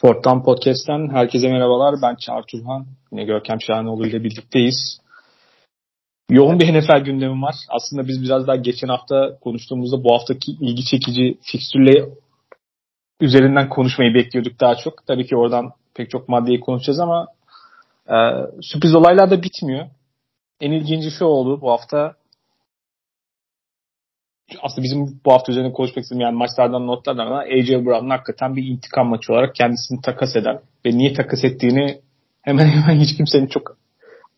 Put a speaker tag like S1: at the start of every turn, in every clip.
S1: Forttan Podcast'ten herkese merhabalar. Ben Çağrı Turhan. Yine Görkem Şahanoğlu ile birlikteyiz. Yoğun bir NFL gündemi var. Aslında biz biraz daha geçen hafta konuştuğumuzda bu haftaki ilgi çekici fikstürle üzerinden konuşmayı bekliyorduk daha çok. Tabii ki oradan pek çok maddeyi konuşacağız ama e, sürpriz olaylar da bitmiyor. En ilginci şu oldu bu hafta aslında bizim bu hafta üzerine konuşmak istediğim yani maçlardan notlardan ama AJ Brown'un hakikaten bir intikam maçı olarak kendisini takas eden ve niye takas ettiğini hemen hemen hiç kimsenin çok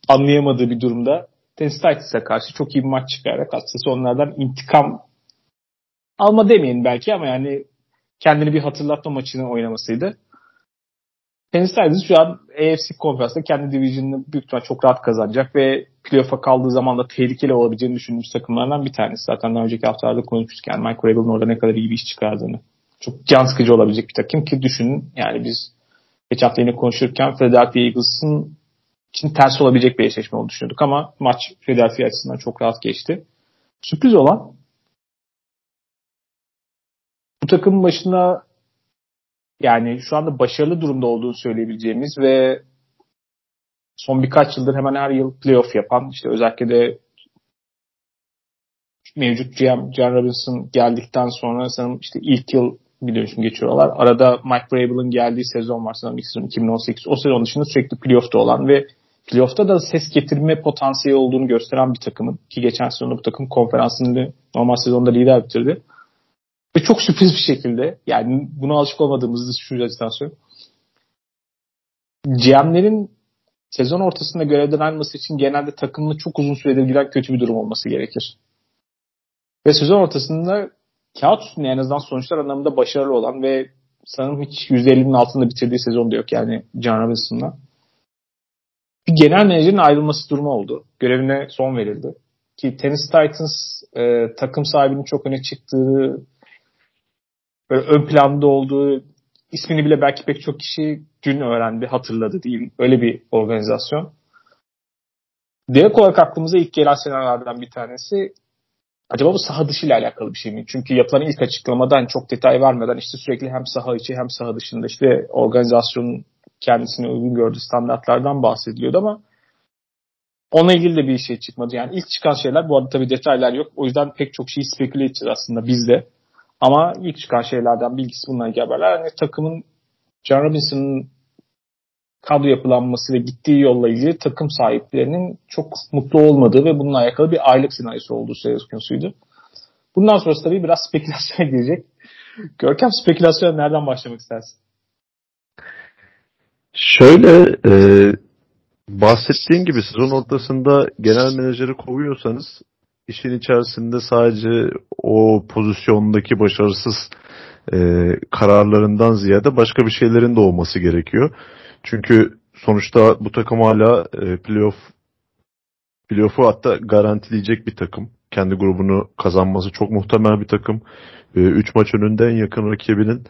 S1: anlayamadığı bir durumda Tennessee Titans'a karşı çok iyi bir maç çıkararak aslında onlardan intikam alma demeyin belki ama yani kendini bir hatırlatma maçını oynamasıydı. Tennessee Titans şu an AFC konferansında kendi division'ını büyük ihtimal çok rahat kazanacak ve playoff'a kaldığı zaman da tehlikeli olabileceğini düşündüğümüz takımlardan bir tanesi. Zaten daha önceki haftalarda konuşmuştuk yani Mike Vrabel'ın orada ne kadar iyi bir iş çıkardığını. Çok can sıkıcı olabilecek bir takım ki düşünün yani biz geç hafta yine konuşurken Philadelphia Eagles'ın için ters olabilecek bir eşleşme olduğunu düşünüyorduk ama maç Philadelphia açısından çok rahat geçti. Sürpriz olan bu takımın başında yani şu anda başarılı durumda olduğunu söyleyebileceğimiz ve son birkaç yıldır hemen her yıl playoff yapan işte özellikle de mevcut GM John Robinson geldikten sonra sanırım işte ilk yıl biliyorsun geçiyorlar. Arada Mike Vrabel'ın geldiği sezon var sanırım ilk sezon 2018. O sezon dışında sürekli playoff'ta olan ve playoff'ta da ses getirme potansiyeli olduğunu gösteren bir takımın ki geçen sezonda bu takım konferansını normal sezonda lider bitirdi. Ve çok sürpriz bir şekilde yani buna alışık olmadığımızı şu açıdan söylüyorum. GM'lerin sezon ortasında görevden ayrılması için genelde takımını çok uzun süredir giren kötü bir durum olması gerekir. Ve sezon ortasında kağıt üstünde en azından sonuçlar anlamında başarılı olan ve sanırım hiç %50'nin altında bitirdiği sezon da yok yani John Robinson'la. Bir genel menajerin ayrılması durumu oldu. Görevine son verildi. Ki Tennessee Titans e, takım sahibinin çok öne çıktığı böyle ön planda olduğu ismini bile belki pek çok kişi dün öğrendi, hatırladı değil. Öyle bir organizasyon. Direkt olarak aklımıza ilk gelen senaryolardan bir tanesi acaba bu saha dışı ile alakalı bir şey mi? Çünkü yapılan ilk açıklamadan çok detay vermeden işte sürekli hem saha içi hem saha dışında işte organizasyonun kendisine uygun gördüğü standartlardan bahsediliyordu ama onunla ilgili de bir şey çıkmadı. Yani ilk çıkan şeyler bu arada tabii detaylar yok. O yüzden pek çok şeyi speküle edeceğiz aslında biz de. Ama ilk çıkan şeylerden bilgisi bununla ilgili haberler. Yani takımın John Robinson'ın kadro yapılanması ve gittiği yolla ilgili takım sahiplerinin çok mutlu olmadığı ve bununla alakalı bir aylık senaryosu olduğu söz konusuydu. Bundan sonrası tabii biraz spekülasyon girecek. Görkem spekülasyon nereden başlamak istersin?
S2: Şöyle e, bahsettiğin gibi sezon ortasında genel menajeri kovuyorsanız işin içerisinde sadece o pozisyondaki başarısız e, kararlarından ziyade başka bir şeylerin de olması gerekiyor. Çünkü sonuçta bu takım hala e, playoff playoff'u hatta garantileyecek bir takım. Kendi grubunu kazanması çok muhtemel bir takım. 3 e, maç önünde en yakın rakibinin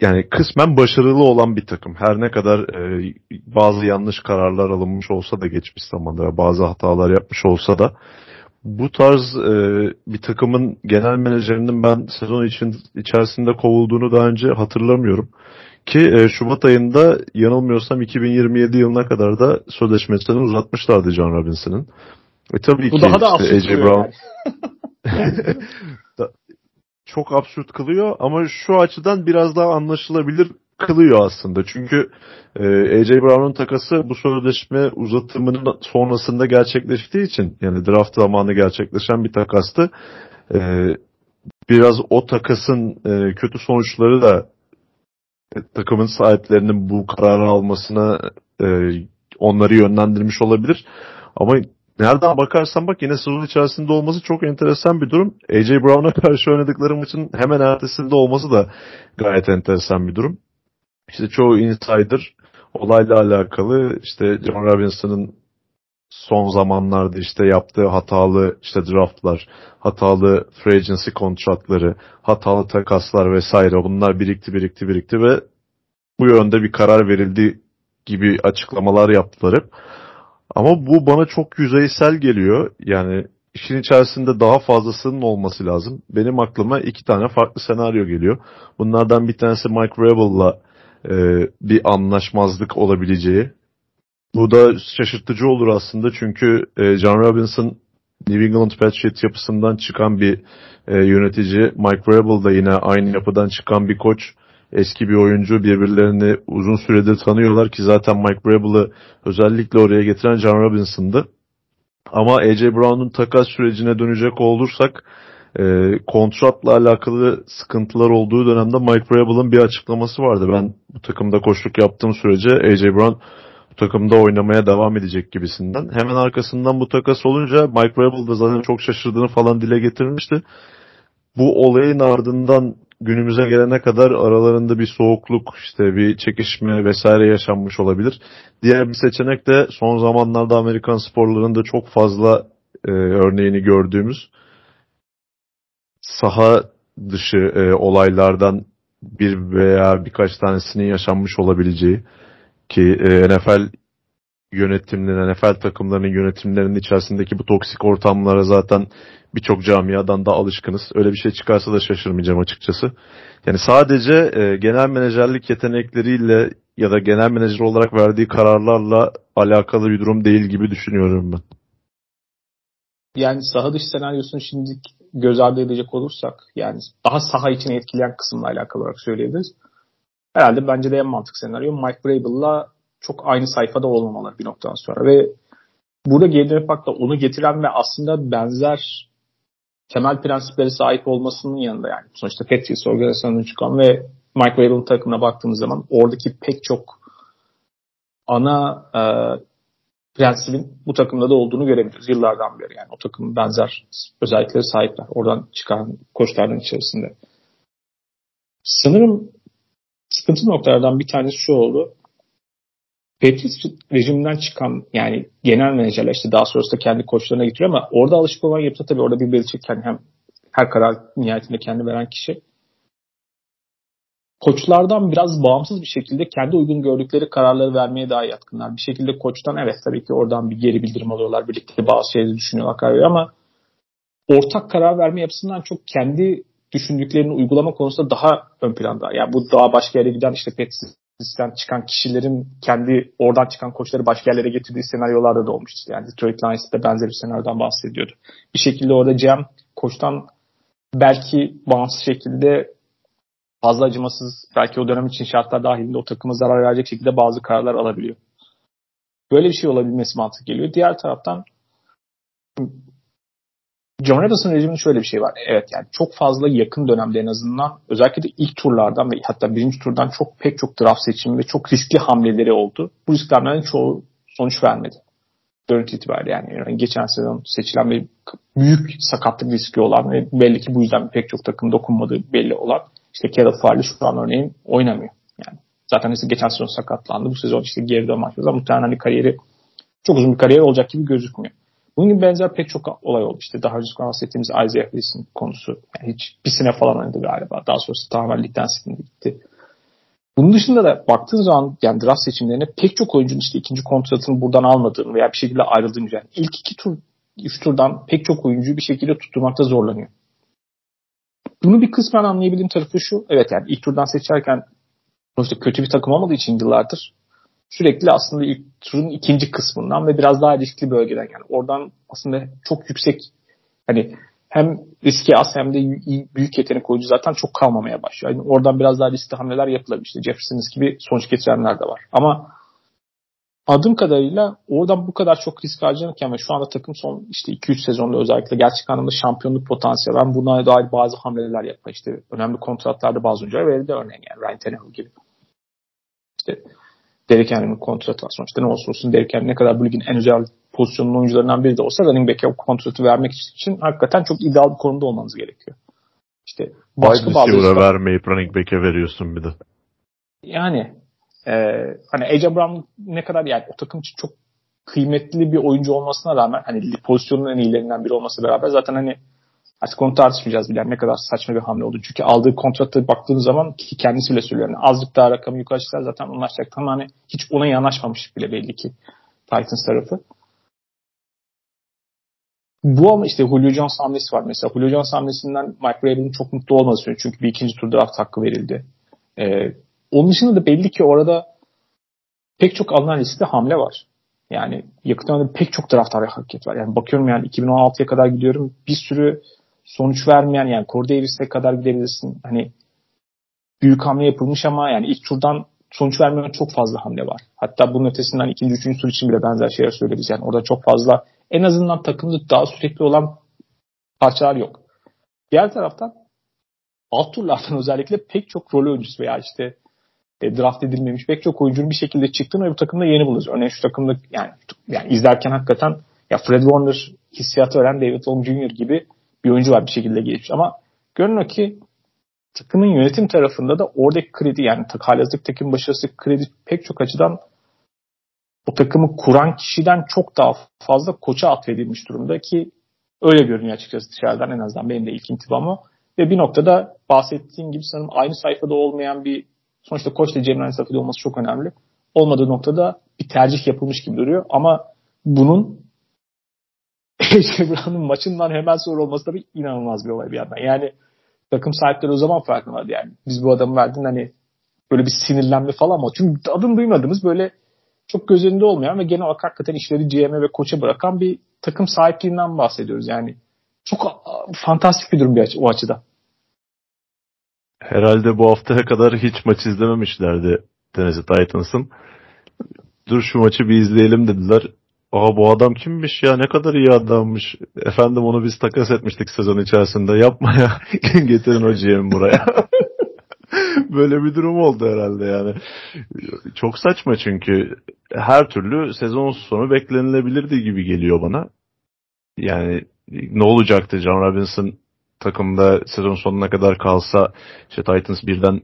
S2: yani kısmen başarılı olan bir takım. Her ne kadar e, bazı yanlış kararlar alınmış olsa da geçmiş zamanda bazı hatalar yapmış olsa da bu tarz e, bir takımın genel menajerinin ben sezon için içerisinde kovulduğunu daha önce hatırlamıyorum. Ki e, Şubat ayında yanılmıyorsam 2027 yılına kadar da sözleşmesini uzatmışlardı John Robinson'ın.
S1: E tabii Bu ki daha da işte AJ Brown
S2: yani. çok absürt kılıyor ama şu açıdan biraz daha anlaşılabilir kılıyor aslında. Çünkü e, AJ Brown'un takası bu sözleşme uzatımının sonrasında gerçekleştiği için yani draft zamanı gerçekleşen bir takastı. E, biraz o takasın e, kötü sonuçları da e, takımın sahiplerinin bu kararı almasına e, onları yönlendirmiş olabilir. Ama nereden bakarsan bak yine sezon içerisinde olması çok enteresan bir durum. AJ Brown'a karşı oynadıkları maçın hemen ertesinde olması da gayet enteresan bir durum. İşte çoğu insider olayla alakalı işte John Robinson'ın son zamanlarda işte yaptığı hatalı işte draftlar, hatalı free agency kontratları, hatalı takaslar vesaire bunlar birikti birikti birikti ve bu yönde bir karar verildi gibi açıklamalar yaptılar hep. Ama bu bana çok yüzeysel geliyor. Yani işin içerisinde daha fazlasının olması lazım. Benim aklıma iki tane farklı senaryo geliyor. Bunlardan bir tanesi Mike Rebel'la e, bir anlaşmazlık olabileceği. Bu da şaşırtıcı olur aslında çünkü e, John Robinson New England Patriots yapısından çıkan bir e, yönetici. Mike Vrabel da yine aynı yapıdan çıkan bir koç. Eski bir oyuncu birbirlerini uzun süredir tanıyorlar ki zaten Mike Vrabel'ı özellikle oraya getiren John Robinson'dı. Ama AJ Brown'un takas sürecine dönecek olursak e, kontratla alakalı sıkıntılar olduğu dönemde Mike Vrabel'ın bir açıklaması vardı. Ben bu takımda koşluk yaptığım sürece AJ Brown bu takımda oynamaya devam edecek gibisinden. Hemen arkasından bu takas olunca Mike Vrabel da zaten çok şaşırdığını falan dile getirmişti. Bu olayın ardından günümüze gelene kadar aralarında bir soğukluk, işte bir çekişme vesaire yaşanmış olabilir. Diğer bir seçenek de son zamanlarda Amerikan sporlarında çok fazla e, örneğini gördüğümüz saha dışı e, olaylardan bir veya birkaç tanesinin yaşanmış olabileceği ki e, NFL yönetimlerinin, NFL takımlarının yönetimlerinin içerisindeki bu toksik ortamlara zaten birçok camiadan da alışkınız. Öyle bir şey çıkarsa da şaşırmayacağım açıkçası. Yani sadece e, genel menajerlik yetenekleriyle ya da genel menajer olarak verdiği kararlarla alakalı bir durum değil gibi düşünüyorum ben.
S1: Yani saha dışı senaryosunu şimdi göz ardı edecek olursak yani daha saha içine etkileyen kısımla alakalı olarak söyleyebiliriz. Herhalde bence de en mantıklı senaryo Mike Vrabel'la çok aynı sayfada olmamaları bir noktadan sonra ve burada bak da onu getiren ve aslında benzer temel prensiplere sahip olmasının yanında yani sonuçta Patriots organizasyonunun çıkan ve Mike Vrabel'ın takımına baktığımız zaman oradaki pek çok ana e, prensibin bu takımda da olduğunu görebiliriz yıllardan beri. Yani o takımın benzer özelliklere sahipler. Oradan çıkan koçlardan içerisinde. Sanırım sıkıntı noktalardan bir tanesi şu oldu. Patriots rejiminden çıkan yani genel menajerler işte daha sonrasında kendi koçlarına getiriyor ama orada alışık olan yapıda tabii orada bir Belichick hem her karar nihayetinde kendi veren kişi koçlardan biraz bağımsız bir şekilde kendi uygun gördükleri kararları vermeye daha yatkınlar. Bir şekilde koçtan evet tabii ki oradan bir geri bildirim alıyorlar. Birlikte bazı şeyleri düşünüyorlar karar ama ortak karar verme yapısından çok kendi düşündüklerini uygulama konusunda daha ön planda. Yani bu daha başka yere giden işte Patriots'ten çıkan kişilerin kendi oradan çıkan koçları başka yerlere getirdiği senaryolarda da olmuştu. Yani Detroit Lions'da benzer bir senaryodan bahsediyordu. Bir şekilde orada GM koçtan belki bağımsız şekilde fazla acımasız belki o dönem için şartlar dahilinde o takıma zarar verecek şekilde bazı kararlar alabiliyor. Böyle bir şey olabilmesi mantık geliyor. Diğer taraftan John Robinson rejiminin şöyle bir şey var. Evet yani çok fazla yakın dönemde en azından özellikle de ilk turlardan ve hatta birinci turdan çok pek çok draft seçimi ve çok riskli hamleleri oldu. Bu risklerden çoğu sonuç vermedi. Görüntü itibariyle yani geçen sezon seçilen bir büyük sakatlık riski olan ve belli ki bu yüzden pek çok takım dokunmadığı belli olan işte Caleb Farley şu an örneğin oynamıyor. Yani zaten işte geçen sezon sakatlandı. Bu sezon işte geri dönmek ama muhtemelen hani kariyeri çok uzun bir kariyer olacak gibi gözükmüyor. Bunun gibi benzer pek çok olay oldu. İşte daha önce bahsettiğimiz Isaiah Wilson konusu. Yani hiç bir sene falan oynadı galiba. Daha sonrası tamamen ligden silindi gitti. Bunun dışında da baktığın zaman yani draft seçimlerine pek çok oyuncunun işte ikinci kontratını buradan almadığını veya bir şekilde ayrıldığını yani ilk iki tur, üç turdan pek çok oyuncuyu bir şekilde tutturmakta zorlanıyor. Bunu bir kısmen anlayabildiğim tarafı şu. Evet yani ilk turdan seçerken sonuçta kötü bir takım olmadığı için yıllardır sürekli aslında ilk turun ikinci kısmından ve biraz daha riskli bölgeden yani oradan aslında çok yüksek hani hem riski az hem de büyük yetenek oyuncu zaten çok kalmamaya başlıyor. Yani oradan biraz daha riskli hamleler yapılabilir. İşte Jefferson gibi sonuç getirenler de var. Ama adım kadarıyla oradan bu kadar çok risk harcanırken ve şu anda takım son işte 2-3 sezonda özellikle gerçek anlamda şampiyonluk potansiyeli ben buna dair bazı hamleler yapma işte önemli kontratlarda bazı oyuncular verildi örneğin yani Ryan Tannehill gibi. İşte Derek Henry'nin kontratı var sonuçta ne olursa olsun Derek Henry ne kadar bu ligin en özel pozisyonun oyuncularından biri de olsa running back'e o kontratı vermek için hakikaten çok ideal bir konumda olmanız gerekiyor.
S2: İşte başka bazı vermeyip running back'e veriyorsun bir de.
S1: Yani e, hani AJ Brown ne kadar yani o takım için çok kıymetli bir oyuncu olmasına rağmen hani pozisyonun en iyilerinden biri olması beraber zaten hani artık onu tartışmayacağız bile ne kadar saçma bir hamle oldu. Çünkü aldığı kontratı baktığınız zaman ki kendisi bile söylüyor. Yani azıcık daha rakamı yukarı çıkar zaten anlaşacak. Tam hani hiç ona yanaşmamış bile belli ki Titans tarafı. Bu ama işte Julio Jones hamlesi var mesela. Julio Jones hamlesinden Mike Vrabel'in çok mutlu söylüyor. Çünkü bir ikinci tur draft hakkı verildi. Ee, onun dışında da belli ki orada pek çok alınan liste hamle var. Yani yakın dönemde pek çok taraftar hareket var. Yani bakıyorum yani 2016'ya kadar gidiyorum. Bir sürü sonuç vermeyen yani Corey kadar gidebilirsin. Hani büyük hamle yapılmış ama yani ilk turdan sonuç vermeyen çok fazla hamle var. Hatta bunun ötesinden ikinci, üçüncü tur için bile benzer şeyler söyleriz. Yani orada çok fazla en azından takımda daha sürekli olan parçalar yok. Diğer taraftan alt turlardan özellikle pek çok rol oyuncusu veya işte e, draft edilmemiş pek çok oyuncunun bir şekilde çıktığını ve bu takımda yeni buluyoruz. Örneğin şu takımda yani, yani izlerken hakikaten ya Fred Warner hissiyatı veren David Holm Jr. gibi bir oyuncu var bir şekilde gelişmiş. Ama görünüyor ki takımın yönetim tarafında da oradaki kredi yani halihazırda takım başarısı kredi pek çok açıdan o takımı kuran kişiden çok daha fazla koça atfedilmiş durumda ki öyle görünüyor açıkçası dışarıdan en azından benim de ilk intibam o. Ve bir noktada bahsettiğim gibi sanırım aynı sayfada olmayan bir sonuçta koç ile aynı sayfada olması çok önemli. Olmadığı noktada bir tercih yapılmış gibi duruyor ama bunun Brown'un maçından hemen sonra olması da bir inanılmaz bir olay bir yandan. Yani takım sahipleri o zaman farkındalardı yani. Biz bu adamı verdin hani böyle bir sinirlenme falan mı? Çünkü adını duymadığımız böyle çok göz önünde olmayan ve genel olarak hakikaten işleri GM'e ve koça bırakan bir takım sahipliğinden bahsediyoruz. Yani çok fantastik bir durum bir açı, o açıda.
S2: Herhalde bu haftaya kadar hiç maç izlememişlerdi Tennessee Titans'ın. Dur şu maçı bir izleyelim dediler. Aa bu adam kimmiş ya ne kadar iyi adammış. Efendim onu biz takas etmiştik sezon içerisinde. Yapma ya. Getirin GM buraya. Böyle bir durum oldu herhalde yani. Çok saçma çünkü her türlü sezon sonu beklenilebilirdi gibi geliyor bana. Yani ne olacaktı John Robinson takımda sezon sonuna kadar kalsa işte Titans birden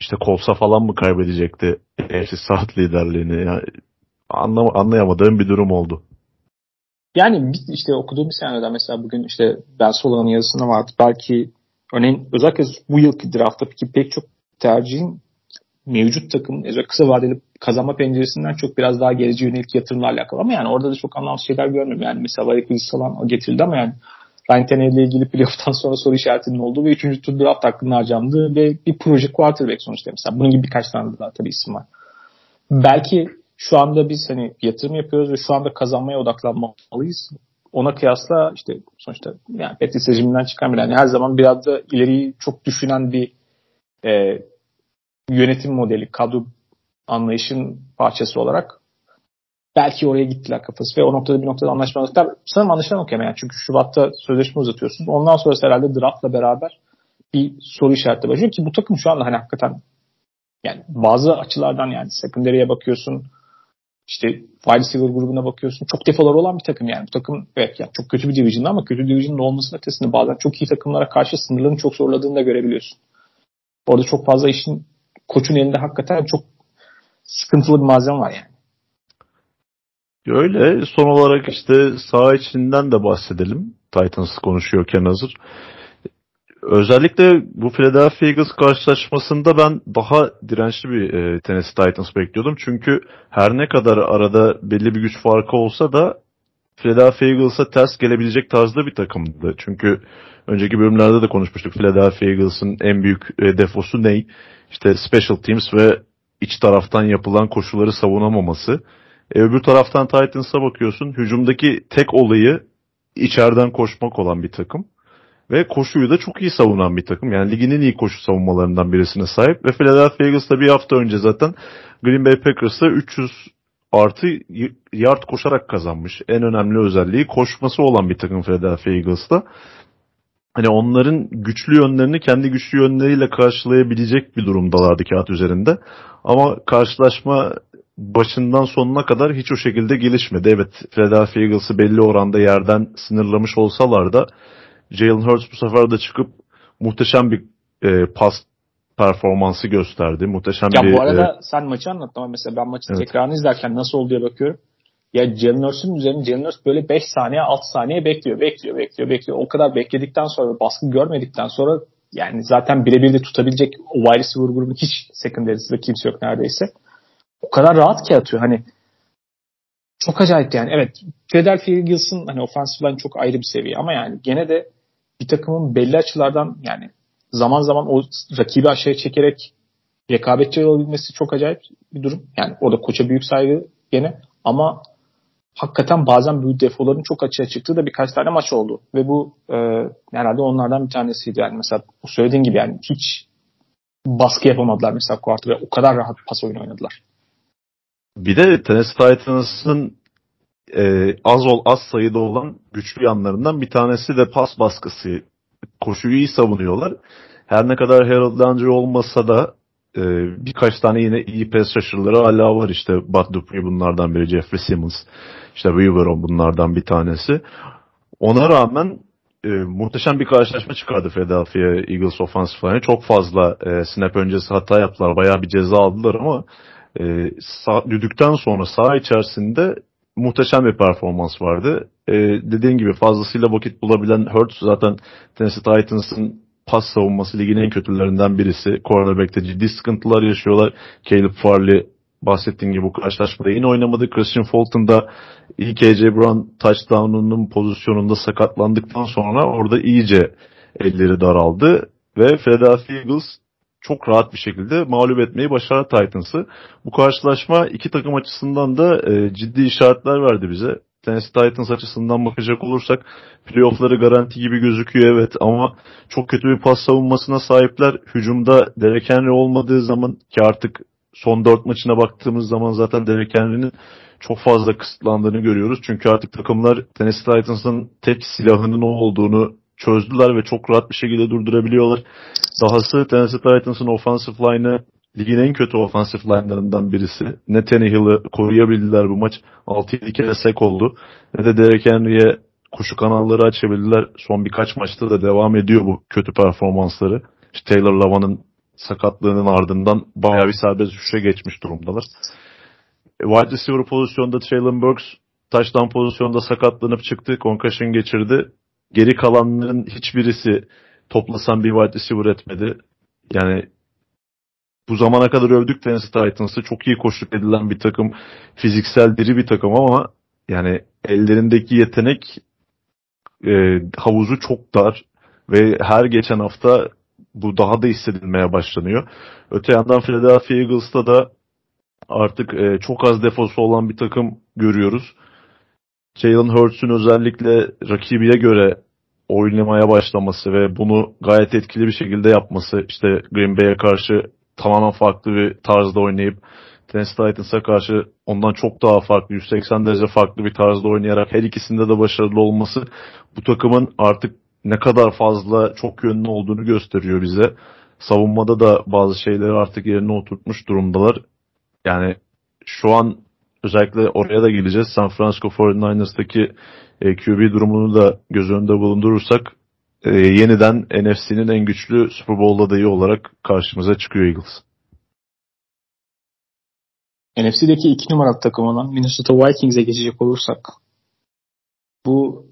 S2: işte Colts'a falan mı kaybedecekti NFC South liderliğini? Yani anlam anlayamadığım bir durum oldu.
S1: Yani işte okuduğum bir senede mesela bugün işte Ben Sola'nın yazısında vardı. Belki örneğin özellikle bu yılki drafttaki pek çok tercihin mevcut takım özellikle kısa vadeli kazanma penceresinden çok biraz daha geleceğe yönelik yatırımlarla alakalı ama yani orada da çok anlamsız şeyler görmüyorum. Yani mesela Varik Willis falan getirildi ama yani Ryan Tannehill ile ilgili playoff'tan sonra soru işaretinin olduğu ve 3. tur draft hakkında harcandığı ve bir proje quarterback sonuçta mesela. Bunun gibi birkaç tane daha tabii isim var. Belki şu anda biz hani yatırım yapıyoruz ve şu anda kazanmaya odaklanmalıyız. Ona kıyasla işte sonuçta yani Pettis rejiminden çıkan bir yani her zaman biraz da ileriyi çok düşünen bir e, yönetim modeli, kadro anlayışın parçası olarak belki oraya gittiler kafası ve o noktada bir noktada anlaşmazlıklar sanırım anlaşılan okuyamam yani çünkü Şubat'ta sözleşme uzatıyorsunuz. Ondan sonra herhalde draftla beraber bir soru işareti başlıyor ki bu takım şu anda hani hakikaten yani bazı açılardan yani secondary'e bakıyorsun işte wide receiver grubuna bakıyorsun. Çok defoları olan bir takım yani. Bu takım evet yani çok kötü bir division'da ama kötü division'da olmasının ötesinde bazen çok iyi takımlara karşı sınırların çok zorladığını da görebiliyorsun. Orada çok fazla işin koçun elinde hakikaten çok sıkıntılı bir malzeme var yani.
S2: Öyle. Son olarak işte sağ içinden de bahsedelim. Titans konuşuyorken hazır. Özellikle bu Philadelphia Eagles karşılaşmasında ben daha dirençli bir e, Tennessee Titans bekliyordum. Çünkü her ne kadar arada belli bir güç farkı olsa da Philadelphia Eagles'a ters gelebilecek tarzda bir takımdı. Çünkü önceki bölümlerde de konuşmuştuk. Philadelphia Eagles'ın en büyük e, defosu ne? İşte special teams ve iç taraftan yapılan koşuları savunamaması. E, öbür taraftan Titans'a bakıyorsun. Hücumdaki tek olayı içeriden koşmak olan bir takım. Ve koşuyu da çok iyi savunan bir takım. Yani ligin en iyi koşu savunmalarından birisine sahip. Ve Philadelphia Eagles da bir hafta önce zaten Green Bay Packers'a 300 artı yard koşarak kazanmış. En önemli özelliği koşması olan bir takım Philadelphia Eagles'ta. Hani onların güçlü yönlerini kendi güçlü yönleriyle karşılayabilecek bir durumdalardı kağıt üzerinde. Ama karşılaşma başından sonuna kadar hiç o şekilde gelişmedi. Evet Philadelphia Eagles'ı belli oranda yerden sınırlamış olsalar da Jalen Hurts bu sefer de çıkıp muhteşem bir e, pas performansı gösterdi. Muhteşem
S1: ya
S2: bir...
S1: Ya bu arada e... sen maçı anlat ama mesela ben maçın evet. tekrarını izlerken nasıl oldu diye bakıyorum. Ya Jalen Hurts'un üzerine Jalen Hurts böyle 5 saniye 6 saniye bekliyor, bekliyor, bekliyor, bekliyor. O kadar bekledikten sonra baskı görmedikten sonra yani zaten birebir de tutabilecek o wide receiver grubunun hiç secondary'sinde kimse yok neredeyse. O kadar rahat ki atıyor. Hani çok acayip yani. Evet Philadelphia Eagles'ın hani offensive line çok ayrı bir seviye ama yani gene de bir takımın belli açılardan yani zaman zaman o rakibi aşağıya çekerek rekabetçi olabilmesi çok acayip bir durum. Yani o da koça büyük saygı gene ama hakikaten bazen büyük defoların çok açığa çıktığı da birkaç tane maç oldu. Ve bu e, herhalde onlardan bir tanesiydi. Yani mesela söylediğin gibi yani hiç baskı yapamadılar mesela ve o kadar rahat pas oyunu oynadılar.
S2: Bir de Tennessee Titans'ın e, az ol az sayıda olan güçlü yanlarından bir tanesi de pas baskısı. Koşuyu iyi savunuyorlar. Her ne kadar Harold Landry olmasa da e, birkaç tane yine iyi pes şaşırları hala var. İşte Bud Dupree bunlardan biri, Jeffrey Simmons, işte Weaver bunlardan bir tanesi. Ona rağmen e, muhteşem bir karşılaşma çıkardı Philadelphia Eagles line. Çok fazla e, snap öncesi hata yaptılar. Bayağı bir ceza aldılar ama e, sağ, düdükten sonra saha içerisinde muhteşem bir performans vardı. E, dediğin gibi fazlasıyla vakit bulabilen Hurts zaten Tennessee Titans'ın pas savunması ligin en kötülerinden birisi. Cornerback'te ciddi sıkıntılar yaşıyorlar. Caleb Farley bahsettiğim gibi bu karşılaşmada yine oynamadı. Christian Fulton da ilk AJ Brown touchdown'unun pozisyonunda sakatlandıktan sonra orada iyice elleri daraldı ve Philadelphia Eagles çok rahat bir şekilde mağlup etmeyi başardı Titans'ı. Bu karşılaşma iki takım açısından da e, ciddi işaretler verdi bize. Tennessee Titans açısından bakacak olursak playoff'ları garanti gibi gözüküyor evet ama çok kötü bir pas savunmasına sahipler. Hücumda Derek Henry olmadığı zaman ki artık son dört maçına baktığımız zaman zaten Derek Henry'nin çok fazla kısıtlandığını görüyoruz. Çünkü artık takımlar Tennessee Titans'ın tek silahının o olduğunu çözdüler ve çok rahat bir şekilde durdurabiliyorlar. Dahası Tennessee Titans'ın offensive line'ı ligin en kötü offensive line'larından birisi. Ne Tannehill'ı koruyabildiler bu maç. 6-7 kere sek oldu. Ne de Derek Henry'e koşu kanalları açabildiler. Son birkaç maçta da devam ediyor bu kötü performansları. İşte Taylor Lavan'ın sakatlığının ardından bayağı bir serbest düşüşe geçmiş durumdalar. E, wide receiver pozisyonda Traylon Burks taştan pozisyonda sakatlanıp çıktı. Concussion geçirdi. Geri kalanların hiçbirisi toplasan bir wide receiver etmedi. Yani bu zamana kadar övdük Tennessee Titans'ı. Çok iyi koştuk edilen bir takım. Fiziksel diri bir takım ama yani ellerindeki yetenek e, havuzu çok dar ve her geçen hafta bu daha da hissedilmeye başlanıyor. Öte yandan Philadelphia Eagles'ta da artık e, çok az defosu olan bir takım görüyoruz. Jalen Hurts'un özellikle rakibiye göre oynamaya başlaması ve bunu gayet etkili bir şekilde yapması işte Green Bay'e karşı tamamen farklı bir tarzda oynayıp Tennessee Titans'a karşı ondan çok daha farklı 180 derece farklı bir tarzda oynayarak her ikisinde de başarılı olması bu takımın artık ne kadar fazla çok yönlü olduğunu gösteriyor bize. Savunmada da bazı şeyleri artık yerine oturtmuş durumdalar. Yani şu an özellikle oraya da geleceğiz. San Francisco 49ers'taki e, QB durumunu da göz önünde bulundurursak e, yeniden NFC'nin en güçlü Super Bowl adayı olarak karşımıza çıkıyor Eagles.
S1: NFC'deki iki numaralı takım olan Minnesota Vikings'e geçecek olursak bu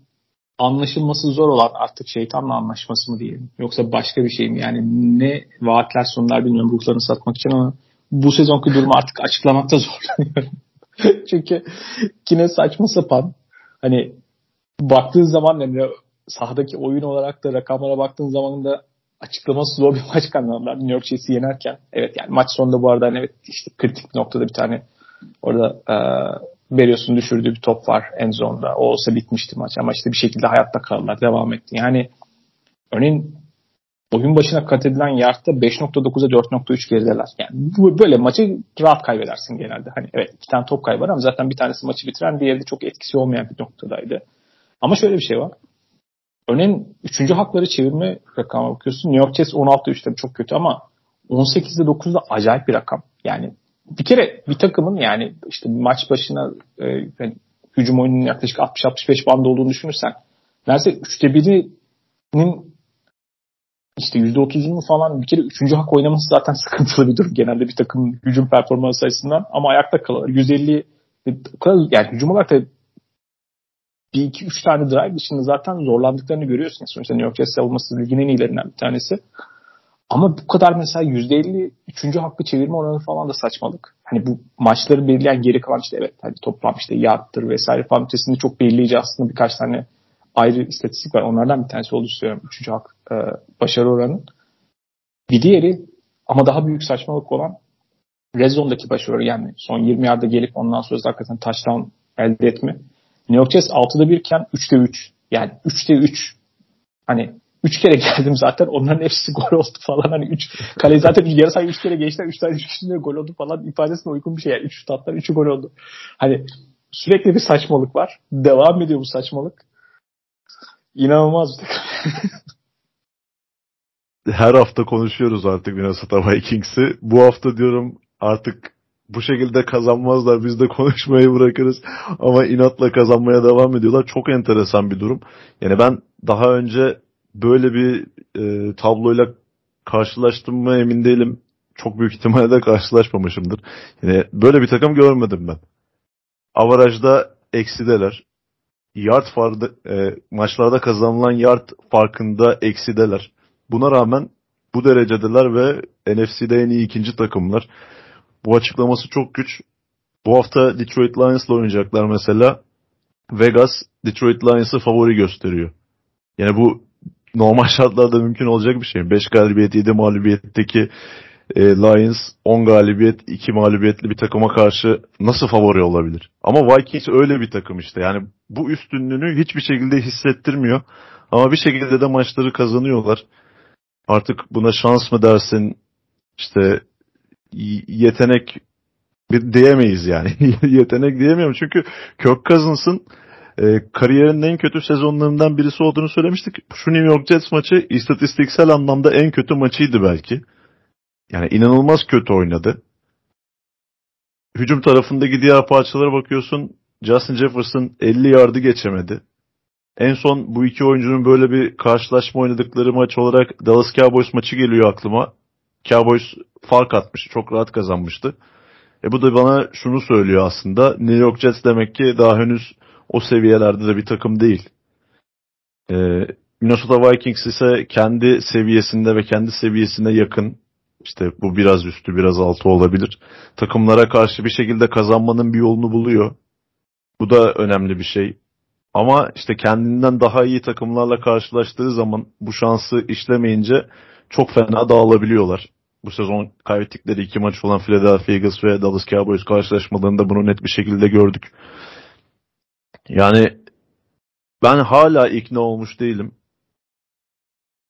S1: anlaşılması zor olan artık şeytanla anlaşması mı diyelim yoksa başka bir şey mi? Yani ne vaatler sunlar bilmiyorum ruhlarını satmak için ama bu sezonki durumu artık açıklamakta zorlanıyorum. Çünkü yine saçma sapan hani baktığın zaman yani sahadaki oyun olarak da rakamlara baktığın zaman da açıklaması zor bir maç kazandılar New York Jets'i yenerken. Evet yani maç sonunda bu arada hani evet işte kritik noktada bir tane orada e, Berrios'un düşürdüğü bir top var en zonda. O olsa bitmişti maç ama işte bir şekilde hayatta kaldılar. Devam etti. Yani örneğin oyun başına kat edilen yardta 5.9'a 4.3 gerideler. Yani bu, böyle maçı rahat kaybedersin genelde. Hani evet iki tane top kaybı var ama zaten bir tanesi maçı bitiren diğeri de çok etkisi olmayan bir noktadaydı. Ama şöyle bir şey var. Örneğin üçüncü hakları çevirme rakamına bakıyorsun. New York Jets 16-3 tabii çok kötü ama 18'de 9'da acayip bir rakam. Yani bir kere bir takımın yani işte maç başına e, yani hücum oyununun yaklaşık 60-65 bandı olduğunu düşünürsen neredeyse üçte birinin işte %30'unu falan bir kere üçüncü hak oynaması zaten sıkıntılı bir durum genelde bir takımın hücum performansı açısından ama ayakta kalır. 150 yani hücum olarak da bir iki üç tane drive dışında zaten zorlandıklarını görüyorsun. Sonuçta New York Jets savunması ligin en iyilerinden bir tanesi. Ama bu kadar mesela %50 üçüncü hakkı çevirme oranı falan da saçmalık. Hani bu maçları belirleyen geri kalan işte evet hani toplam işte yardtır vesaire falan ötesinde çok belirleyici aslında birkaç tane ayrı istatistik var. Onlardan bir tanesi oldu istiyorum. Üçüncü hak e, başarı oranı. Bir diğeri Ama daha büyük saçmalık olan Red Zone'daki başarı yani son 20 yarda gelip ondan sonra hakikaten touchdown elde etme. New York Jets 6'da 1 iken 3'te 3. Yani 3'te 3. Hani 3 kere geldim zaten onların hepsi gol oldu falan. Hani 3 kale zaten yarı sayı 3 kere geçtiler 3 tane üstünde gol oldu falan ifadesine uygun bir şey. Yani 3 şut attılar 3'ü gol oldu. Hani sürekli bir saçmalık var. Devam ediyor bu saçmalık. İnanılmaz.
S2: Her hafta konuşuyoruz artık Minnesota Vikings'i. Bu hafta diyorum artık bu şekilde kazanmazlar biz de konuşmayı bırakırız ama inatla kazanmaya devam ediyorlar. Çok enteresan bir durum. Yani ben daha önce böyle bir e, tabloyla karşılaştım mı emin değilim. Çok büyük ihtimalle de karşılaşmamışımdır. Yani böyle bir takım görmedim ben. Avarajda eksideler. Yard farkı, e, maçlarda kazanılan yard farkında eksideler. Buna rağmen bu derecedeler ve NFC'de en iyi ikinci takımlar. Bu açıklaması çok güç. Bu hafta Detroit Lions'la oynayacaklar mesela. Vegas Detroit Lions'ı favori gösteriyor. Yani bu normal şartlarda mümkün olacak bir şey. 5 galibiyet 7 mağlubiyetteki e, Lions 10 galibiyet 2 mağlubiyetli bir takıma karşı nasıl favori olabilir? Ama Vikings öyle bir takım işte. Yani bu üstünlüğünü hiçbir şekilde hissettirmiyor. Ama bir şekilde de maçları kazanıyorlar. Artık buna şans mı dersin? İşte yetenek diyemeyiz yani. yetenek diyemiyorum çünkü Kirk Cousins'ın e, kariyerinin en kötü sezonlarından birisi olduğunu söylemiştik. Şu New York Jets maçı istatistiksel anlamda en kötü maçıydı belki. Yani inanılmaz kötü oynadı. Hücum tarafındaki diğer parçalara bakıyorsun. Justin Jefferson 50 yardı geçemedi. En son bu iki oyuncunun böyle bir karşılaşma oynadıkları maç olarak Dallas Cowboys maçı geliyor aklıma. Cowboys fark atmış. Çok rahat kazanmıştı. E bu da bana şunu söylüyor aslında. New York Jets demek ki daha henüz o seviyelerde de bir takım değil. E, Minnesota Vikings ise kendi seviyesinde ve kendi seviyesine yakın işte bu biraz üstü biraz altı olabilir. Takımlara karşı bir şekilde kazanmanın bir yolunu buluyor. Bu da önemli bir şey. Ama işte kendinden daha iyi takımlarla karşılaştığı zaman bu şansı işlemeyince çok fena dağılabiliyorlar. Bu sezon kaybettikleri iki maç olan Philadelphia Eagles ve Dallas Cowboys karşılaşmalarında bunu net bir şekilde gördük. Yani ben hala ikna olmuş değilim.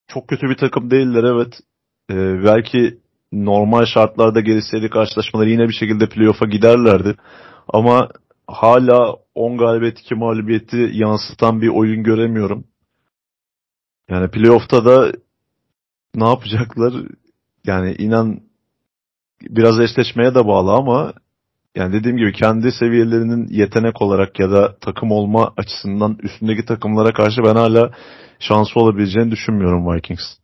S2: Çok kötü bir takım değiller evet. Ee, belki normal şartlarda gelişseydi karşılaşmaları yine bir şekilde playoff'a giderlerdi. Ama hala 10 galibiyet 2 mağlubiyeti yansıtan bir oyun göremiyorum. Yani playoff'ta da ne yapacaklar? Yani inan biraz eşleşmeye de bağlı ama yani dediğim gibi kendi seviyelerinin yetenek olarak ya da takım olma açısından üstündeki takımlara karşı ben hala şanslı olabileceğini düşünmüyorum Vikings.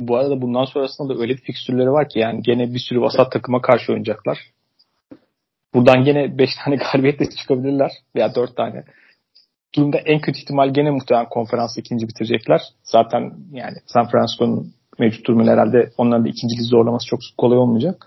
S1: Bu arada bundan sonrasında da öyle bir fikstürleri var ki yani gene bir sürü vasat takıma karşı oynayacaklar. Buradan gene 5 tane galibiyetle çıkabilirler veya 4 tane. Durumda en kötü ihtimal gene muhtemelen konferans ikinci bitirecekler. Zaten yani San Francisco'nun mevcut durumu herhalde onların da ikinciliği zorlaması çok kolay olmayacak.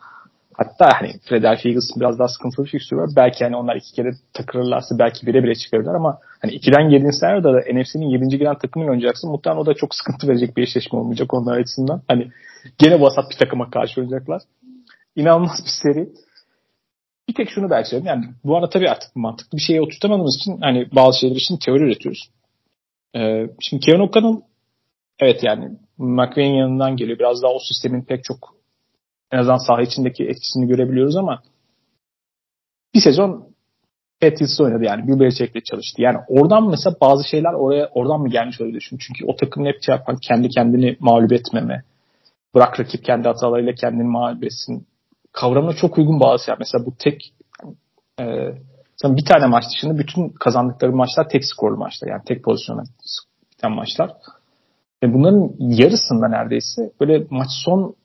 S1: Hatta hani Philadelphia Eagles'ın biraz daha sıkıntılı bir fikstürü var. Belki hani onlar iki kere takılırlarsa belki bire bire çıkarırlar ama hani ikiden girdiğin senaryoda da NFC'nin yedinci giren takımıyla oynayacaksın. Muhtemelen o da çok sıkıntı verecek bir eşleşme olmayacak onlar açısından. Hani gene vasat bir takıma karşı oynayacaklar. İnanılmaz bir seri. Bir tek şunu belki söyleyeyim. Yani bu arada tabii artık mantıklı bir şeye oturtamadığımız için hani bazı şeyler için teori üretiyoruz. Ee, şimdi Kevin O'Connell evet yani McVay'in yanından geliyor. Biraz daha o sistemin pek çok en azından saha içindeki etkisini görebiliyoruz ama bir sezon Patriots'ta oynadı yani. Bill Belichick'le çalıştı. Yani oradan mesela bazı şeyler oraya oradan mı gelmiş öyle düşün. Çünkü o takımın hep şey yapan kendi kendini mağlup etmeme. Bırak rakip kendi hatalarıyla kendini mağlup etsin. Kavramına çok uygun bazı şeyler. Mesela bu tek e, bir tane maç dışında bütün kazandıkları maçlar tek skorlu maçlar. Yani tek pozisyona biten maçlar. Ve bunların yarısında neredeyse böyle maç son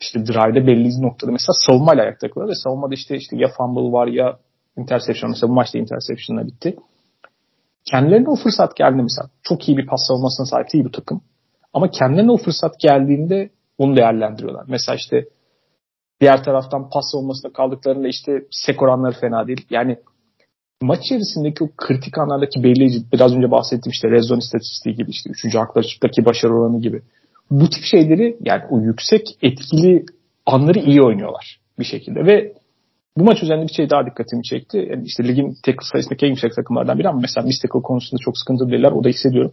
S1: işte drive'de belli noktada mesela savunmayla ayakta kalıyor ve savunmada işte işte ya fumble var ya interception mesela bu maçta interception'la bitti. Kendilerine o fırsat geldi mesela. Çok iyi bir pas savunmasına sahip değil bu takım. Ama kendilerine o fırsat geldiğinde onu değerlendiriyorlar. Mesela işte diğer taraftan pas savunmasında kaldıklarında işte sek oranları fena değil. Yani maç içerisindeki o kritik anlardaki belirleyici biraz önce bahsettiğim işte red zone istatistiği gibi işte 3. haklar başarı oranı gibi bu tip şeyleri yani o yüksek etkili anları iyi oynuyorlar bir şekilde ve bu maç üzerinde bir şey daha dikkatimi çekti. Yani işte ligin tackle sayısındaki en yüksek takımlardan biri ama mesela miss tackle konusunda çok sıkıntı değiller. O da hissediyorum.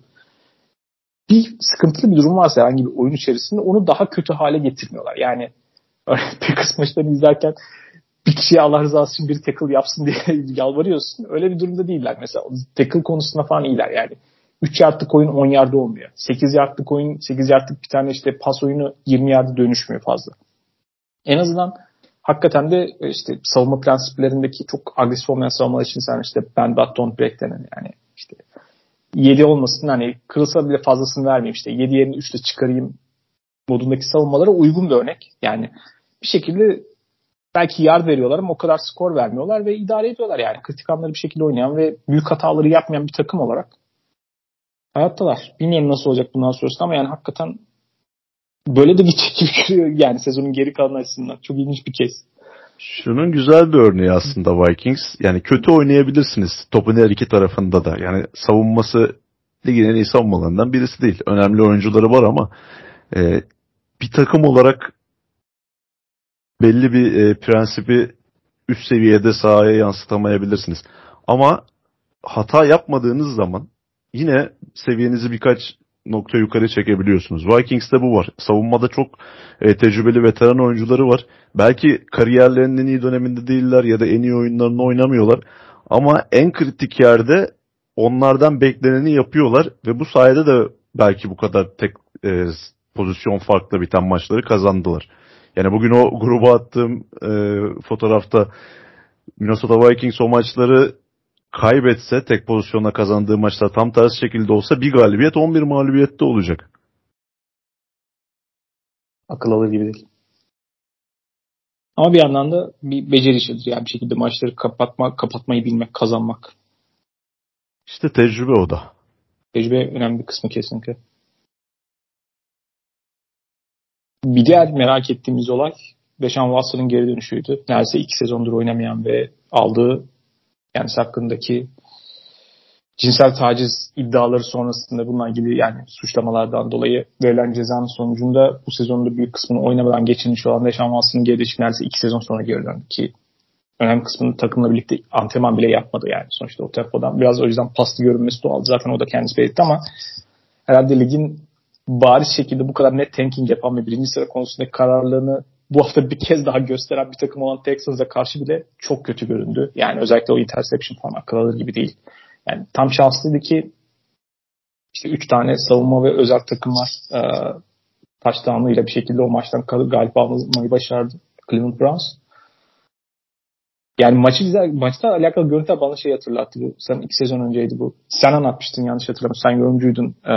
S1: Bir sıkıntılı bir durum varsa herhangi bir oyun içerisinde onu daha kötü hale getirmiyorlar. Yani Packers maçlarını izlerken bir kişiye Allah rızası için bir tackle yapsın diye yalvarıyorsun. Öyle bir durumda değiller. Mesela tackle konusunda falan iyiler yani. 3 yardlık oyun 10 yarda olmuyor. 8 yardlık oyun 8 yardlık bir tane işte pas oyunu 20 yarda dönüşmüyor fazla. En azından hakikaten de işte savunma prensiplerindeki çok agresif olmayan savunmalar için sen işte bend but don't break denen yani işte 7 olmasın hani kırılsa bile fazlasını vermeyeyim işte 7 yerini 3'te çıkarayım modundaki savunmalara uygun bir örnek. Yani bir şekilde belki yard veriyorlar ama o kadar skor vermiyorlar ve idare ediyorlar yani. Kritik anları bir şekilde oynayan ve büyük hataları yapmayan bir takım olarak hayattalar. Bilmiyorum nasıl olacak bundan sonrası ama yani hakikaten böyle de bir gibi yani sezonun geri kalan açısından. Çok ilginç bir kez.
S2: Şunun güzel bir örneği aslında Vikings. Yani kötü oynayabilirsiniz topun her iki tarafında da. Yani savunması ligin en iyi savunmalarından birisi değil. Önemli oyuncuları var ama e, bir takım olarak belli bir e, prensibi üst seviyede sahaya yansıtamayabilirsiniz. Ama hata yapmadığınız zaman yine seviyenizi birkaç nokta yukarı çekebiliyorsunuz. Vikings'te bu var. Savunmada çok e, tecrübeli veteran oyuncuları var. Belki kariyerlerinin en iyi döneminde değiller ya da en iyi oyunlarını oynamıyorlar. Ama en kritik yerde onlardan bekleneni yapıyorlar ve bu sayede de belki bu kadar tek e, pozisyon farklı biten maçları kazandılar. Yani bugün o gruba attığım e, fotoğrafta Minnesota Vikings o maçları kaybetse tek pozisyonla kazandığı maçlar tam tersi şekilde olsa bir galibiyet 11 mağlubiyette olacak.
S1: Akıl alır gibi değil. Ama bir yandan da bir beceri işidir. Yani bir şekilde maçları kapatmak, kapatmayı bilmek, kazanmak.
S2: İşte tecrübe o da.
S1: Tecrübe önemli bir kısmı kesinlikle. Bir diğer merak ettiğimiz olay Deşan Watson'ın geri dönüşüydü. Neredeyse iki sezondur oynamayan ve aldığı kendisi hakkındaki cinsel taciz iddiaları sonrasında bununla ilgili yani suçlamalardan dolayı verilen cezanın sonucunda bu sezonda büyük kısmını oynamadan geçirmiş olan Deşan Watson'ın geri dönüşü neredeyse iki sezon sonra geri döndü ki önemli kısmını takımla birlikte antrenman bile yapmadı yani sonuçta o tempodan. Biraz o yüzden paslı görünmesi doğal. Zaten o da kendisi belirtti ama herhalde ligin bariz şekilde bu kadar net tanking yapan ve birinci sıra konusundaki kararlılığını bu hafta bir kez daha gösteren bir takım olan Texans'a karşı bile çok kötü göründü. Yani özellikle o interception falan akıl alır gibi değil. Yani tam şanslıydı ki işte üç tane savunma ve özel takımlar e, touchdown'ıyla bir şekilde o maçtan galip almayı başardı Cleveland Browns. Yani maçı güzel, maçta alakalı görüntüler bana şey hatırlattı. Bu, sen iki sezon önceydi bu. Sen anlatmıştın yanlış hatırlamıyorum. Sen yorumcuydun. Ee,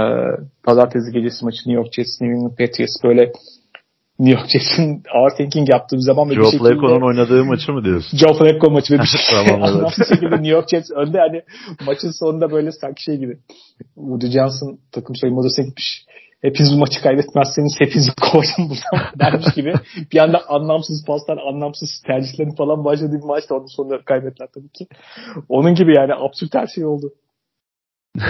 S1: Pazartesi gecesi maçı New York Jets, New England Patriots böyle New York Jets'in ağır tanking yaptığı bir zaman
S2: ve Joe bir şekilde Flacco'nun oynadığı maçı mı diyorsun?
S1: Joe Flacco maçı ve bir şekilde tamam, anlamsız şekilde New York Jets önde hani maçın sonunda böyle sanki şey gibi Woody Johnson takım soyunma odasına gitmiş hepiniz bu maçı kaybetmezseniz hepinizi kovacağım buradan dermiş gibi bir anda anlamsız paslar, anlamsız tercihlerin falan başladığı bir maçta onun sonunda kaybettiler tabii ki. Onun gibi yani absürt her şey oldu.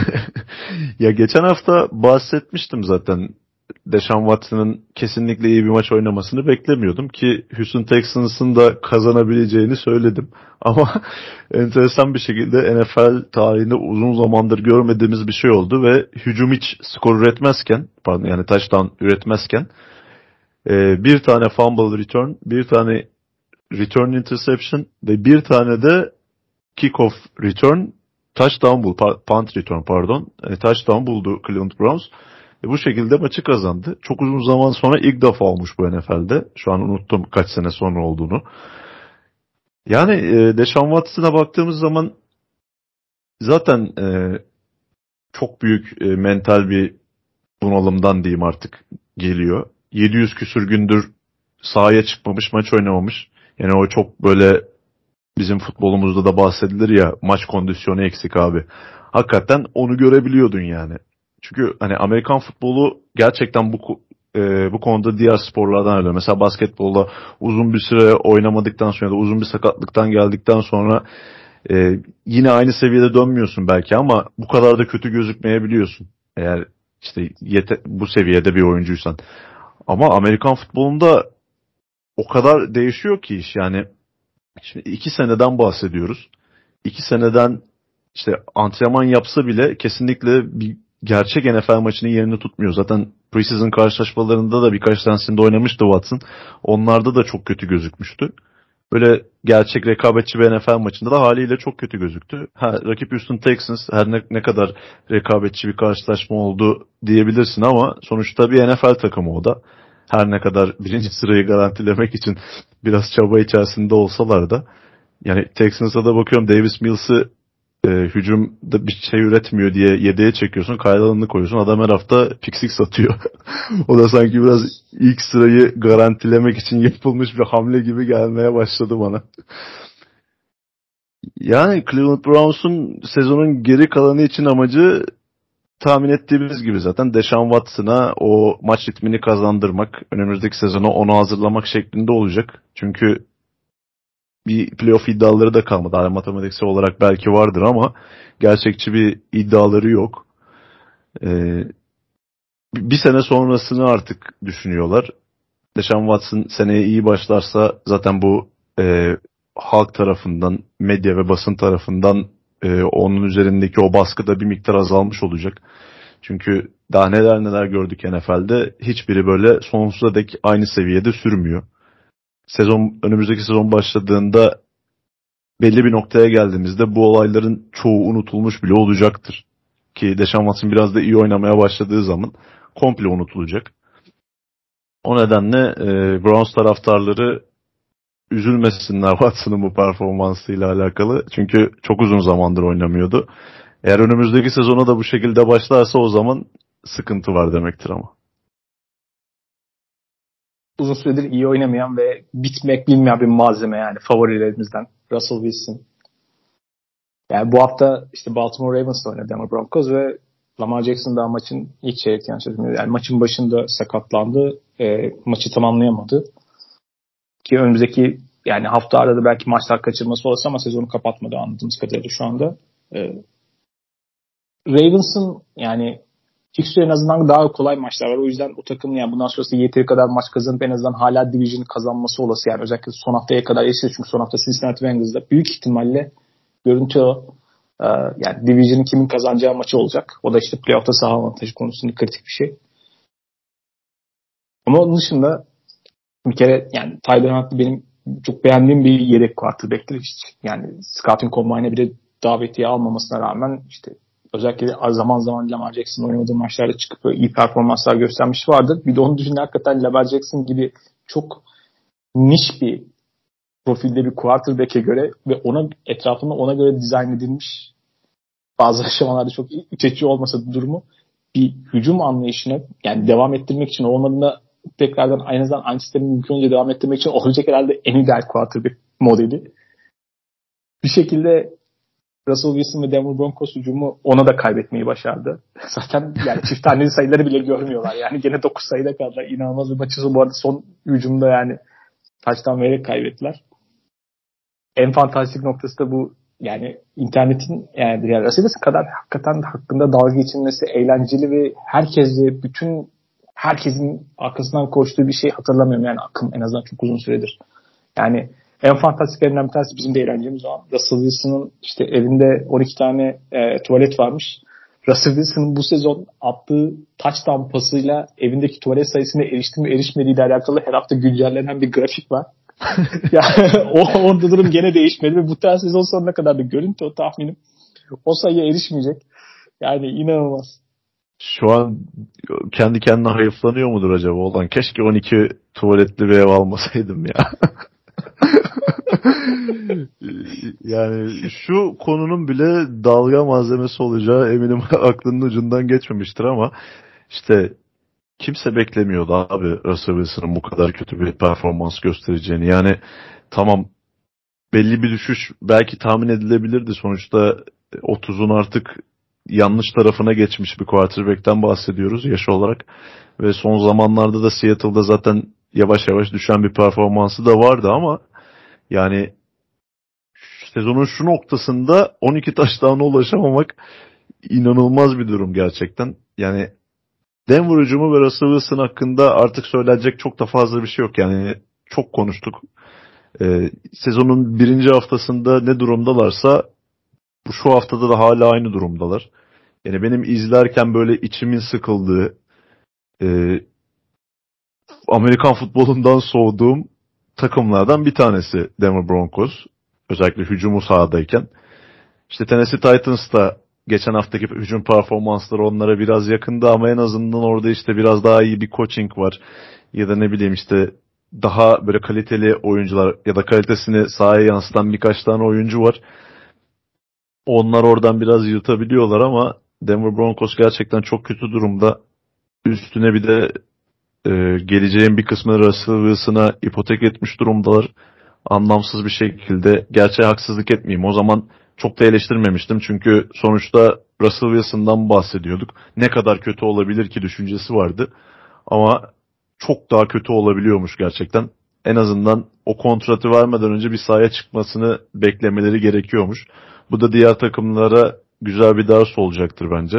S2: ya geçen hafta bahsetmiştim zaten Deshaun Watson'ın kesinlikle iyi bir maç oynamasını beklemiyordum ki Houston Texans'ın da kazanabileceğini söyledim. Ama enteresan bir şekilde NFL tarihinde uzun zamandır görmediğimiz bir şey oldu ve hücum hiç skor üretmezken, pardon yani touchdown üretmezken e, bir tane fumble return, bir tane return interception ve bir tane de kickoff return touchdown buldu, punt return pardon, e, touchdown buldu Cleveland Browns. E bu şekilde maçı kazandı. Çok uzun zaman sonra ilk defa olmuş bu NFL'de. Şu an unuttum kaç sene sonra olduğunu. Yani e, Deshaun Watson'a baktığımız zaman zaten e, çok büyük e, mental bir bunalımdan diyeyim artık geliyor. 700 küsür gündür sahaya çıkmamış, maç oynamamış. Yani o çok böyle bizim futbolumuzda da bahsedilir ya maç kondisyonu eksik abi. Hakikaten onu görebiliyordun yani. Çünkü hani Amerikan futbolu gerçekten bu e, bu konuda diğer sporlardan öyle. Mesela basketbolda uzun bir süre oynamadıktan sonra da uzun bir sakatlıktan geldikten sonra e, yine aynı seviyede dönmüyorsun belki ama bu kadar da kötü gözükmeyebiliyorsun. Eğer işte yete, bu seviyede bir oyuncuysan. Ama Amerikan futbolunda o kadar değişiyor ki iş yani şimdi iki seneden bahsediyoruz. İki seneden işte antrenman yapsa bile kesinlikle bir gerçek NFL maçının yerini tutmuyor. Zaten preseason karşılaşmalarında da birkaç tanesinde oynamıştı Watson. Onlarda da çok kötü gözükmüştü. Böyle gerçek rekabetçi bir NFL maçında da haliyle çok kötü gözüktü. Ha, rakip Houston Texans her ne, ne kadar rekabetçi bir karşılaşma oldu diyebilirsin ama sonuçta bir NFL takımı o da. Her ne kadar birinci sırayı garantilemek için biraz çaba içerisinde olsalar da yani Texans'a da bakıyorum Davis Mills'ı e, hücumda bir şey üretmiyor diye yedeğe çekiyorsun. Kaylanını koyuyorsun. Adam her hafta piksik satıyor. o da sanki biraz ilk sırayı garantilemek için yapılmış bir hamle gibi gelmeye başladı bana. Yani Cleveland Browns'un sezonun geri kalanı için amacı tahmin ettiğimiz gibi zaten Deshaun Watson'a o maç ritmini kazandırmak, önümüzdeki sezona onu hazırlamak şeklinde olacak. Çünkü bir playoff iddiaları da kalmadı. Yani matematiksel olarak belki vardır ama gerçekçi bir iddiaları yok. Ee, bir sene sonrasını artık düşünüyorlar. Deshaun Watson seneye iyi başlarsa zaten bu e, halk tarafından, medya ve basın tarafından e, onun üzerindeki o baskı da bir miktar azalmış olacak. Çünkü daha neler neler gördük NFL'de hiçbiri böyle sonsuza dek aynı seviyede sürmüyor sezon önümüzdeki sezon başladığında belli bir noktaya geldiğimizde bu olayların çoğu unutulmuş bile olacaktır. Ki Deşan Watson biraz da iyi oynamaya başladığı zaman komple unutulacak. O nedenle e, Browns taraftarları üzülmesinler Watson'ın bu performansıyla alakalı. Çünkü çok uzun zamandır oynamıyordu. Eğer önümüzdeki sezona da bu şekilde başlarsa o zaman sıkıntı var demektir ama
S1: uzun süredir iyi oynamayan ve bitmek bilmeyen bir malzeme yani favorilerimizden Russell Wilson. Yani bu hafta işte Baltimore Ravens'la oynadı ama Broncos ve Lamar Jackson daha maçın ilk çeyrek yanlış Yani maçın başında sakatlandı. E, maçı tamamlayamadı. Ki önümüzdeki yani hafta arada belki maçlar kaçırması olsa ama sezonu kapatmadı anladığımız kadarıyla şu anda. E, Ravens'ın yani Fikstür en azından daha kolay maçlar var. O yüzden o takımın yani bundan sonrası yeteri kadar maç kazanıp en azından hala Division'ı kazanması olası. Yani özellikle son haftaya kadar yaşıyor. Çünkü son hafta Cincinnati Bengals'da büyük ihtimalle görüntü o. Ee, yani Division'ı kimin kazanacağı maçı olacak. O da işte playoff'ta saha avantajı konusunda kritik bir şey. Ama onun dışında bir kere yani Tyler Huntley benim çok beğendiğim bir yedek quarterback'tir. Yani scouting combine'e bile davetiye almamasına rağmen işte özellikle zaman zaman Lamar Jackson oynadığı maçlarda çıkıp iyi performanslar göstermiş vardır. Bir de onun dışında hakikaten Lamar Jackson gibi çok niş bir profilde bir quarterback'e göre ve ona etrafında ona göre dizayn edilmiş bazı aşamalarda çok iç olmasa da durumu bir hücum anlayışını yani devam ettirmek için olmadığında tekrardan aynı zamanda aynı sistemi mümkün önce devam ettirmek için olacak herhalde en ideal quarterback modeli. Bir şekilde Russell Wilson ve Denver Broncos hücumu ona da kaybetmeyi başardı. Zaten yani çift taneli sayıları bile görmüyorlar. Yani gene 9 sayıda kaldılar. İnanılmaz bir maçı bu arada son hücumda yani taçtan vererek kaybettiler. En fantastik noktası da bu yani internetin yani, Russell Wilson kadar hakikaten hakkında dalga geçilmesi eğlenceli ve herkesle bütün herkesin arkasından koştuğu bir şey hatırlamıyorum yani akım en azından çok uzun süredir. Yani en fantastiklerinden bir tanesi bizim de eğlencemiz o. Russell Wilson'ın işte evinde 12 tane e, tuvalet varmış. Russell Wilson'ın bu sezon attığı touchdown pasıyla evindeki tuvalet sayısına erişti mi erişmediği ile alakalı her hafta güncellenen bir grafik var. ya o orada durum gene değişmedi ve bu tarz sezon sonuna kadar da görüntü o tahminim. O sayıya erişmeyecek. Yani inanılmaz.
S2: Şu an kendi kendine hayıflanıyor mudur acaba olan? Keşke 12 tuvaletli bir ev almasaydım ya. yani şu konunun bile dalga malzemesi olacağı eminim aklının ucundan geçmemiştir ama işte kimse beklemiyordu abi Russell Wilson'ın bu kadar kötü bir performans göstereceğini. Yani tamam belli bir düşüş belki tahmin edilebilirdi. Sonuçta 30'un artık yanlış tarafına geçmiş bir quarterback'ten bahsediyoruz yaş olarak. Ve son zamanlarda da Seattle'da zaten yavaş yavaş düşen bir performansı da vardı ama yani sezonun şu noktasında 12 taştağına ulaşamamak inanılmaz bir durum gerçekten. Yani Denver hücumu ve Russell Wilson hakkında artık söylenecek çok da fazla bir şey yok. Yani çok konuştuk. Ee, sezonun birinci haftasında ne durumdalarsa şu haftada da hala aynı durumdalar. Yani benim izlerken böyle içimin sıkıldığı, e, Amerikan futbolundan soğuduğum takımlardan bir tanesi Denver Broncos. Özellikle hücumu sahadayken. İşte Tennessee Titans da geçen haftaki hücum performansları onlara biraz yakındı ama en azından orada işte biraz daha iyi bir coaching var. Ya da ne bileyim işte daha böyle kaliteli oyuncular ya da kalitesini sahaya yansıtan birkaç tane oyuncu var. Onlar oradan biraz yırtabiliyorlar ama Denver Broncos gerçekten çok kötü durumda. Üstüne bir de e, geleceğin bir kısmını Russell ipotek etmiş durumdalar. Anlamsız bir şekilde. Gerçeğe haksızlık etmeyeyim. O zaman çok da eleştirmemiştim. Çünkü sonuçta Russell Wilson'dan bahsediyorduk. Ne kadar kötü olabilir ki düşüncesi vardı. Ama çok daha kötü olabiliyormuş gerçekten. En azından o kontratı vermeden önce bir sahaya çıkmasını beklemeleri gerekiyormuş. Bu da diğer takımlara güzel bir ders olacaktır bence.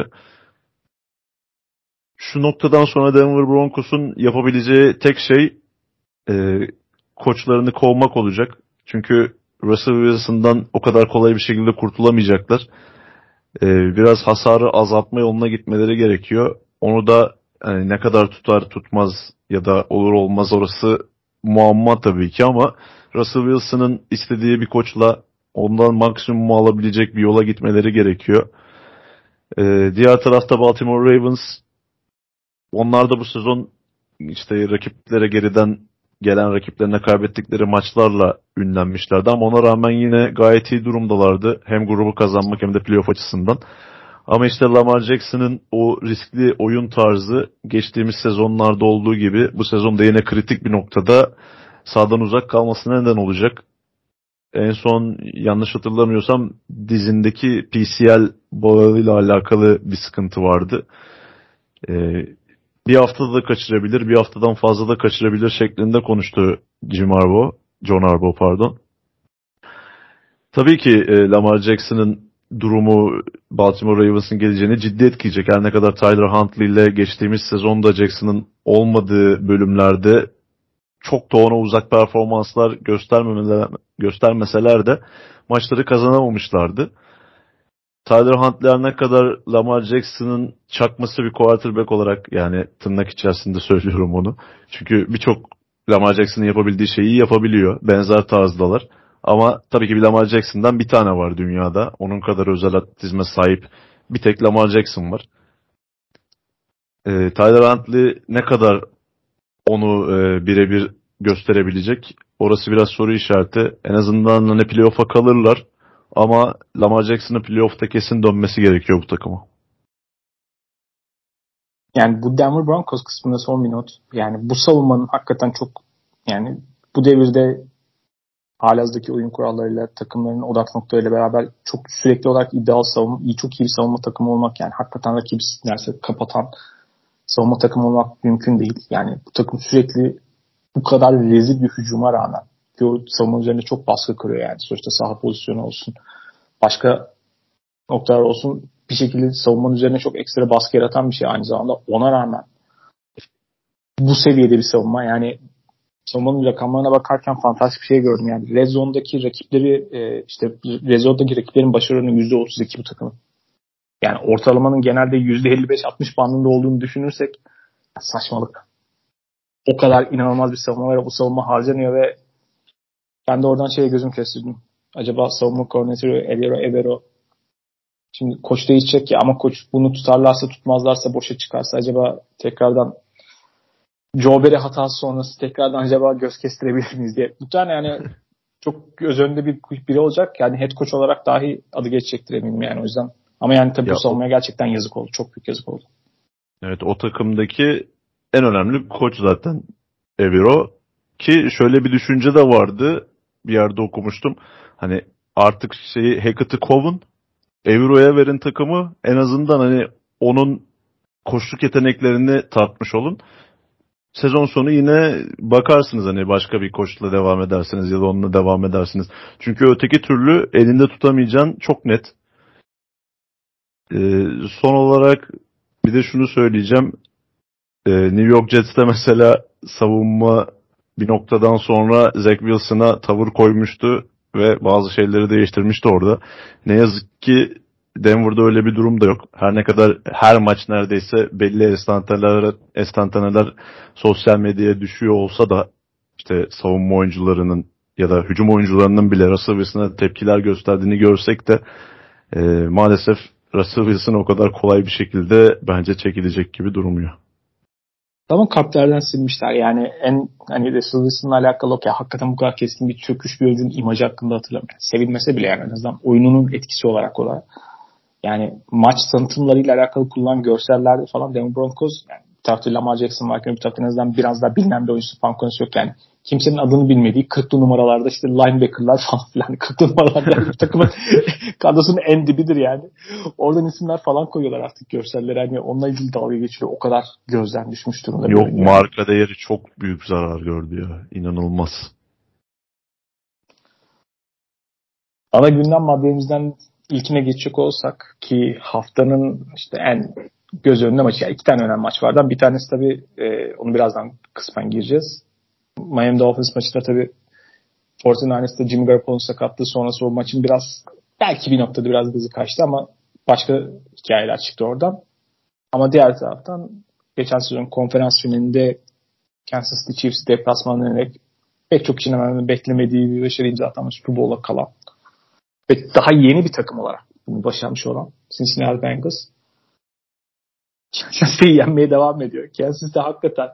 S2: Şu noktadan sonra Denver Broncos'un yapabileceği tek şey e, koçlarını kovmak olacak. Çünkü Russell Wilson'dan o kadar kolay bir şekilde kurtulamayacaklar. E, biraz hasarı azaltma yoluna gitmeleri gerekiyor. Onu da yani ne kadar tutar tutmaz ya da olur olmaz orası muamma tabii ki ama Russell Wilson'ın istediği bir koçla ondan maksimum alabilecek bir yola gitmeleri gerekiyor. Ee, diğer tarafta Baltimore Ravens onlar da bu sezon işte rakiplere geriden gelen rakiplerine kaybettikleri maçlarla ünlenmişlerdi ama ona rağmen yine gayet iyi durumdalardı. Hem grubu kazanmak hem de playoff açısından. Ama işte Lamar Jackson'ın o riskli oyun tarzı geçtiğimiz sezonlarda olduğu gibi bu sezonda yine kritik bir noktada sağdan uzak kalmasına neden olacak. En son yanlış hatırlamıyorsam dizindeki PCL bağıyla alakalı bir sıkıntı vardı. Ee, bir haftada da kaçırabilir, bir haftadan fazla da kaçırabilir şeklinde konuştu Jim Harbaugh, John Harbaugh pardon. Tabii ki e, Lamar Jackson'ın durumu Baltimore Ravens'ın geleceğini ciddi etkileyecek. Her ne kadar Tyler Huntley ile geçtiğimiz sezonda Jackson'ın olmadığı bölümlerde çok da ona uzak performanslar göstermemeler, göstermeseler de maçları kazanamamışlardı. Tyler Huntley ne kadar Lamar Jackson'ın çakması bir quarterback olarak yani tırnak içerisinde söylüyorum onu. Çünkü birçok Lamar Jackson'ın yapabildiği şeyi yapabiliyor. Benzer tarzdalar. Ama tabii ki bir Lamar Jackson'dan bir tane var dünyada. Onun kadar özel atletizme sahip bir tek Lamar Jackson var. Ee, Tyler Huntley ne kadar onu e, birebir gösterebilecek? Orası biraz soru işareti. En azından hani playoff'a kalırlar. Ama Lamar Jackson'ın playoff'ta kesin dönmesi gerekiyor bu takıma.
S1: Yani bu Denver Broncos kısmında son bir not. Yani bu savunmanın hakikaten çok yani bu devirde halazdaki oyun kurallarıyla takımların odak noktalarıyla beraber çok sürekli olarak iddialı savunma, iyi çok iyi bir savunma takımı olmak yani hakikaten rakip derse kapatan savunma takımı olmak mümkün değil. Yani bu takım sürekli bu kadar rezil bir hücuma rağmen savunma üzerinde çok baskı kuruyor yani. Sonuçta saha pozisyonu olsun. Başka noktalar olsun bir şekilde savunmanın üzerine çok ekstra baskı yaratan bir şey aynı zamanda. Ona rağmen bu seviyede bir savunma yani savunmanın rakamlarına bakarken fantastik bir şey gördüm. Yani Red Zone'daki rakipleri e, işte Red Zone'daki rakiplerin başarının %32 bu takımın. Yani ortalamanın genelde %55-60 bandında olduğunu düşünürsek saçmalık. O kadar inanılmaz bir savunma var. Bu savunma harcanıyor ve ben de oradan şeye gözüm kestirdim. Acaba savunma koordinatörü Evero Evero şimdi koç değişecek ya ama koç bunu tutarlarsa tutmazlarsa boşa çıkarsa acaba tekrardan Joe Barry hatası sonrası tekrardan acaba göz kestirebilir miyiz diye. Bu tane yani çok göz önünde bir biri olacak. Yani head coach olarak dahi adı geçecektir eminim yani o yüzden. Ama yani tabii ya bu savunmaya gerçekten yazık oldu. Çok büyük yazık oldu.
S2: Evet o takımdaki en önemli koç zaten Evero. Ki şöyle bir düşünce de vardı. Bir yerde okumuştum. Hani artık şeyi Hackett'ı kovun. Evero'ya verin takımı. En azından hani onun koşluk yeteneklerini tartmış olun sezon sonu yine bakarsınız hani başka bir koçla devam edersiniz ya da onunla devam edersiniz. Çünkü öteki türlü elinde tutamayacağın çok net. Ee, son olarak bir de şunu söyleyeceğim. e, New York Jets'te mesela savunma bir noktadan sonra Zach Wilson'a tavır koymuştu ve bazı şeyleri değiştirmişti orada. Ne yazık ki Denver'da öyle bir durum da yok. Her ne kadar her maç neredeyse belli estantaneler, estantaneler sosyal medyaya düşüyor olsa da işte savunma oyuncularının ya da hücum oyuncularının bile Russell Wilson'a tepkiler gösterdiğini görsek de e, maalesef Russell Wilson o kadar kolay bir şekilde bence çekilecek gibi durmuyor.
S1: Ama kartlardan silmişler. Yani en hani Russell Wilson'la alakalı okey hakikaten bu kadar keskin bir çöküş bir oyuncunun imajı hakkında hatırlamıyorum. Sevilmese bile yani en azından oyununun etkisi olarak olarak. Yani maç tanıtımlarıyla alakalı kullanılan görsellerde falan Denver Broncos yani bir tarafta Lamar Jackson varken bir tarafta en azından biraz daha bilinen bir oyuncusu falan konusu yok yani. Kimsenin adını bilmediği 40'lı numaralarda işte linebacker'lar falan filan 40'lı numaralarda bir takımın kadrosunun en dibidir yani. Oradan isimler falan koyuyorlar artık görselleri. Hani onunla ilgili dalga geçiyor. O kadar gözden düşmüş durumda.
S2: Yok marka değeri çok büyük zarar gördü ya. İnanılmaz.
S1: Ana gündem maddemizden ilkine geçecek olsak ki haftanın işte en göz önünde maçı. Yani iki tane önemli maç vardı. Bir tanesi tabii e, onu birazdan kısmen gireceğiz. Miami Dolphins maçında tabii 49ers'ta Jimmy Garoppolo'nun sakatlığı sonrası o maçın biraz belki bir noktada biraz hızı kaçtı ama başka hikayeler çıktı oradan. Ama diğer taraftan geçen sezon konferans finalinde Kansas City Chiefs deplasmanına dönerek pek çok kişinin hemen beklemediği bir başarı imza atan Super Bowl'a kalan ve daha yeni bir takım olarak bunu başarmış olan Cincinnati Bengals Kansas City'yi yenmeye devam ediyor. Kansas City hakikaten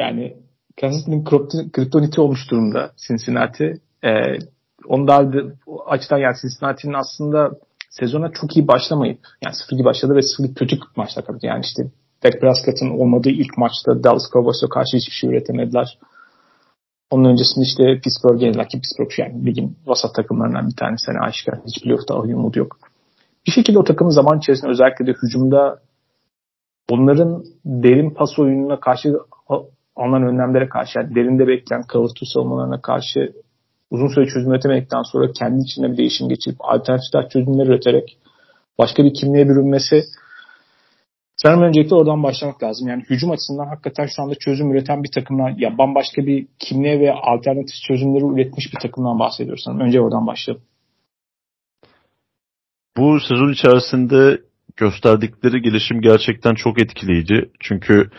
S1: yani Kansas City'nin kriptoniti olmuş durumda Cincinnati. Ee, onda açıdan yani Cincinnati'nin aslında sezona çok iyi başlamayıp yani 0 başladı ve 0 kötü maçta kaldı. Yani işte Dak Prescott'ın olmadığı ilk maçta Dallas Cowboys'a karşı hiçbir şey üretemediler. Onun öncesinde işte Pittsburgh'e ki Pittsburgh yani ligin vasat takımlarından bir tanesi. Hani aşikar hiç playoff'ta umudu yok. Bir şekilde o takımın zaman içerisinde özellikle de hücumda onların derin pas oyununa karşı alınan önlemlere karşı yani derinde bekleyen kalıtı savunmalarına karşı uzun süre çözüm üretemedikten sonra kendi içinde bir değişim geçirip alternatif çözümler üreterek başka bir kimliğe bürünmesi sanırım öncelikle oradan başlamak lazım. Yani hücum açısından hakikaten şu anda çözüm üreten bir takımdan ya bambaşka bir kimliğe ve alternatif çözümleri üretmiş bir takımdan bahsediyoruz. Önce oradan başlayalım.
S2: Bu sezon içerisinde gösterdikleri gelişim gerçekten çok etkileyici. Çünkü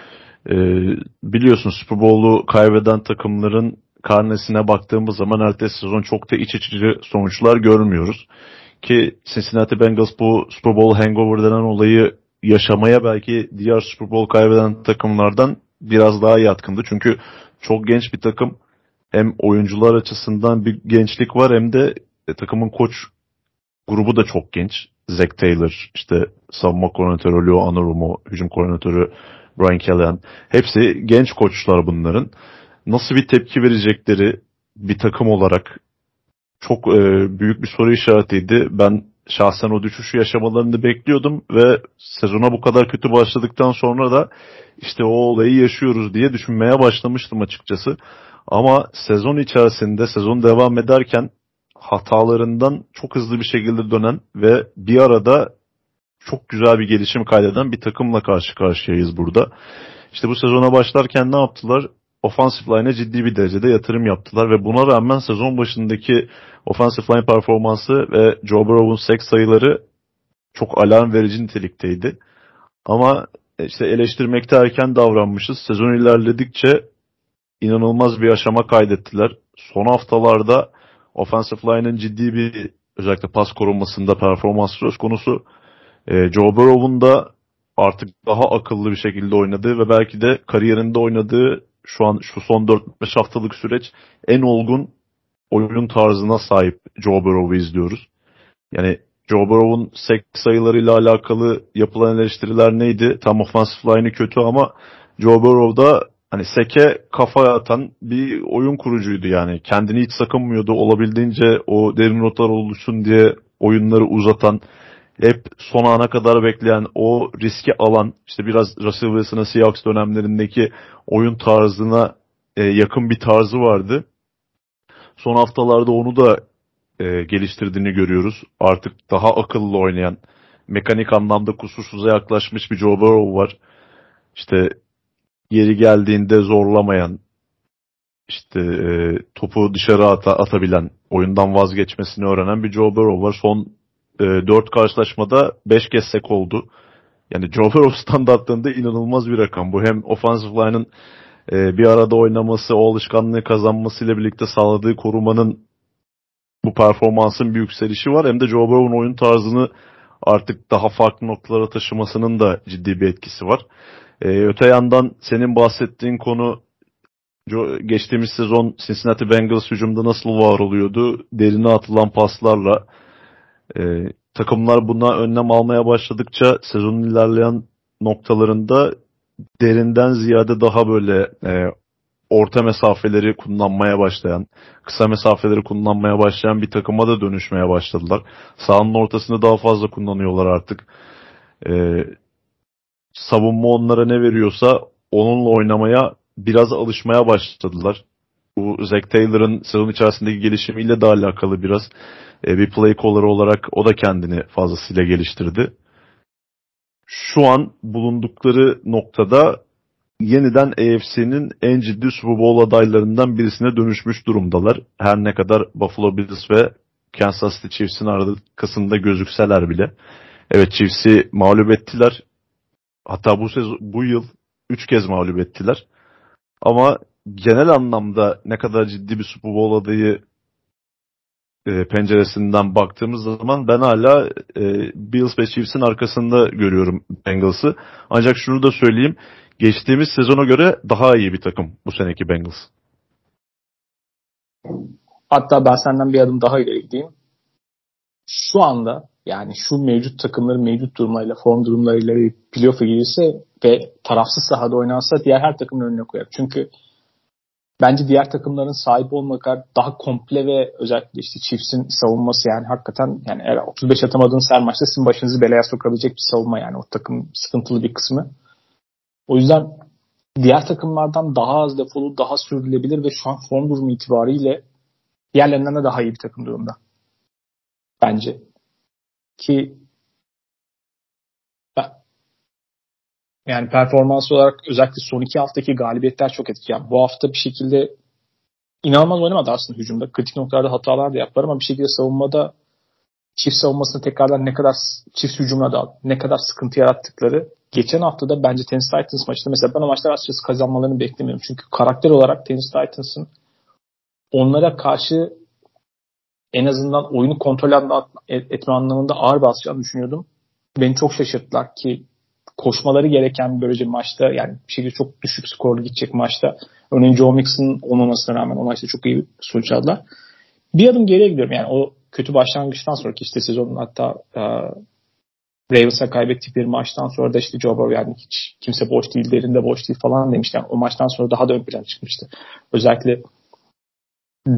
S2: e, biliyorsun Super Bowl'u kaybeden takımların karnesine baktığımız zaman ertesi sezon çok da iç içici sonuçlar görmüyoruz. Ki Cincinnati Bengals bu Super Bowl hangover denen olayı yaşamaya belki diğer Super Bowl kaybeden takımlardan biraz daha yatkındı. Çünkü çok genç bir takım hem oyuncular açısından bir gençlik var hem de e, takımın koç grubu da çok genç. Zach Taylor, işte savunma koordinatörü Leo Anarumo, hücum koordinatörü Brian Callahan. Hepsi genç koçlar bunların. Nasıl bir tepki verecekleri bir takım olarak çok e, büyük bir soru işaretiydi. Ben şahsen o düşüşü yaşamalarını bekliyordum ve sezona bu kadar kötü başladıktan sonra da işte o olayı yaşıyoruz diye düşünmeye başlamıştım açıkçası. Ama sezon içerisinde sezon devam ederken hatalarından çok hızlı bir şekilde dönen ve bir arada çok güzel bir gelişim kaydeden bir takımla karşı karşıyayız burada. İşte bu sezona başlarken ne yaptılar? Offensive line'e ciddi bir derecede yatırım yaptılar ve buna rağmen sezon başındaki offensive line performansı ve Joe Burrow'un sek sayıları çok alarm verici nitelikteydi. Ama işte eleştirmekte erken davranmışız. Sezon ilerledikçe inanılmaz bir aşama kaydettiler. Son haftalarda offensive line'ın ciddi bir özellikle pas korunmasında performans söz konusu. E, Joe Burrow'un da artık daha akıllı bir şekilde oynadığı ve belki de kariyerinde oynadığı şu an şu son 4-5 haftalık süreç en olgun oyun tarzına sahip Joe Burrow'u izliyoruz. Yani Joe Burrow'un sek sayılarıyla alakalı yapılan eleştiriler neydi? Tam offensive line'ı kötü ama Joe Burrow da hani seke kafa atan bir oyun kurucuydu yani. Kendini hiç sakınmıyordu. Olabildiğince o derin rotalar oluşsun diye oyunları uzatan, hep son ana kadar bekleyen, o riski alan, işte biraz Russell Wilson'ın Seahawks dönemlerindeki oyun tarzına e, yakın bir tarzı vardı. Son haftalarda onu da e, geliştirdiğini görüyoruz. Artık daha akıllı oynayan, mekanik anlamda kusursuza yaklaşmış bir Joe Burrow var. işte yeri geldiğinde zorlamayan, işte e, topu dışarı ata, atabilen, oyundan vazgeçmesini öğrenen bir Joe Burrow var. Son e, 4 karşılaşmada 5 kez sek oldu. Yani Joe Burrow standartlarında inanılmaz bir rakam. Bu hem offensive line'ın e, bir arada oynaması, o alışkanlığı kazanmasıyla birlikte sağladığı korumanın bu performansın bir yükselişi var. Hem de Joe Burrow'un oyun tarzını artık daha farklı noktalara taşımasının da ciddi bir etkisi var. Ee, öte yandan senin bahsettiğin konu geçtiğimiz sezon Cincinnati Bengals hücumda nasıl var oluyordu? Derine atılan paslarla e, takımlar buna önlem almaya başladıkça sezonun ilerleyen noktalarında derinden ziyade daha böyle e, orta mesafeleri kullanmaya başlayan, kısa mesafeleri kullanmaya başlayan bir takıma da dönüşmeye başladılar. Sahanın ortasını daha fazla kullanıyorlar artık. Ee, savunma onlara ne veriyorsa onunla oynamaya biraz alışmaya başladılar. Bu Zach Taylor'ın sezon içerisindeki gelişimiyle de alakalı biraz. Ee, bir play caller olarak o da kendini fazlasıyla geliştirdi. Şu an bulundukları noktada yeniden AFC'nin en ciddi Super Bowl adaylarından birisine dönüşmüş durumdalar. Her ne kadar Buffalo Bills ve Kansas City Chiefs'in arkasında gözükseler bile. Evet Chiefs'i mağlup ettiler. Hatta bu sezon, bu yıl 3 kez mağlup ettiler. Ama genel anlamda ne kadar ciddi bir Super Bowl adayı e, penceresinden baktığımız zaman ben hala e, Bills ve Chiefs'in arkasında görüyorum Bengals'ı. Ancak şunu da söyleyeyim geçtiğimiz sezona göre daha iyi bir takım bu seneki Bengals.
S1: Hatta ben senden bir adım daha ileri gideyim. Şu anda yani şu mevcut takımların mevcut durumlarıyla, form durumlarıyla playoff'a girirse ve tarafsız sahada oynansa diğer her takımın önüne koyar. Çünkü bence diğer takımların sahip olmak daha komple ve özellikle işte Chiefs'in savunması yani hakikaten yani eğer 35 atamadığınız her maçta sizin başınızı belaya sokabilecek bir savunma yani o takım sıkıntılı bir kısmı. O yüzden diğer takımlardan daha az defolu, daha sürdürülebilir ve şu an form durumu itibariyle diğerlerinden de daha iyi bir takım durumda. Bence. Ki yani performans olarak özellikle son iki haftaki galibiyetler çok etkili. Yani bu hafta bir şekilde inanılmaz oynamadı aslında hücumda. Kritik noktalarda hatalar da yaptılar ama bir şekilde savunmada çift savunmasını tekrardan ne kadar çift hücumla da ne kadar sıkıntı yarattıkları geçen hafta da bence Tennessee Titans maçında mesela ben o maçlar açıkçası kazanmalarını beklemiyorum. Çünkü karakter olarak Tennessee Titans'ın onlara karşı en azından oyunu kontrol etme anlamında ağır basacağını düşünüyordum. Beni çok şaşırttılar ki koşmaları gereken böylece maçta yani bir şekilde çok düşük skorlu gidecek maçta. Örneğin Joe Mixon olmamasına rağmen o maçta çok iyi sonuç aldılar. Bir adım geriye gidiyorum yani o kötü başlangıçtan sonraki işte sezonun hatta Ravens'a kaybettikleri maçtan sonra da işte Joe Burrow yani hiç kimse boş değil, derinde boş değil falan demişti. Yani o maçtan sonra daha da ön plana çıkmıştı. Özellikle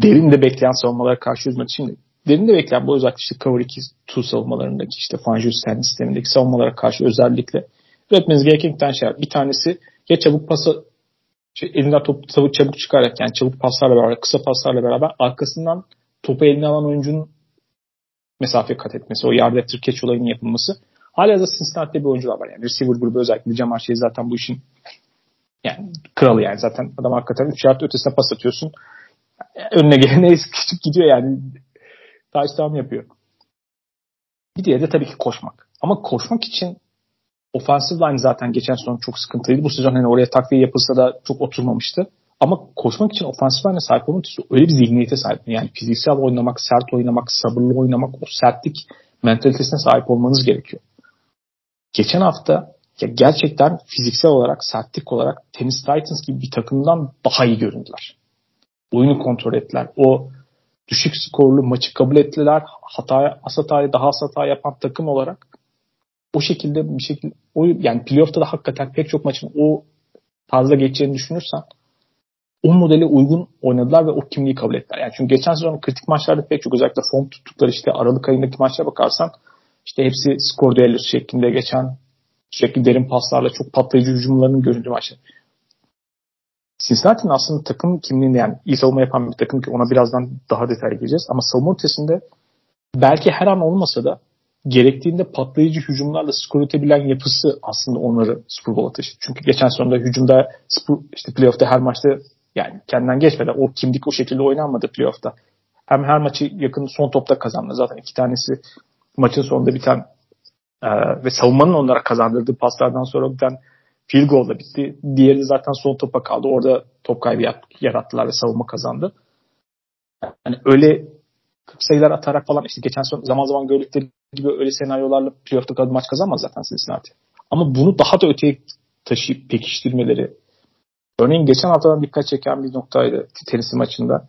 S1: derinde bekleyen savunmalara karşı yüzmek. Şimdi derinde bekleyen bu özellikle işte cover 2 savunmalarındaki işte Fangio kendi sistemindeki savunmalara karşı özellikle üretmeniz gereken iki tane şey. Bir tanesi ya çabuk pası şey, elinden topu çabuk, çabuk çıkarak yani çabuk paslarla beraber, kısa paslarla beraber arkasından topu eline alan oyuncunun mesafe kat etmesi, o yard after catch olayının yapılması. Hala da Cincinnati'de bir oyuncular var. Yani receiver grubu özellikle Jamar Chase zaten bu işin yani kralı yani zaten adam hakikaten 3 yard ötesine pas atıyorsun. Önüne gelene küçük gidiyor yani. Touchdown yapıyor. Bir diğeri de tabii ki koşmak. Ama koşmak için offensive line zaten geçen sezon çok sıkıntılıydı. Bu sezon hani oraya takviye yapılsa da çok oturmamıştı. Ama koşmak için offensive line'e sahip olmak için öyle bir zihniyete sahip. Yani fiziksel oynamak, sert oynamak, sabırlı oynamak, o sertlik mentalitesine sahip olmanız gerekiyor geçen hafta ya gerçekten fiziksel olarak, sertlik olarak Tennis Titans gibi bir takımdan daha iyi göründüler. Oyunu kontrol ettiler. O düşük skorlu maçı kabul ettiler. Hataya, as hatayı daha az hata yapan takım olarak o şekilde bir şekilde o yani playoff'ta da hakikaten pek çok maçın o tarzda geçeceğini düşünürsen o modele uygun oynadılar ve o kimliği kabul ettiler. Yani çünkü geçen sezon kritik maçlarda pek çok özellikle form tuttukları işte Aralık ayındaki maçlara bakarsan işte hepsi skor duellosu şeklinde geçen sürekli derin paslarla çok patlayıcı hücumlarının göründüğü maçlar. Cincinnati'nin aslında takım kimliğinde yani iyi savunma yapan bir takım ki ona birazdan daha detaylı gireceğiz. Ama savunma ötesinde belki her an olmasa da gerektiğinde patlayıcı hücumlarla skor üretebilen yapısı aslında onları Super Bowl'a taşıdı. Çünkü geçen sonunda hücumda işte playoff'ta her maçta yani kendinden geçmeden o kimlik o şekilde oynanmadı playoff'ta. Hem her maçı yakın son topta kazandı. Zaten iki tanesi maçın sonunda biten e, ve savunmanın onlara kazandırdığı paslardan sonra biten field goal'la bitti. Diğeri zaten son topa kaldı. Orada top kaybı yarattılar ve savunma kazandı. Yani öyle sayılar atarak falan işte geçen son zaman zaman gördükleri gibi öyle senaryolarla playoff'ta maç kazanmaz zaten Cincinnati. Ama bunu daha da öteye taşıyıp pekiştirmeleri örneğin geçen haftadan dikkat çeken bir noktaydı tenisi maçında.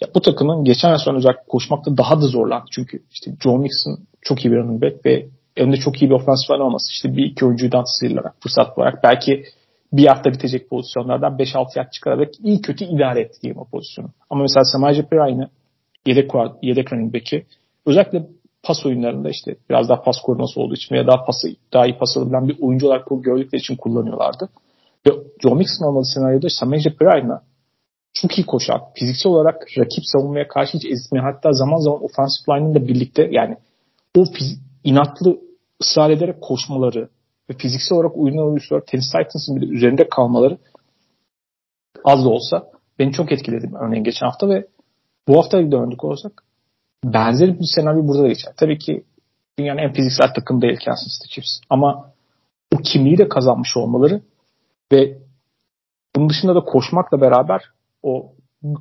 S1: Ya bu takımın geçen sene özellikle koşmakta daha da zorlandı. Çünkü işte Joe Mixon çok iyi bir running back ve önünde çok iyi bir ofensif olması. İşte bir iki oyuncudan sıyrılarak, fırsat bularak belki bir hafta bitecek pozisyonlardan 5-6 yard çıkararak iyi kötü idare ettiğim o pozisyonu. Ama mesela Samaje Perayne yedek, yedek running back'i özellikle pas oyunlarında işte biraz daha pas koruması olduğu için veya daha pası, daha iyi pas alabilen bir oyuncu olarak gördükleri için kullanıyorlardı. Ve Joe Mixon olmadığı senaryoda Samaje Perayne çok iyi koşan, fiziksel olarak rakip savunmaya karşı hiç ezilmeyen hatta zaman zaman offensive line'ın da birlikte yani o fiz- inatlı ısrar ederek koşmaları ve fiziksel olarak uyumlu oyuncular Tennis Titans'ın bile üzerinde kalmaları az da olsa beni çok etkiledi örneğin geçen hafta ve bu hafta döndük olsak benzer bir senaryo burada da geçer. Tabii ki dünyanın en fiziksel takım değil Kansas City Chiefs. Ama o kimliği de kazanmış olmaları ve bunun dışında da koşmakla beraber o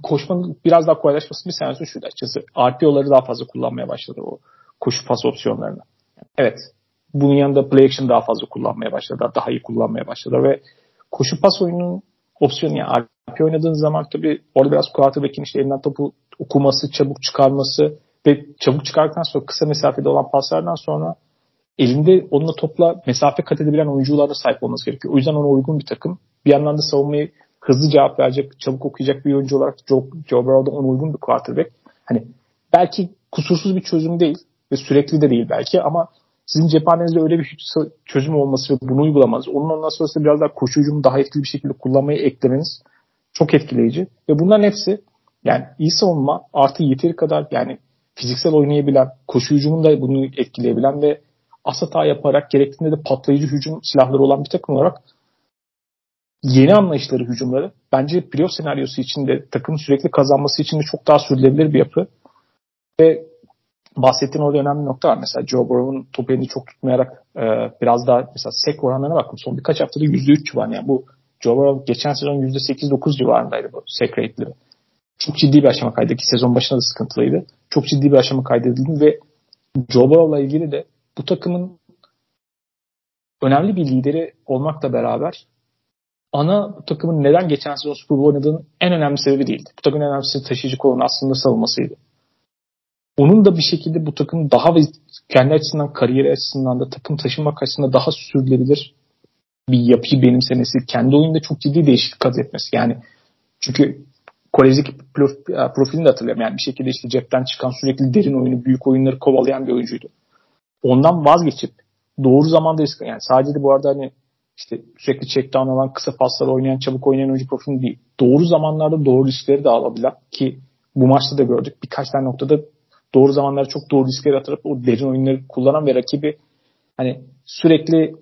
S1: koşmanın biraz daha kolaylaşması bir senaryosu şuydu açıkçası. RPO'ları daha fazla kullanmaya başladı o koşu pas opsiyonlarını. Evet. Bunun yanında play action daha fazla kullanmaya başladı. Daha iyi kullanmaya başladı ve koşu pas oyunun opsiyonu yani RP oynadığın zaman tabii orada biraz quarterback'in işte elinden topu okuması, çabuk çıkarması ve çabuk çıkardıktan sonra kısa mesafede olan paslardan sonra elinde onunla topla mesafe kat edebilen oyunculara sahip olması gerekiyor. O yüzden ona uygun bir takım. Bir yandan da savunmayı hızlı cevap verecek, çabuk okuyacak bir oyuncu olarak Joe, Joe Burrow'da ona uygun bir quarterback. Hani belki kusursuz bir çözüm değil ve sürekli de değil belki ama sizin cephanenizde öyle bir çözüm olması ve bunu uygulamanız, onun ondan sonrasında biraz daha koşu hücumu daha etkili bir şekilde kullanmayı eklemeniz çok etkileyici. Ve bunların hepsi yani iyi savunma artı yeteri kadar yani fiziksel oynayabilen, koşu hücumun da bunu etkileyebilen ve as hata yaparak gerektiğinde de patlayıcı hücum silahları olan bir takım olarak yeni anlayışları hücumları bence playoff senaryosu içinde takımın sürekli kazanması için de çok daha sürdürülebilir bir yapı. Ve bahsettiğin orada önemli nokta var. Mesela Joe Burrow'un topu elini çok tutmayarak e, biraz daha mesela sek oranlarına baktım. Son birkaç haftada %3 civarında. Yani bu Joe Burrow geçen sezon %8-9 civarındaydı bu sek rate'leri. Çok ciddi bir aşama kaydı ki sezon başında da sıkıntılıydı. Çok ciddi bir aşama kaydedildi ve Joe Burrow'la ilgili de bu takımın önemli bir lideri olmakla beraber ana bu takımın neden geçen sezon Super Bowl oynadığının en önemli sebebi değildi. Bu takımın en önemli taşıyıcı konu aslında savunmasıydı. Onun da bir şekilde bu takım daha ve kendi açısından kariyer açısından da takım taşımak açısından daha sürdürülebilir bir yapıyı benimsemesi, kendi oyunda çok ciddi değişiklik kat etmesi. Yani çünkü kolejdeki profilini de hatırlıyorum. Yani bir şekilde işte cepten çıkan sürekli derin oyunu, büyük oyunları kovalayan bir oyuncuydu. Ondan vazgeçip doğru zamanda risk yani sadece de bu arada hani işte sürekli check down alan, kısa paslar oynayan, çabuk oynayan oyuncu profili değil. Doğru zamanlarda doğru riskleri de alabilen ki bu maçta da gördük. Birkaç tane noktada doğru zamanlarda çok doğru riskleri atıp o derin oyunları kullanan ve rakibi hani sürekli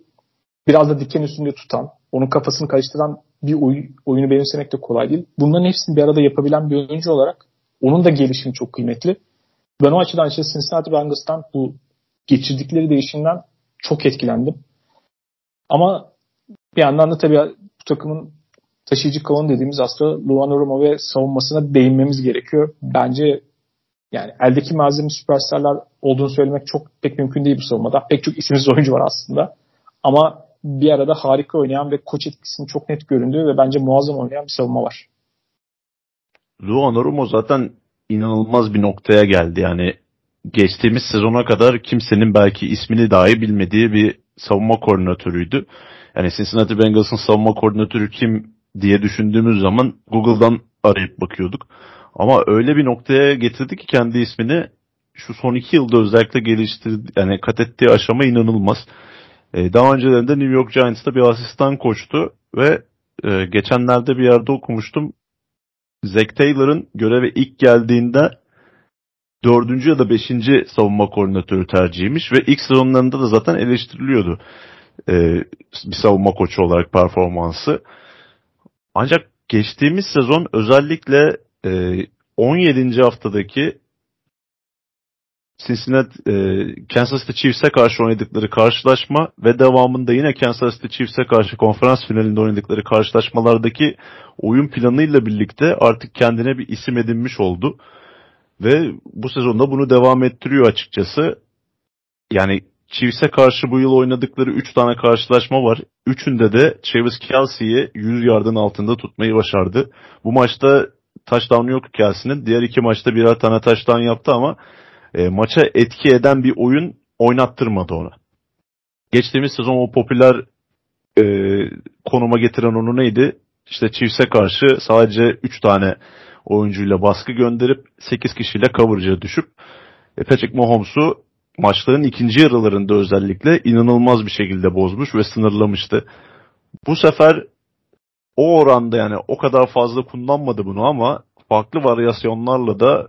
S1: biraz da diken üstünde tutan, onun kafasını karıştıran bir oy, oyunu benimsemek de kolay değil. Bunların hepsini bir arada yapabilen bir oyuncu olarak onun da gelişimi çok kıymetli. Ben o açıdan işte Cincinnati Bengals'tan bu geçirdikleri değişimden çok etkilendim. Ama bir yandan da tabii bu takımın taşıyıcı kavun dediğimiz aslında Luan Romo ve savunmasına değinmemiz gerekiyor. Bence yani eldeki malzeme süperstarlar olduğunu söylemek çok pek mümkün değil bu savunmada. Pek çok isimsiz oyuncu var aslında. Ama bir arada harika oynayan ve koç etkisinin çok net göründüğü ve bence muazzam oynayan bir savunma var.
S2: Luan Romo zaten inanılmaz bir noktaya geldi. Yani geçtiğimiz sezona kadar kimsenin belki ismini dahi bilmediği bir savunma koordinatörüydü. Yani Cincinnati Bengals'ın savunma koordinatörü kim diye düşündüğümüz zaman Google'dan arayıp bakıyorduk. Ama öyle bir noktaya getirdi ki kendi ismini şu son iki yılda özellikle geliştirdi yani kat ettiği aşama inanılmaz. Ee, daha önceden de New York Giants'ta bir asistan koçtu ve e, geçenlerde bir yerde okumuştum. Zack Taylor'ın göreve ilk geldiğinde dördüncü ya da beşinci savunma koordinatörü tercihiymiş ve ilk sezonlarında da zaten eleştiriliyordu e, bir savunma koçu olarak performansı. Ancak geçtiğimiz sezon özellikle e, 17. haftadaki Cincinnati, e, Kansas City Chiefs'e karşı oynadıkları karşılaşma ve devamında yine Kansas City Chiefs'e karşı konferans finalinde oynadıkları karşılaşmalardaki oyun planıyla birlikte artık kendine bir isim edinmiş oldu. Ve bu sezonda bunu devam ettiriyor açıkçası. Yani Chiefs'e karşı bu yıl oynadıkları 3 tane karşılaşma var. Üçünde de Travis Kelsey'i 100 yardın altında tutmayı başardı. Bu maçta touchdown yok Kelsey'nin. Diğer iki maçta birer tane touchdown yaptı ama e, maça etki eden bir oyun oynattırmadı ona. Geçtiğimiz sezon o popüler e, konuma getiren onu neydi? İşte Chiefs'e karşı sadece 3 tane oyuncuyla baskı gönderip 8 kişiyle coverage'a düşüp e, Patrick Mahomes'u maçların ikinci yarılarında özellikle inanılmaz bir şekilde bozmuş ve sınırlamıştı. Bu sefer o oranda yani o kadar fazla kullanmadı bunu ama farklı varyasyonlarla da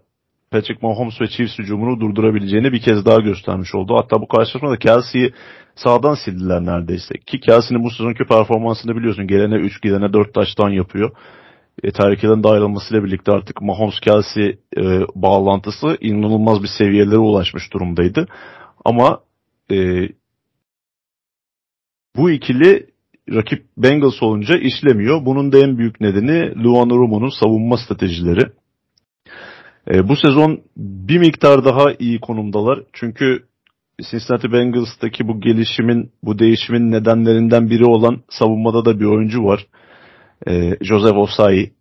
S2: Patrick Mahomes ve Chiefs hücumunu durdurabileceğini bir kez daha göstermiş oldu. Hatta bu karşılaşmada Kelsey'yi sağdan sildiler neredeyse. Ki Kelsey'nin bu sezonki performansını biliyorsun. Gelene 3 gidene 4 taştan yapıyor. E, Tyreek Hill'in de birlikte artık Mahomes Kelsey e, bağlantısı inanılmaz bir seviyelere ulaşmış durumdaydı. Ama e, bu ikili rakip Bengals olunca işlemiyor. Bunun da en büyük nedeni Luan Romo'nun savunma stratejileri. E, bu sezon bir miktar daha iyi konumdalar. Çünkü Cincinnati Bengals'taki bu gelişimin, bu değişimin nedenlerinden biri olan savunmada da bir oyuncu var. E, Joseph Osai.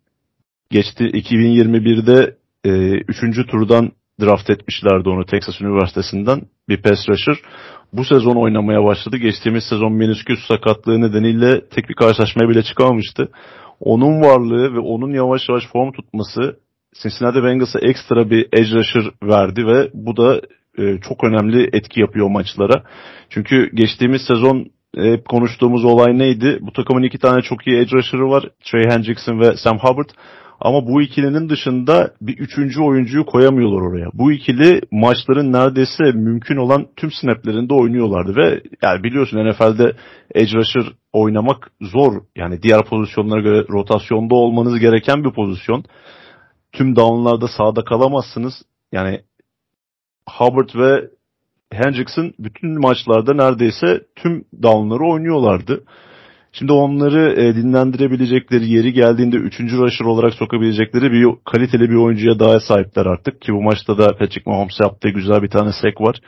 S2: Geçti 2021'de e, 3. turdan draft etmişlerdi onu Texas Üniversitesi'nden bir pass rusher. Bu sezon oynamaya başladı. Geçtiğimiz sezon menisküs sakatlığı nedeniyle tek bir karşılaşmaya bile çıkamamıştı. Onun varlığı ve onun yavaş yavaş form tutması Cincinnati Bengals'a ekstra bir edge rusher verdi ve bu da e, çok önemli etki yapıyor maçlara. Çünkü geçtiğimiz sezon hep konuştuğumuz olay neydi? Bu takımın iki tane çok iyi edge rusher'ı var. Trey Hendrickson ve Sam Hubbard. Ama bu ikilinin dışında bir üçüncü oyuncuyu koyamıyorlar oraya. Bu ikili maçların neredeyse mümkün olan tüm snaplerinde oynuyorlardı ve yani biliyorsun NFL'de edge rusher oynamak zor. Yani diğer pozisyonlara göre rotasyonda olmanız gereken bir pozisyon tüm downlarda sağda kalamazsınız. Yani Hubbard ve Hendrickson bütün maçlarda neredeyse tüm downları oynuyorlardı. Şimdi onları e, dinlendirebilecekleri yeri geldiğinde 3. rusher olarak sokabilecekleri bir kaliteli bir oyuncuya daha sahipler artık. Ki bu maçta da Patrick Mahomes yaptığı güzel bir tane sek var.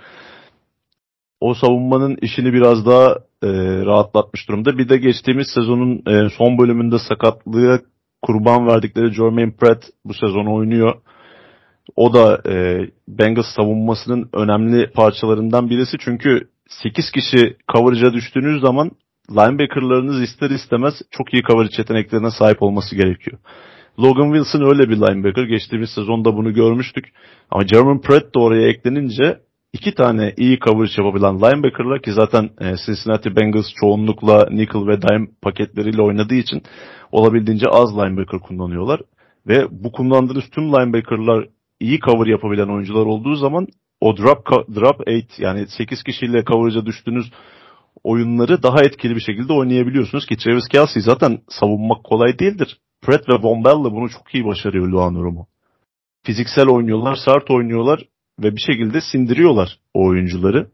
S2: O savunmanın işini biraz daha e, rahatlatmış durumda. Bir de geçtiğimiz sezonun e, son bölümünde sakatlığı kurban verdikleri Jermaine Pratt bu sezon oynuyor. O da e, Bengals savunmasının önemli parçalarından birisi. Çünkü 8 kişi coverage'a düştüğünüz zaman linebackerlarınız ister istemez çok iyi coverage yeteneklerine sahip olması gerekiyor. Logan Wilson öyle bir linebacker. Geçtiğimiz sezonda bunu görmüştük. Ama Jermaine Pratt de oraya eklenince iki tane iyi coverage yapabilen linebacker'lar ki zaten e, Cincinnati Bengals çoğunlukla nickel ve dime paketleriyle oynadığı için olabildiğince az linebacker kullanıyorlar. Ve bu kullandığınız tüm linebacker'lar iyi cover yapabilen oyuncular olduğu zaman o drop drop 8 yani 8 kişiyle coverage'a düştüğünüz oyunları daha etkili bir şekilde oynayabiliyorsunuz ki Travis Kelsey zaten savunmak kolay değildir. Pratt ve Von Bell bunu çok iyi başarıyor Luan Romo. Fiziksel oynuyorlar, sert oynuyorlar ve bir şekilde sindiriyorlar o oyuncuları.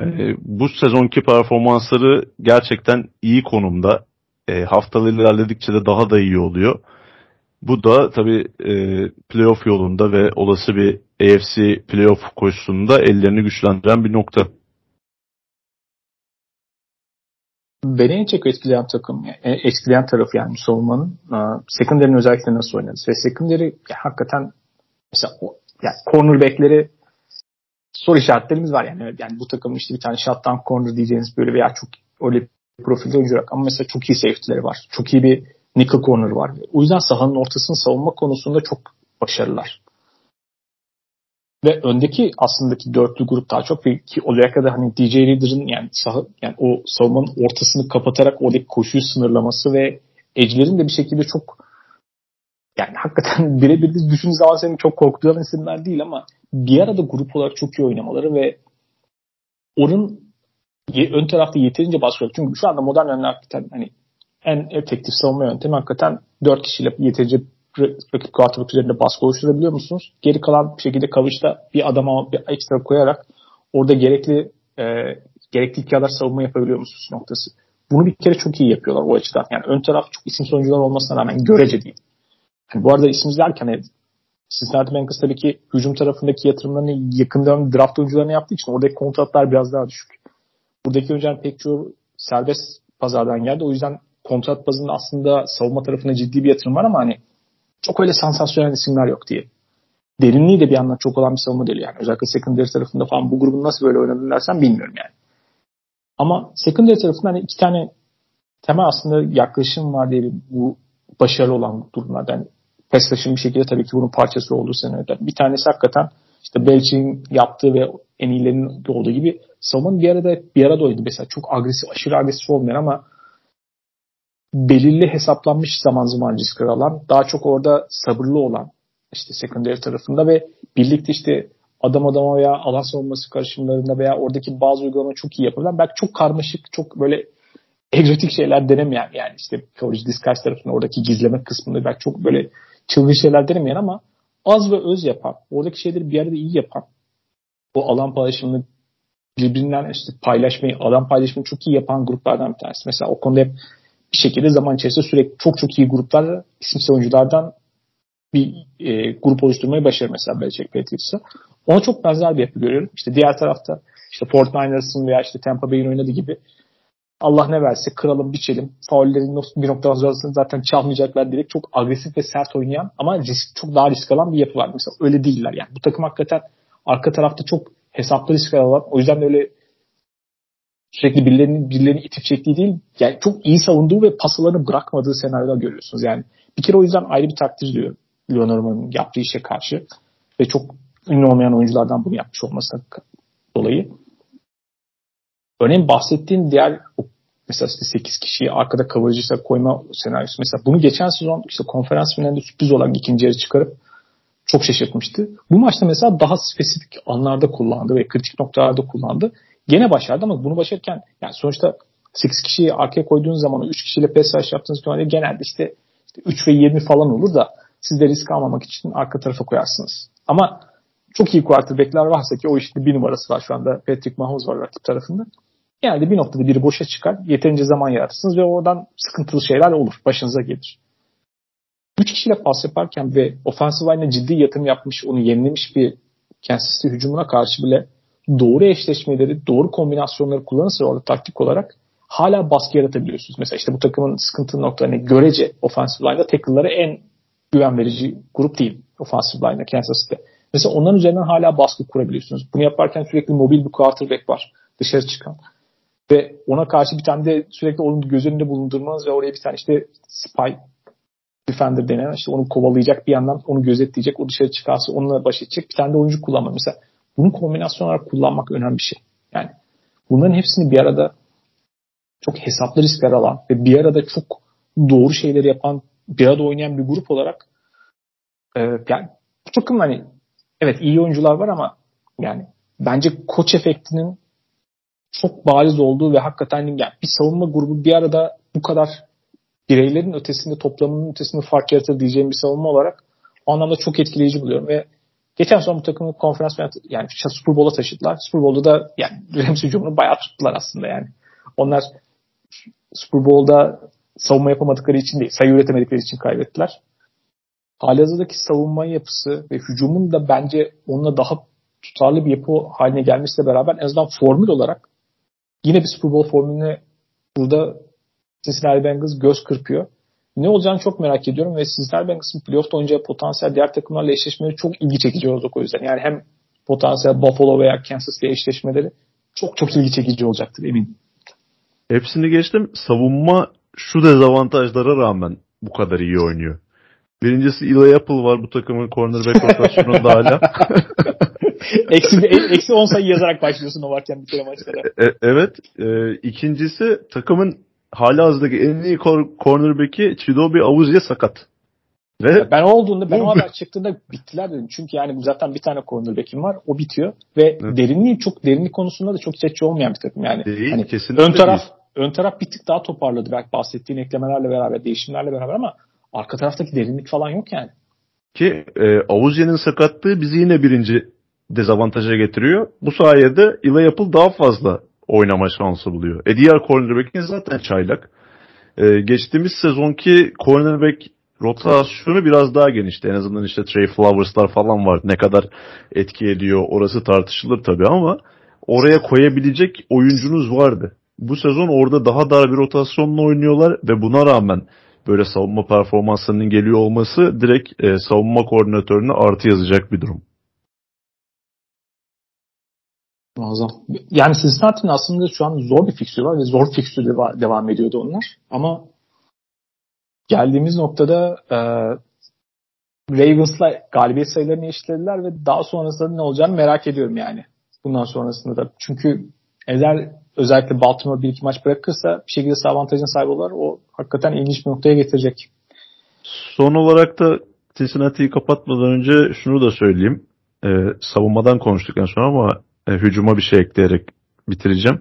S2: Ee, bu sezonki performansları gerçekten iyi konumda. Ee, haftalar ilerledikçe de daha da iyi oluyor. Bu da tabii e, playoff yolunda ve olası bir AFC playoff koşusunda ellerini güçlendiren bir nokta.
S1: Beni en çok etkileyen takım, e, etkileyen tarafı yani savunmanın secondary'nin özellikle nasıl oynadı. Ve secondary hakikaten mesela yani cornerback'leri soru işaretlerimiz var yani. Yani bu takımın işte bir tane shutdown corner diyeceğiniz böyle veya çok öyle profilde oyuncu yok. Ama mesela çok iyi safety'leri var. Çok iyi bir nickel corner var. O yüzden sahanın ortasını savunma konusunda çok başarılılar. Ve öndeki aslında ki dörtlü grup daha çok ki oraya kadar hani DJ Reader'ın yani, sah yani o savunmanın ortasını kapatarak oradaki koşuyu sınırlaması ve edge'lerin de bir şekilde çok yani hakikaten birebir de düşündüğün zaman senin çok korkutulan isimler değil ama bir arada grup olarak çok iyi oynamaları ve onun ön tarafta yeterince baskı yok. Çünkü şu anda modern hakikaten hani en efektif savunma yöntemi hakikaten 4 kişiyle yeterince rakip quarterback üzerinde baskı oluşturabiliyor musunuz? Geri kalan bir şekilde kavuşta bir adama bir ekstra koyarak orada gerekli e, gerekli kadar savunma yapabiliyor musunuz noktası. Bunu bir kere çok iyi yapıyorlar o açıdan. Yani ön taraf çok isim oyuncular olmasına rağmen görece değil. Yani bu arada isim derken hani Cincinnati Bengals tabii ki hücum tarafındaki yatırımlarını yakın dönem draft oyuncularına yaptığı için oradaki kontratlar biraz daha düşük. Buradaki oyuncular pek çoğu serbest pazardan geldi. O yüzden kontrat bazında aslında savunma tarafına ciddi bir yatırım var ama hani çok öyle sansasyonel isimler yok diye. Derinliği de bir yandan çok olan bir savunma değil yani. Özellikle secondary tarafında falan bu grubun nasıl böyle oynadığını dersen bilmiyorum yani. Ama secondary tarafında hani iki tane temel aslında yaklaşım var diyelim bu başarılı olan durumlarda. Yani PlayStation bir şekilde tabii ki bunun parçası olduğu senaryoda. Bir tanesi hakikaten işte Belichick'in yaptığı ve en iyilerinin olduğu gibi savunmanın bir arada bir arada oynadı. Mesela çok agresif, aşırı agresif olmayan ama belirli hesaplanmış zaman zaman riskler alan, daha çok orada sabırlı olan işte secondary tarafında ve birlikte işte adam adama veya alan savunması karışımlarında veya oradaki bazı uygulama çok iyi yapılan belki çok karmaşık, çok böyle egzotik şeyler denemeyen yani işte coverage disguise tarafında oradaki gizleme kısmında belki çok böyle çılgın şeyler denemeyen ama az ve öz yapan, oradaki şeyleri bir arada iyi yapan, o alan paylaşımını birbirinden işte paylaşmayı, alan paylaşımını çok iyi yapan gruplardan bir tanesi. Mesela o konuda hep bir şekilde zaman içerisinde sürekli çok çok iyi gruplar isimsiz oyunculardan bir e, grup oluşturmayı başarır mesela Belichick Patriots'a. Ona çok benzer bir yapı görüyorum. İşte diğer tarafta işte Fort Niners'ın veya işte Tampa Bay'in oynadığı gibi Allah ne verse kıralım biçelim. Faullerin bir noktadan sonrasını zaten çalmayacaklar direkt. Çok agresif ve sert oynayan ama risk, çok daha risk alan bir yapı var. Mesela öyle değiller yani. Bu takım hakikaten arka tarafta çok hesaplı risk alan. O yüzden de öyle sürekli birilerini, birilerini itip çektiği değil. Yani çok iyi savunduğu ve pasalarını bırakmadığı senaryoda görüyorsunuz. Yani bir kere o yüzden ayrı bir takdir diyorum. Leonormand'ın yaptığı işe karşı ve çok ünlü olmayan oyunculardan bunu yapmış olması dolayı. Örneğin bahsettiğin diğer mesela işte 8 kişiyi arkada coverage'ı koyma senaryosu. Mesela bunu geçen sezon işte konferans finalinde sürpriz olan ikinci yarı çıkarıp çok şaşırtmıştı. Bu maçta mesela daha spesifik anlarda kullandı ve kritik noktalarda kullandı. Gene başardı ama bunu başarırken yani sonuçta 8 kişiyi arkaya koyduğunuz zaman 3 kişiyle pass rush yaptığınız zaman genelde işte, işte 3 ve 20 falan olur da siz de risk almamak için arka tarafa koyarsınız. Ama çok iyi quarterback'ler varsa ki o işte bir numarası var şu anda Patrick Mahomes var rakip tarafında. Genelde bir noktada biri boşa çıkar. Yeterince zaman yaratırsınız ve oradan sıkıntılı şeyler olur. Başınıza gelir. Üç kişiyle pas yaparken ve offensive line'e ciddi yatırım yapmış, onu yenilemiş bir Kansas City hücumuna karşı bile doğru eşleşmeleri, doğru kombinasyonları kullanırsa orada taktik olarak hala baskı yaratabiliyorsunuz. Mesela işte bu takımın sıkıntı noktalarını görece offensive line'da tackle'ları en güven verici grup değil offensive line'da Kansas City. Mesela onların üzerinden hala baskı kurabiliyorsunuz. Bunu yaparken sürekli mobil bir quarterback var dışarı çıkan. Ve ona karşı bir tane de sürekli onun göz önünde bulundurmanız ve oraya bir tane işte spy defender denen işte onu kovalayacak bir yandan onu gözetleyecek o dışarı çıkarsa onunla baş edecek bir tane de oyuncu kullanmak. Mesela bunu kombinasyon olarak kullanmak önemli bir şey. Yani bunların hepsini bir arada çok hesaplı riskler alan ve bir arada çok doğru şeyleri yapan bir arada oynayan bir grup olarak e, yani bu takım hani evet iyi oyuncular var ama yani bence koç efektinin çok bariz olduğu ve hakikaten yani bir savunma grubu bir arada bu kadar bireylerin ötesinde toplamının ötesinde fark yaratır diyeceğim bir savunma olarak o anlamda çok etkileyici buluyorum ve geçen son bu takımı konferans yani Super Bowl'a taşıdılar. Super Bowl'da da yani Rams hücumunu bayağı tuttular aslında yani. Onlar Super Bowl'da savunma yapamadıkları için değil, sayı üretemedikleri için kaybettiler. Halihazırdaki savunma yapısı ve hücumun da bence onunla daha tutarlı bir yapı haline gelmesiyle beraber en azından formül olarak yine bir Super Bowl formülüne burada Cincinnati Bengals göz kırpıyor. Ne olacağını çok merak ediyorum ve Cincinnati Bengals'ın playoff'ta oynayacağı potansiyel diğer takımlarla eşleşmeleri çok ilgi çekici olacak o yüzden. Yani hem potansiyel Buffalo veya Kansas City eşleşmeleri çok çok ilgi çekici olacaktır eminim.
S2: Hepsini geçtim. Savunma şu dezavantajlara rağmen bu kadar iyi oynuyor. Birincisi Eli Apple var bu takımın cornerback rotasyonunda hala.
S1: eksi, eksi 10 sayı yazarak başlıyorsun o varken bir kere maçlara.
S2: E, evet. E, ikincisi takımın hala hazırdaki en iyi cornerback'i Chidobe Awuzie sakat.
S1: Ve ben o olduğunda ben o haber çıktığında bittiler dedim. Çünkü yani zaten bir tane cornerback'im var. O bitiyor ve evet. derinliği çok derinlik konusunda da çok seçici olmayan bir takım yani.
S2: Değil, hani
S1: ön taraf değil. ön taraf bir tık daha toparladı belki bahsettiğin eklemelerle beraber, değişimlerle beraber ama arka taraftaki derinlik falan yok yani.
S2: Ki e, Avuzya'nın sakatlığı bizi yine birinci dezavantaja getiriyor. Bu sayede Eli Apple daha fazla oynama şansı buluyor. E diğer cornerback'in zaten çaylak. E, geçtiğimiz sezonki cornerback rotasyonu biraz daha genişti. En azından işte Trey Flowers'lar falan var. Ne kadar etki ediyor orası tartışılır tabii ama oraya koyabilecek oyuncunuz vardı. Bu sezon orada daha dar bir rotasyonla oynuyorlar ve buna rağmen böyle savunma performanslarının geliyor olması direkt e, savunma koordinatörüne artı yazacak bir durum.
S1: Muazzam. Yani Cincinnati'nin aslında şu an zor bir fikstürü var ve zor fikstürü devam ediyordu onlar. Ama geldiğimiz noktada e, Ravens'la galibiyet sayılarını eşitlediler ve daha sonrasında ne olacağını merak ediyorum yani. Bundan sonrasında da. Çünkü eğer özellikle Baltimore bir iki maç bırakırsa bir şekilde avantajın sahibi olur. O hakikaten ilginç bir noktaya getirecek.
S2: Son olarak da Cincinnati'yi kapatmadan önce şunu da söyleyeyim. Ee, savunmadan konuştuk en son ama e, hücuma bir şey ekleyerek bitireceğim.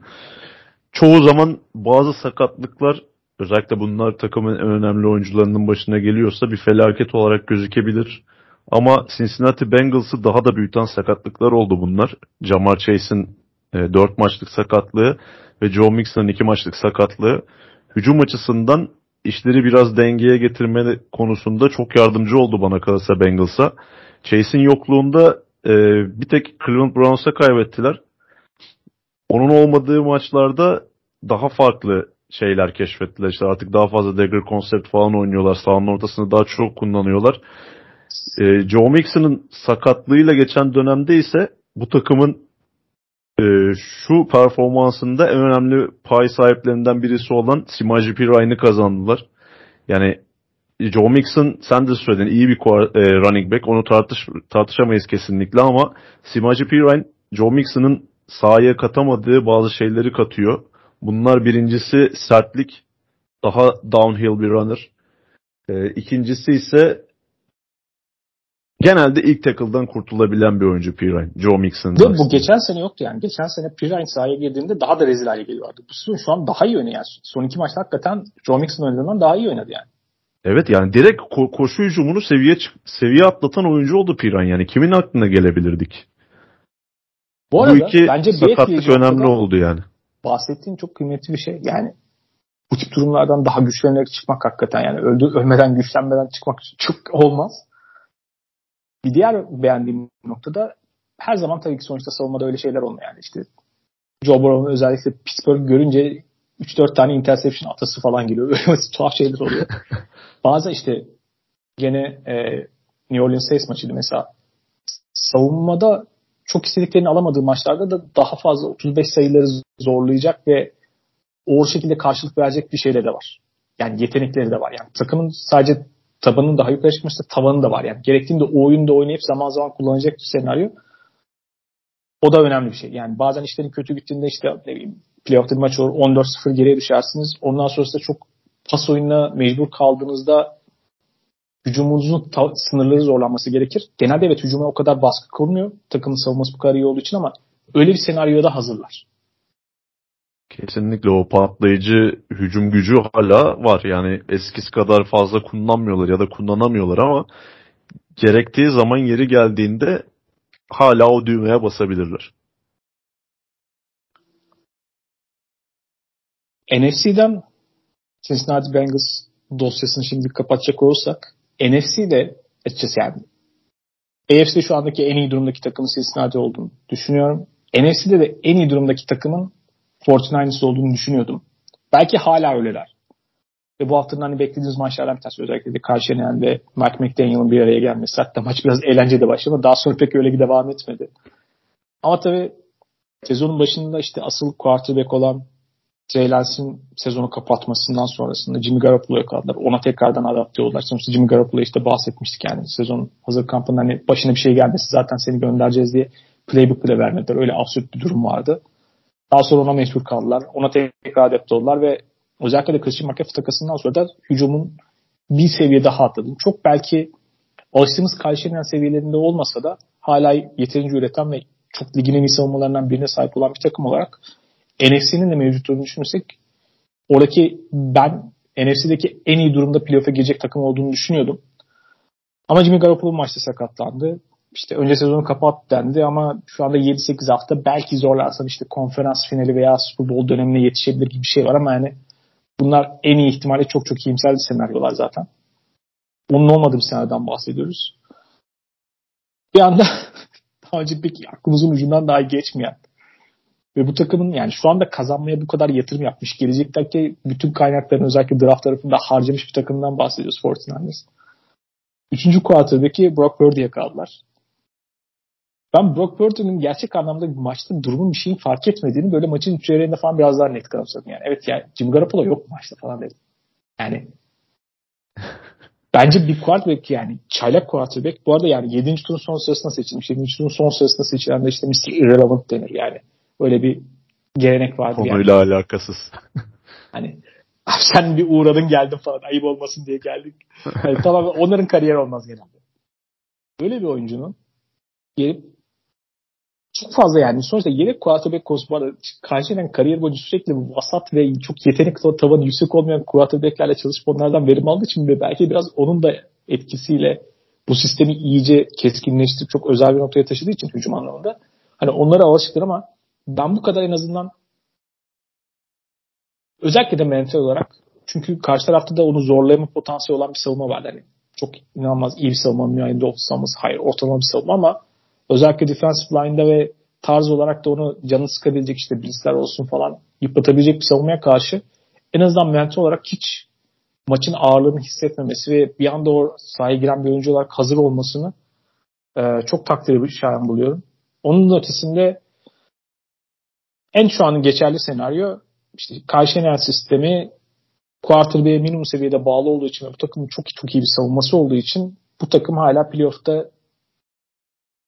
S2: Çoğu zaman bazı sakatlıklar özellikle bunlar takımın en önemli oyuncularının başına geliyorsa bir felaket olarak gözükebilir. Ama Cincinnati Bengals'ı daha da büyüten sakatlıklar oldu bunlar. Jamar Chase'in e, 4 maçlık sakatlığı ve Joe Mixon'ın 2 maçlık sakatlığı hücum açısından işleri biraz dengeye getirme konusunda çok yardımcı oldu bana kalırsa Bengals'a. Chase'in yokluğunda e, bir tek Cleveland Browns'a kaybettiler. Onun olmadığı maçlarda daha farklı şeyler keşfettiler. İşte artık daha fazla dagger konsept falan oynuyorlar. Sahanın ortasını daha çok kullanıyorlar. E, Joe Mixon'ın sakatlığıyla geçen dönemde ise bu takımın e, şu performansında en önemli pay sahiplerinden birisi olan Simaji Pirayn'ı kazandılar. Yani Joe Mixon sen de söyledin iyi bir e, running back. Onu tartış tartışamayız kesinlikle ama Simaji Pirine Joe Mixon'ın sahaya katamadığı bazı şeyleri katıyor. Bunlar birincisi sertlik. Daha downhill bir runner. E, ikincisi ise genelde ilk tackle'dan kurtulabilen bir oyuncu Pirine. Joe Mixon.
S1: Ve bu geçen sene yoktu yani. Geçen sene Pirine sahaya girdiğinde daha da rezil hale geliyordu. Bu şu an daha iyi oynuyor yani. Son iki maçta hakikaten Joe Mixon oynadığından daha iyi oynadı yani.
S2: Evet yani direkt ko- koşu hücumunu seviye seviye atlatan oyuncu oldu Piran yani. Kimin aklına gelebilirdik? Bu, arada, Bu iki bence sakatlık önemli oldu yani.
S1: Bahsettiğin çok kıymetli bir şey. Yani bu tip durumlardan daha güçlenerek çıkmak hakikaten yani öldü, ölmeden güçlenmeden çıkmak çok olmaz. Bir diğer beğendiğim noktada her zaman tabii ki sonuçta savunmada öyle şeyler olmuyor yani işte Joe Burrow'un özellikle Pittsburgh görünce 3-4 tane interception atası falan geliyor. Böyle tuhaf şeyler oluyor. Bazı işte gene e, New Orleans Saints maçıydı mesela. Savunmada çok istediklerini alamadığı maçlarda da daha fazla 35 sayıları zorlayacak ve o şekilde karşılık verecek bir şeyleri de var. Yani yetenekleri de var. Yani takımın sadece tabanının daha yukarı çıkmışsa tavanı da var. Yani gerektiğinde o oyunda oynayıp zaman zaman kullanacak bir senaryo. O da önemli bir şey. Yani bazen işlerin kötü gittiğinde işte ne bileyim playoff'ta bir maç olur 14-0 geriye düşersiniz. Ondan sonrasında çok pas oyununa mecbur kaldığınızda hücumunuzun sınırları zorlanması gerekir. Genelde evet hücuma o kadar baskı kurmuyor. Takımın savunması bu kadar iyi olduğu için ama öyle bir senaryoda hazırlar.
S2: Kesinlikle o patlayıcı hücum gücü hala var. Yani eskisi kadar fazla kullanmıyorlar ya da kullanamıyorlar ama gerektiği zaman yeri geldiğinde hala o düğmeye basabilirler.
S1: NFC'den Cincinnati Bengals dosyasını şimdi kapatacak olursak NFC'de açıkçası yani AFC şu andaki en iyi durumdaki takımın Cincinnati olduğunu düşünüyorum. NFC'de de en iyi durumdaki takımın 49ers olduğunu düşünüyordum. Belki hala öyleler. Ve bu haftanın hani beklediğimiz maçlardan bir tanesi özellikle de karşı ve Mike McDaniel'ın bir araya gelmesi. Hatta maç biraz eğlenceli başladı. Daha sonra pek öyle bir devam etmedi. Ama tabii sezonun başında işte asıl quarterback olan Trey Lance'in sezonu kapatmasından sonrasında Jimmy Garoppolo'ya kaldılar. Ona tekrardan adapte oldular. Sonuçta Jimmy Garoppolo işte bahsetmiştik yani sezon hazır kampında hani başına bir şey gelmesi zaten seni göndereceğiz diye playbook bile vermediler. Öyle absürt bir durum vardı. Daha sonra ona mecbur kaldılar. Ona tekrar adapte oldular ve özellikle de Christian McCaffrey takasından sonra da hücumun bir seviye daha atladım. Çok belki alıştığımız Kayseri'nin seviyelerinde olmasa da hala yeterince üreten ve çok ligin en iyi savunmalarından birine sahip olan bir takım olarak NFC'nin de mevcut durumunu düşünürsek oradaki ben NFC'deki en iyi durumda playoff'a girecek takım olduğunu düşünüyordum. Ama Jimmy Garoppolo maçta sakatlandı. İşte önce sezonu kapat dendi ama şu anda 7-8 hafta belki zorlarsan işte konferans finali veya Super Bowl dönemine yetişebilir gibi bir şey var ama yani bunlar en iyi ihtimalle çok çok iyimser senaryolar zaten. Onun olmadığı bir senaryodan bahsediyoruz. Bir anda daha önce pek aklımızın ucundan daha geçmeyen ve bu takımın yani şu anda kazanmaya bu kadar yatırım yapmış. Gelecekteki bütün kaynaklarını özellikle draft tarafında harcamış bir takımdan bahsediyoruz 49ers. Üçüncü quarter'daki Brock Purdy'ye kaldılar. Ben Brock Purdy'nin gerçek anlamda bir maçta durumun bir şeyin fark etmediğini böyle maçın üç falan biraz daha net kanımsadım. Yani evet yani Jimmy Garoppolo yok maçta falan dedim. Yani bence bir quarterback yani çaylak quarterback bu arada yani 7. turun son sırasında seçilmiş. 7. turun son sırasında seçilen de işte Mr. Irrelevant denir yani. Öyle bir gelenek vardı
S2: Konuyla yani. alakasız.
S1: hani sen bir uğradın geldin falan ayıp olmasın diye geldik. Yani tamam onların kariyer olmaz genelde. Böyle bir oyuncunun gelip çok fazla yani. Sonuçta yedek quarterback konusu var. Karşıyla kariyer boyunca sürekli vasat ve çok yetenek tavanı yüksek olmayan quarterbacklerle çalışıp onlardan verim aldığı için ve belki biraz onun da etkisiyle bu sistemi iyice keskinleştirip çok özel bir noktaya taşıdığı için hücum anlamında hani onlara alışıktır ama ben bu kadar en azından özellikle de mental olarak çünkü karşı tarafta da onu zorlayama potansiyeli olan bir savunma var. Yani çok inanılmaz iyi bir savunma müayinde olsamız hayır ortalama bir savunma ama özellikle defensive line'da ve tarz olarak da onu canı sıkabilecek işte blitzler olsun falan yıpratabilecek bir savunmaya karşı en azından mental olarak hiç maçın ağırlığını hissetmemesi ve bir anda o sahaya giren bir oyuncu olarak hazır olmasını e, çok takdir şayan buluyorum. Onun ötesinde en şu an geçerli senaryo işte Kayşener sistemi quarterback'e minimum seviyede bağlı olduğu için ve bu takımın çok çok iyi bir savunması olduğu için bu takım hala playoff'ta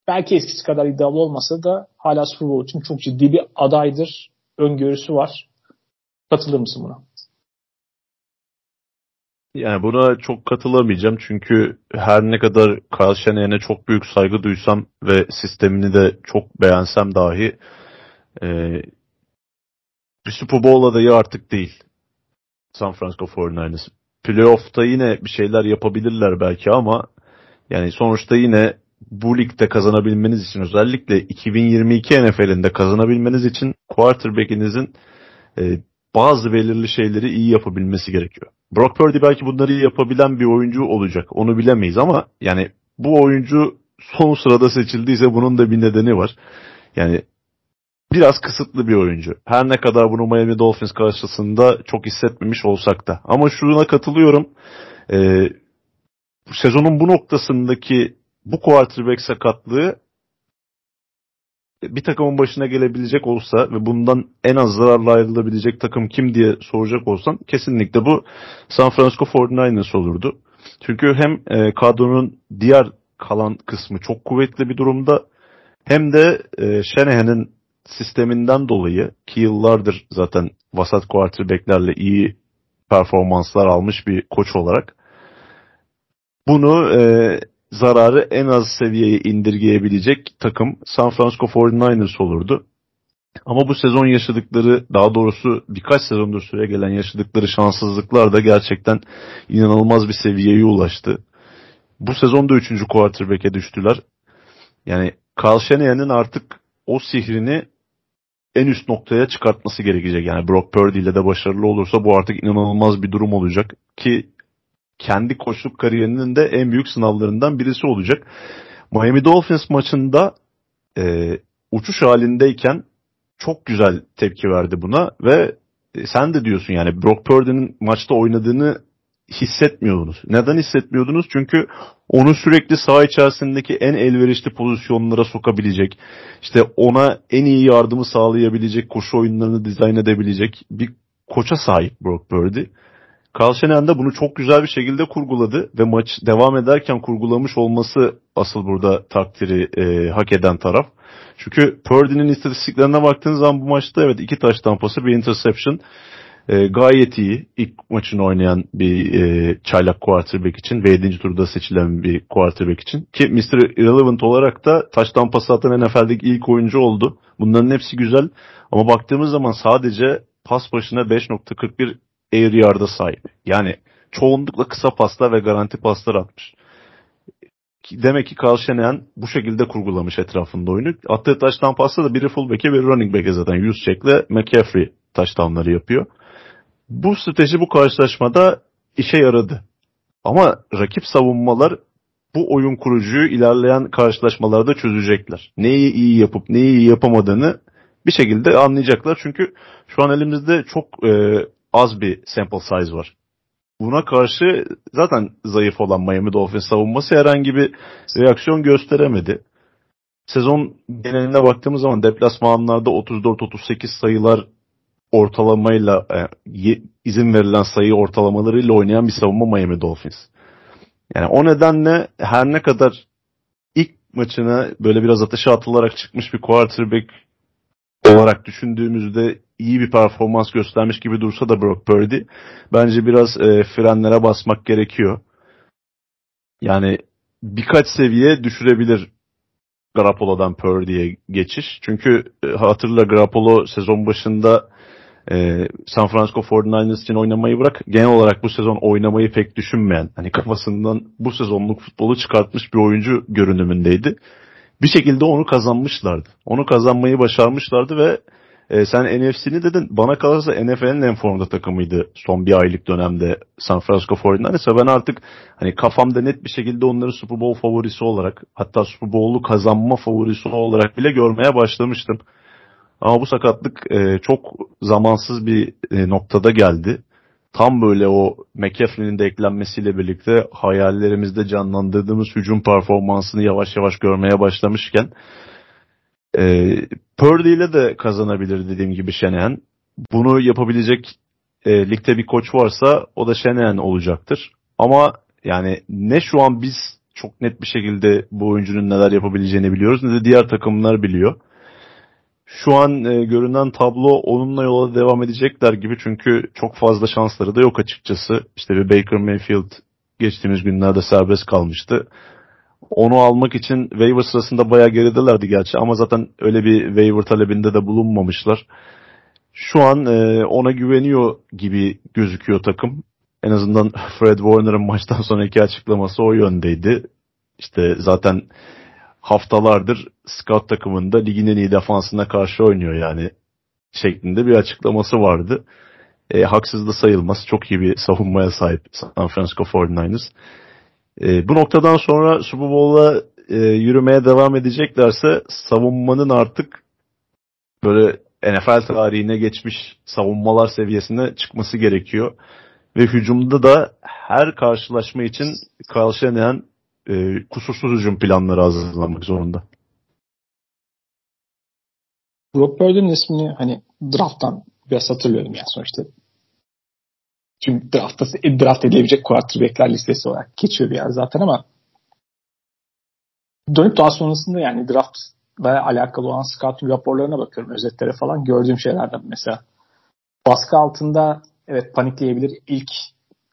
S1: belki eskisi kadar iddialı olmasa da hala Super Bowl için çok ciddi bir adaydır. Öngörüsü var. Katılır mısın buna?
S2: Yani buna çok katılamayacağım çünkü her ne kadar Kyle Shanahan'e çok büyük saygı duysam ve sistemini de çok beğensem dahi e, bir Super Bowl adayı artık değil. San Francisco 49ers. Playoff'ta yine bir şeyler yapabilirler belki ama yani sonuçta yine bu ligde kazanabilmeniz için özellikle 2022 NFL'inde kazanabilmeniz için quarterback'inizin e, bazı belirli şeyleri iyi yapabilmesi gerekiyor. Brock Purdy belki bunları iyi yapabilen bir oyuncu olacak. Onu bilemeyiz ama yani bu oyuncu son sırada seçildiyse bunun da bir nedeni var. Yani biraz kısıtlı bir oyuncu. Her ne kadar bunu Miami Dolphins karşısında çok hissetmemiş olsak da. Ama şuna katılıyorum. Ee, sezonun bu noktasındaki bu quarterback sakatlığı bir takımın başına gelebilecek olsa ve bundan en az zararla ayrılabilecek takım kim diye soracak olsan kesinlikle bu San Francisco 49ers olurdu. Çünkü hem e, kadronun diğer kalan kısmı çok kuvvetli bir durumda hem de e, Shanahan'ın sisteminden dolayı ki yıllardır zaten vasat quarterbacklerle iyi performanslar almış bir koç olarak bunu e, zararı en az seviyeye indirgeyebilecek takım San Francisco 49ers olurdu. Ama bu sezon yaşadıkları daha doğrusu birkaç sezondur süre gelen yaşadıkları şanssızlıklar da gerçekten inanılmaz bir seviyeye ulaştı. Bu sezonda 3. quarterback'e düştüler. Yani Kyle Shanahan'ın artık o sihrini en üst noktaya çıkartması gerekecek. Yani Brock Purdy ile de başarılı olursa bu artık inanılmaz bir durum olacak. Ki kendi koçluk kariyerinin de en büyük sınavlarından birisi olacak. Miami Dolphins maçında e, uçuş halindeyken çok güzel tepki verdi buna ve e, sen de diyorsun yani Brock Purdy'nin maçta oynadığını hissetmiyordunuz. Neden hissetmiyordunuz? Çünkü onu sürekli saha içerisindeki en elverişli pozisyonlara sokabilecek, işte ona en iyi yardımı sağlayabilecek, koşu oyunlarını dizayn edebilecek bir koça sahip Brock Purdy. Carl Shanahan da bunu çok güzel bir şekilde kurguladı ve maç devam ederken kurgulamış olması asıl burada takdiri e, hak eden taraf. Çünkü Purdy'nin istatistiklerine baktığınız zaman bu maçta evet iki taş tampası bir interception e, gayet iyi. İlk maçını oynayan bir e, çaylak quarterback için ve 7. turda seçilen bir quarterback için. Ki Mr. Irrelevant olarak da taştan pas atan NFL'deki ilk oyuncu oldu. Bunların hepsi güzel. Ama baktığımız zaman sadece pas başına 5.41 air yard'a sahip. Yani çoğunlukla kısa paslar ve garanti paslar atmış. Demek ki Carl Shanahan bu şekilde kurgulamış etrafında oyunu. Attığı taştan pasta da biri fullback'e biri running back'e zaten. Juszczyk'le McCaffrey taştanları yapıyor. Bu strateji bu karşılaşmada işe yaradı. Ama rakip savunmalar bu oyun kurucuyu ilerleyen karşılaşmalarda çözecekler. Neyi iyi yapıp neyi iyi yapamadığını bir şekilde anlayacaklar. Çünkü şu an elimizde çok e, az bir sample size var. Buna karşı zaten zayıf olan Miami Dolphins savunması herhangi bir reaksiyon gösteremedi. Sezon geneline baktığımız zaman deplasmanlarda 34-38 sayılar ortalamayla e, izin verilen sayı ortalamalarıyla oynayan bir savunma Miami Dolphins. Yani o nedenle her ne kadar ilk maçına böyle biraz ateşe atılarak çıkmış bir quarterback olarak düşündüğümüzde iyi bir performans göstermiş gibi dursa da Brock Purdy bence biraz e, frenlere basmak gerekiyor. Yani birkaç seviye düşürebilir Garoppolo'dan Purdy'ye geçiş. Çünkü e, hatırla Garoppolo sezon başında e, San Francisco 49ers için oynamayı bırak. Genel olarak bu sezon oynamayı pek düşünmeyen, hani kafasından bu sezonluk futbolu çıkartmış bir oyuncu görünümündeydi. Bir şekilde onu kazanmışlardı. Onu kazanmayı başarmışlardı ve e, sen NFC'ni dedin. Bana kalırsa NFL'in en formda takımıydı son bir aylık dönemde San Francisco 49ers'a. Ben artık hani kafamda net bir şekilde onları Super Bowl favorisi olarak hatta Super Bowl'u kazanma favorisi olarak bile görmeye başlamıştım. Ama bu sakatlık e, çok zamansız bir e, noktada geldi. Tam böyle o McCaffrey'nin de eklenmesiyle birlikte hayallerimizde canlandırdığımız hücum performansını yavaş yavaş görmeye başlamışken e, Purdy ile de kazanabilir dediğim gibi Shanahan. Bunu yapabilecek e, ligde bir koç varsa o da Shanahan olacaktır. Ama yani ne şu an biz çok net bir şekilde bu oyuncunun neler yapabileceğini biliyoruz ne de diğer takımlar biliyor. Şu an e, görünen tablo onunla yola devam edecekler gibi çünkü çok fazla şansları da yok açıkçası. İşte bir Baker Mayfield geçtiğimiz günlerde serbest kalmıştı. Onu almak için waiver sırasında bayağı geridelerdi gerçi ama zaten öyle bir waiver talebinde de bulunmamışlar. Şu an e, ona güveniyor gibi gözüküyor takım. En azından Fred Warner'ın maçtan sonraki açıklaması o yöndeydi. İşte zaten haftalardır scout takımında ligin en iyi defansına karşı oynuyor yani şeklinde bir açıklaması vardı. E, haksız da sayılmaz. Çok iyi bir savunmaya sahip San Francisco 49ers. E, bu noktadan sonra Super Bowl'a e, yürümeye devam edeceklerse savunmanın artık böyle NFL tarihine geçmiş savunmalar seviyesine çıkması gerekiyor. Ve hücumda da her karşılaşma için Kyle e, kusursuz hücum planları hazırlamak zorunda.
S1: Brock Purdy'nin ismini hani drafttan biraz hatırlıyorum yani sonuçta. Çünkü draftta, draft edilebilecek quarterbackler listesi olarak geçiyor bir yer zaten ama dönüp daha sonrasında yani draft ve alakalı olan scouting raporlarına bakıyorum. Özetlere falan gördüğüm şeylerden mesela. Baskı altında evet panikleyebilir. İlk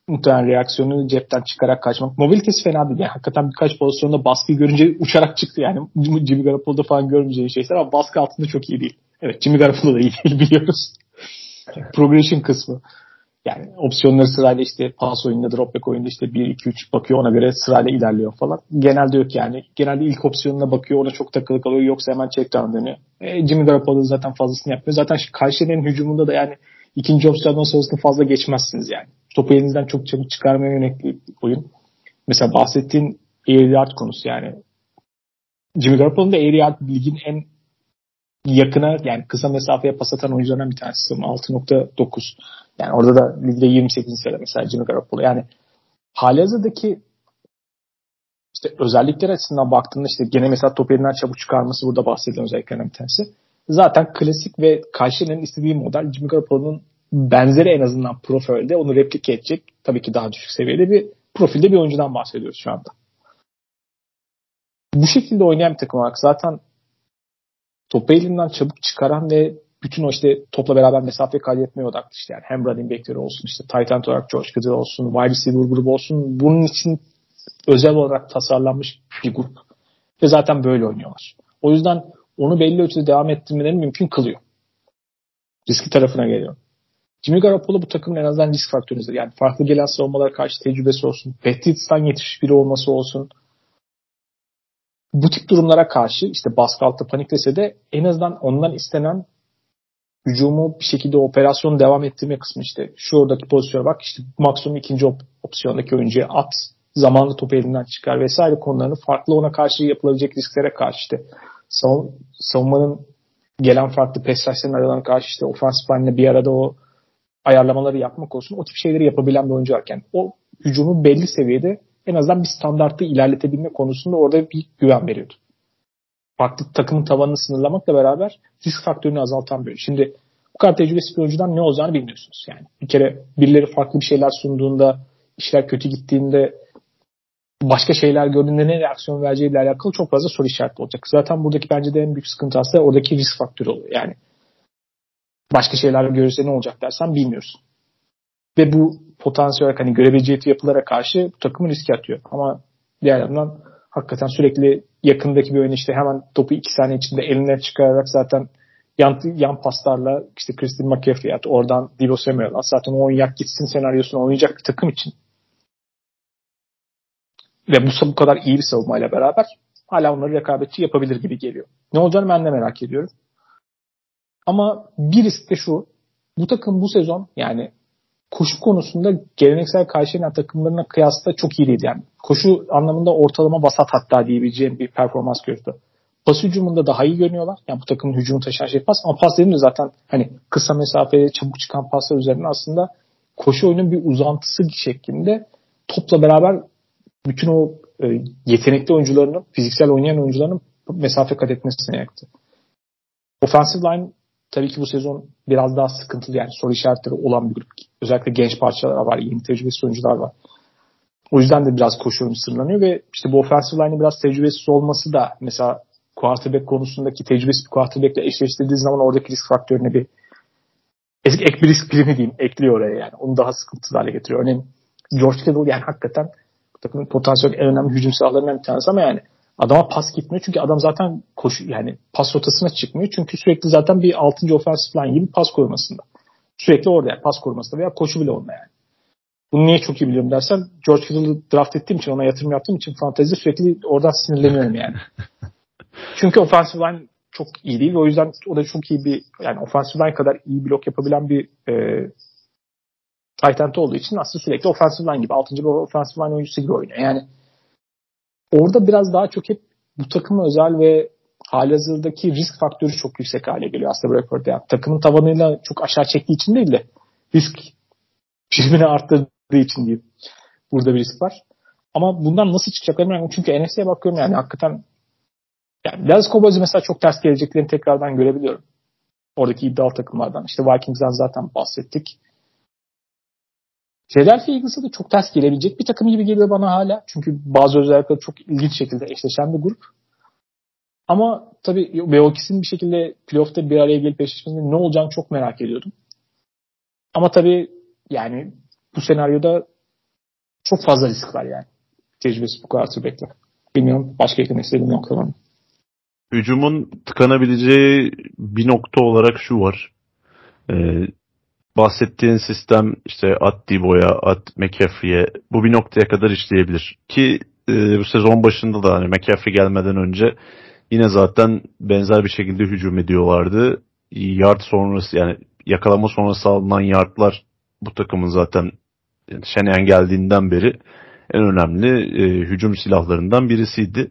S1: muhtemelen reaksiyonu cepten çıkarak kaçmak. Mobilitesi fena değil. Yani hakikaten birkaç pozisyonda baskı görünce uçarak çıktı yani. Jimmy Garoppolo'da falan görmeyeceği şeyler ama baskı altında çok iyi değil. Evet Jimmy Garoppolo da iyi değil biliyoruz. Progression kısmı. Yani opsiyonları sırayla işte pas oyunda, drop back oyunda işte 1, 2, 3 bakıyor ona göre sırayla ilerliyor falan. Genelde yok yani. Genelde ilk opsiyonuna bakıyor ona çok takılı kalıyor yoksa hemen check down dönüyor. E, Jimmy Garoppolo zaten fazlasını yapmıyor. Zaten karşının hücumunda da yani ikinci opsiyondan sonrasını fazla geçmezsiniz yani. Topu elinizden çok çabuk çıkarmaya yönelik oyun. Mesela bahsettiğin air yard konusu yani. Jimmy Garoppolo'nun da air yard ligin en yakına yani kısa mesafeye pas atan oyunculardan bir tanesi. 6.9. Yani orada da ligde 28. sırada mesela Jimmy Garoppolo. Yani hali hazırdaki işte özellikler açısından baktığında işte gene mesela top elinden çabuk çıkarması burada bahsedilen özelliklerden bir tanesi. Zaten klasik ve karşının istediği model Jimmy Garoppolo'nun benzeri en azından profilde onu replike edecek tabii ki daha düşük seviyede bir profilde bir oyuncudan bahsediyoruz şu anda. Bu şekilde oynayan bir takım olarak zaten topu elinden çabuk çıkaran ve bütün o işte topla beraber mesafe kaydetmeye odaklı işte yani hem running backleri olsun işte tight end olarak George Kittle olsun wide receiver grubu olsun bunun için özel olarak tasarlanmış bir grup ve zaten böyle oynuyorlar. O yüzden onu belli ölçüde devam ettirmeleri mümkün kılıyor. Riski tarafına geliyor. Jimmy Garoppolo bu takımın en azından risk faktörüdür. Yani farklı gelen savunmalara karşı tecrübesi olsun. Patriots'tan yetişmiş biri olması olsun. Bu tip durumlara karşı işte baskı altı paniklese de en azından ondan istenen hücumu bir şekilde operasyonu devam ettirme kısmı işte. Şu oradaki pozisyona bak işte maksimum ikinci op- opsiyondaki oyuncuya at. Zamanlı topu elinden çıkar vesaire konularını farklı ona karşı yapılabilecek risklere karşı işte savun- savunmanın gelen farklı pes senaryolarına karşı işte ofans line'le bir arada o ayarlamaları yapmak olsun o tip şeyleri yapabilen bir oyuncu varken o hücumu belli seviyede en azından bir standartı ilerletebilme konusunda orada bir güven veriyordu. Farklı takımın tavanını sınırlamakla beraber risk faktörünü azaltan bir Şimdi bu kadar tecrübesiz bir oyuncudan ne olacağını bilmiyorsunuz. Yani bir kere birileri farklı bir şeyler sunduğunda, işler kötü gittiğinde başka şeyler gördüğünde ne reaksiyon vereceğiyle alakalı çok fazla soru işareti olacak. Zaten buradaki bence de en büyük sıkıntı aslında oradaki risk faktörü oluyor. Yani başka şeyler görürse ne olacak dersen bilmiyorsun. Ve bu potansiyel olarak hani görebileceği yapılara karşı bu takımı riske atıyor. Ama diğer yandan hakikaten sürekli yakındaki bir oyun işte hemen topu iki saniye içinde elinden çıkararak zaten yan, yan paslarla işte Christian McCaffrey at oradan Divo Samuel at zaten o oynayak gitsin senaryosunu oynayacak bir takım için ve bu, bu kadar iyi bir savunmayla beraber hala onları rekabetçi yapabilir gibi geliyor. Ne olacağını ben de merak ediyorum. Ama bir risk de şu. Bu takım bu sezon yani koşu konusunda geleneksel karşılayan takımlarına kıyasla çok iyi değil. Yani koşu anlamında ortalama vasat hatta diyebileceğim bir performans gördü. Pas hücumunda daha iyi görünüyorlar. Yani bu takımın hücumu taşıyan şey pas. Ama pas dediğimde zaten hani kısa mesafede çabuk çıkan paslar üzerine aslında koşu oyunun bir uzantısı şeklinde topla beraber bütün o e, yetenekli oyuncularının, fiziksel oynayan oyuncuların mesafe kat etmesine yaktı. Offensive line tabii ki bu sezon biraz daha sıkıntılı yani soru işaretleri olan bir grup. Özellikle genç parçalar var, yeni tecrübesiz oyuncular var. O yüzden de biraz koşu oyunu sınırlanıyor ve işte bu offensive line'in biraz tecrübesiz olması da mesela quarterback konusundaki tecrübesiz bir quarterback'le eşleştirdiği zaman oradaki risk faktörüne bir ek, bir risk primi diyeyim ekliyor oraya yani. Onu daha sıkıntılı hale getiriyor. Örneğin George Kittle yani hakikaten takımın potansiyel en önemli hücum silahlarından bir tanesi ama yani adama pas gitmiyor çünkü adam zaten koşu yani pas rotasına çıkmıyor çünkü sürekli zaten bir 6. offensive line gibi pas korumasında. Sürekli orada yani pas korumasında veya koşu bile onda yani. Bunu niye çok iyi biliyorum dersen George Kittle'ı draft ettiğim için ona yatırım yaptığım için fantezide sürekli oradan sinirleniyorum yani. çünkü offensive line çok iyi değil ve o yüzden o da çok iyi bir yani offensive line kadar iyi blok yapabilen bir e, tight end olduğu için aslında sürekli offensive line gibi 6. bir offensive line oyuncusu gibi oynuyor. Yani orada biraz daha çok hep bu takıma özel ve halihazırdaki risk faktörü çok yüksek hale geliyor aslında Bradford'da. Yani takımın tavanıyla çok aşağı çektiği için değil de risk primini arttırdığı için diyeyim. Burada bir risk var. Ama bundan nasıl çıkacaklar bilmiyorum. Çünkü NFC'ye bakıyorum yani hakikaten yani Dallas Cowboys'u mesela çok ters geleceklerini tekrardan görebiliyorum. Oradaki iddialı takımlardan. İşte Vikings'den zaten bahsettik. Philadelphia Eagles'a da çok ters gelebilecek bir takım gibi geliyor bana hala. Çünkü bazı özellikleri çok ilginç şekilde eşleşen bir grup. Ama tabii ve o ikisinin bir şekilde playoff'ta bir araya gelip eşleşmesinde ne olacağını çok merak ediyordum. Ama tabii yani bu senaryoda çok fazla risk var yani. Tecrübesi bu kadar bekle. Bilmiyorum başka eklemek istediğim nokta?
S2: Hücumun tıkanabileceği bir nokta olarak şu var. Ee, bahsettiğin sistem işte at Dibo'ya, at McCaffrey'e bu bir noktaya kadar işleyebilir. Ki e, bu sezon başında da hani McCaffrey gelmeden önce yine zaten benzer bir şekilde hücum ediyorlardı. Yard sonrası yani yakalama sonrası alınan yardlar bu takımın zaten Şeneyen geldiğinden beri en önemli e, hücum silahlarından birisiydi.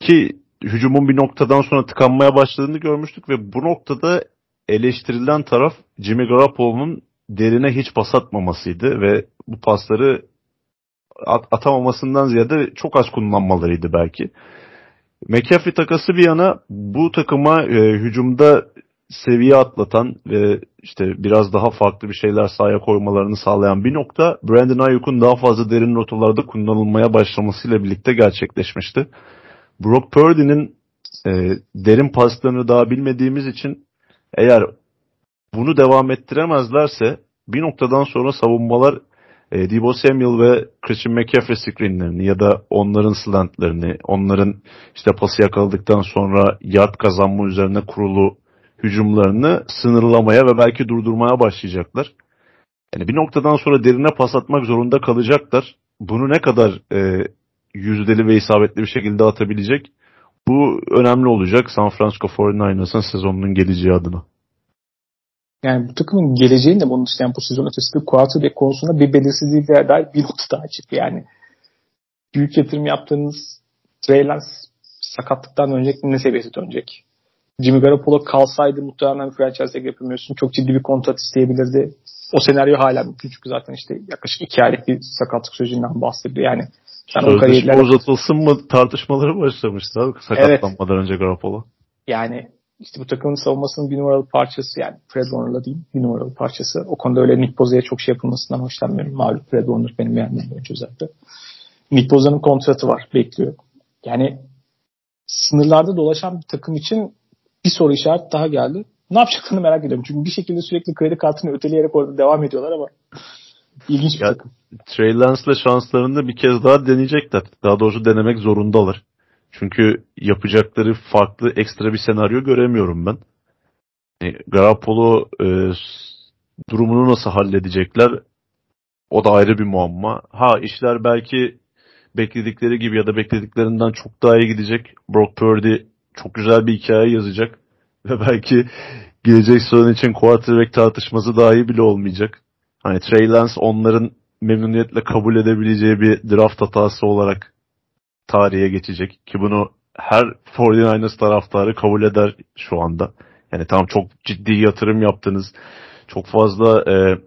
S2: Ki hücumun bir noktadan sonra tıkanmaya başladığını görmüştük ve bu noktada eleştirilen taraf Jimmy Garoppolo'nun derine hiç pas atmamasıydı ve bu pasları at- atamamasından ziyade çok az kullanmalarıydı belki. McCaffrey takası bir yana bu takıma e, hücumda seviye atlatan ve işte biraz daha farklı bir şeyler sahaya koymalarını sağlayan bir nokta Brandon Ayuk'un daha fazla derin rotalarda kullanılmaya başlamasıyla birlikte gerçekleşmişti. Brock Purdy'nin e, derin paslarını daha bilmediğimiz için Eğer bunu devam ettiremezlerse bir noktadan sonra savunmalar e, Debo Samuel ve Christian McCaffrey screenlerini ya da onların slantlerini, onların işte pası yakaladıktan sonra yard kazanma üzerine kurulu hücumlarını sınırlamaya ve belki durdurmaya başlayacaklar. Yani bir noktadan sonra derine pas atmak zorunda kalacaklar. Bunu ne kadar e, yüzdeli ve isabetli bir şekilde atabilecek bu önemli olacak San Francisco 49ers'ın sezonunun geleceği adına.
S1: Yani bu takımın geleceğini de bunun işte yani bu sezon ötesinde quarterback konusunda bir belirsizliğe dair bir nokta daha açık. Yani büyük yatırım yaptığınız Trey Lance sakatlıktan dönecek ne seviyesi dönecek? Jimmy Garoppolo kalsaydı muhtemelen franchise tag yapamıyorsun. Çok ciddi bir kontrat isteyebilirdi. O senaryo hala mümkün çünkü zaten işte yaklaşık iki aylık bir sakatlık sürecinden bahsediyor. Yani
S2: sen Sözleşme o uzatılsın mı tartışmaları başlamıştı sakatlanmadan evet. önce Garoppolo.
S1: Yani işte bu takımın savunmasının bir numaralı parçası yani Fred Warner'la değil bir numaralı parçası. O konuda öyle Nick Boza'ya çok şey yapılmasından hoşlanmıyorum. Malum Fred Warner benim beğendiğim oyuncu zaten. Nick Boza'nın kontratı var bekliyor. Yani sınırlarda dolaşan bir takım için bir soru işareti daha geldi. Ne yapacaklarını merak ediyorum. Çünkü bir şekilde sürekli kredi kartını öteleyerek orada devam ediyorlar ama ilginç bir ya, takım.
S2: Trey Lance'la şanslarını bir kez daha deneyecekler. Daha doğrusu denemek zorundalar. Çünkü yapacakları farklı ekstra bir senaryo göremiyorum ben. Yani Garoppolo e, durumunu nasıl halledecekler o da ayrı bir muamma. Ha işler belki bekledikleri gibi ya da beklediklerinden çok daha iyi gidecek. Brock Purdy çok güzel bir hikaye yazacak. Ve belki gelecek sezon için quarterback tartışması dahi bile olmayacak. Hani Trey Lance onların memnuniyetle kabul edebileceği bir draft hatası olarak tarihe geçecek. Ki bunu her 49ers taraftarı kabul eder şu anda. Yani tamam çok ciddi yatırım yaptınız. Çok fazla e,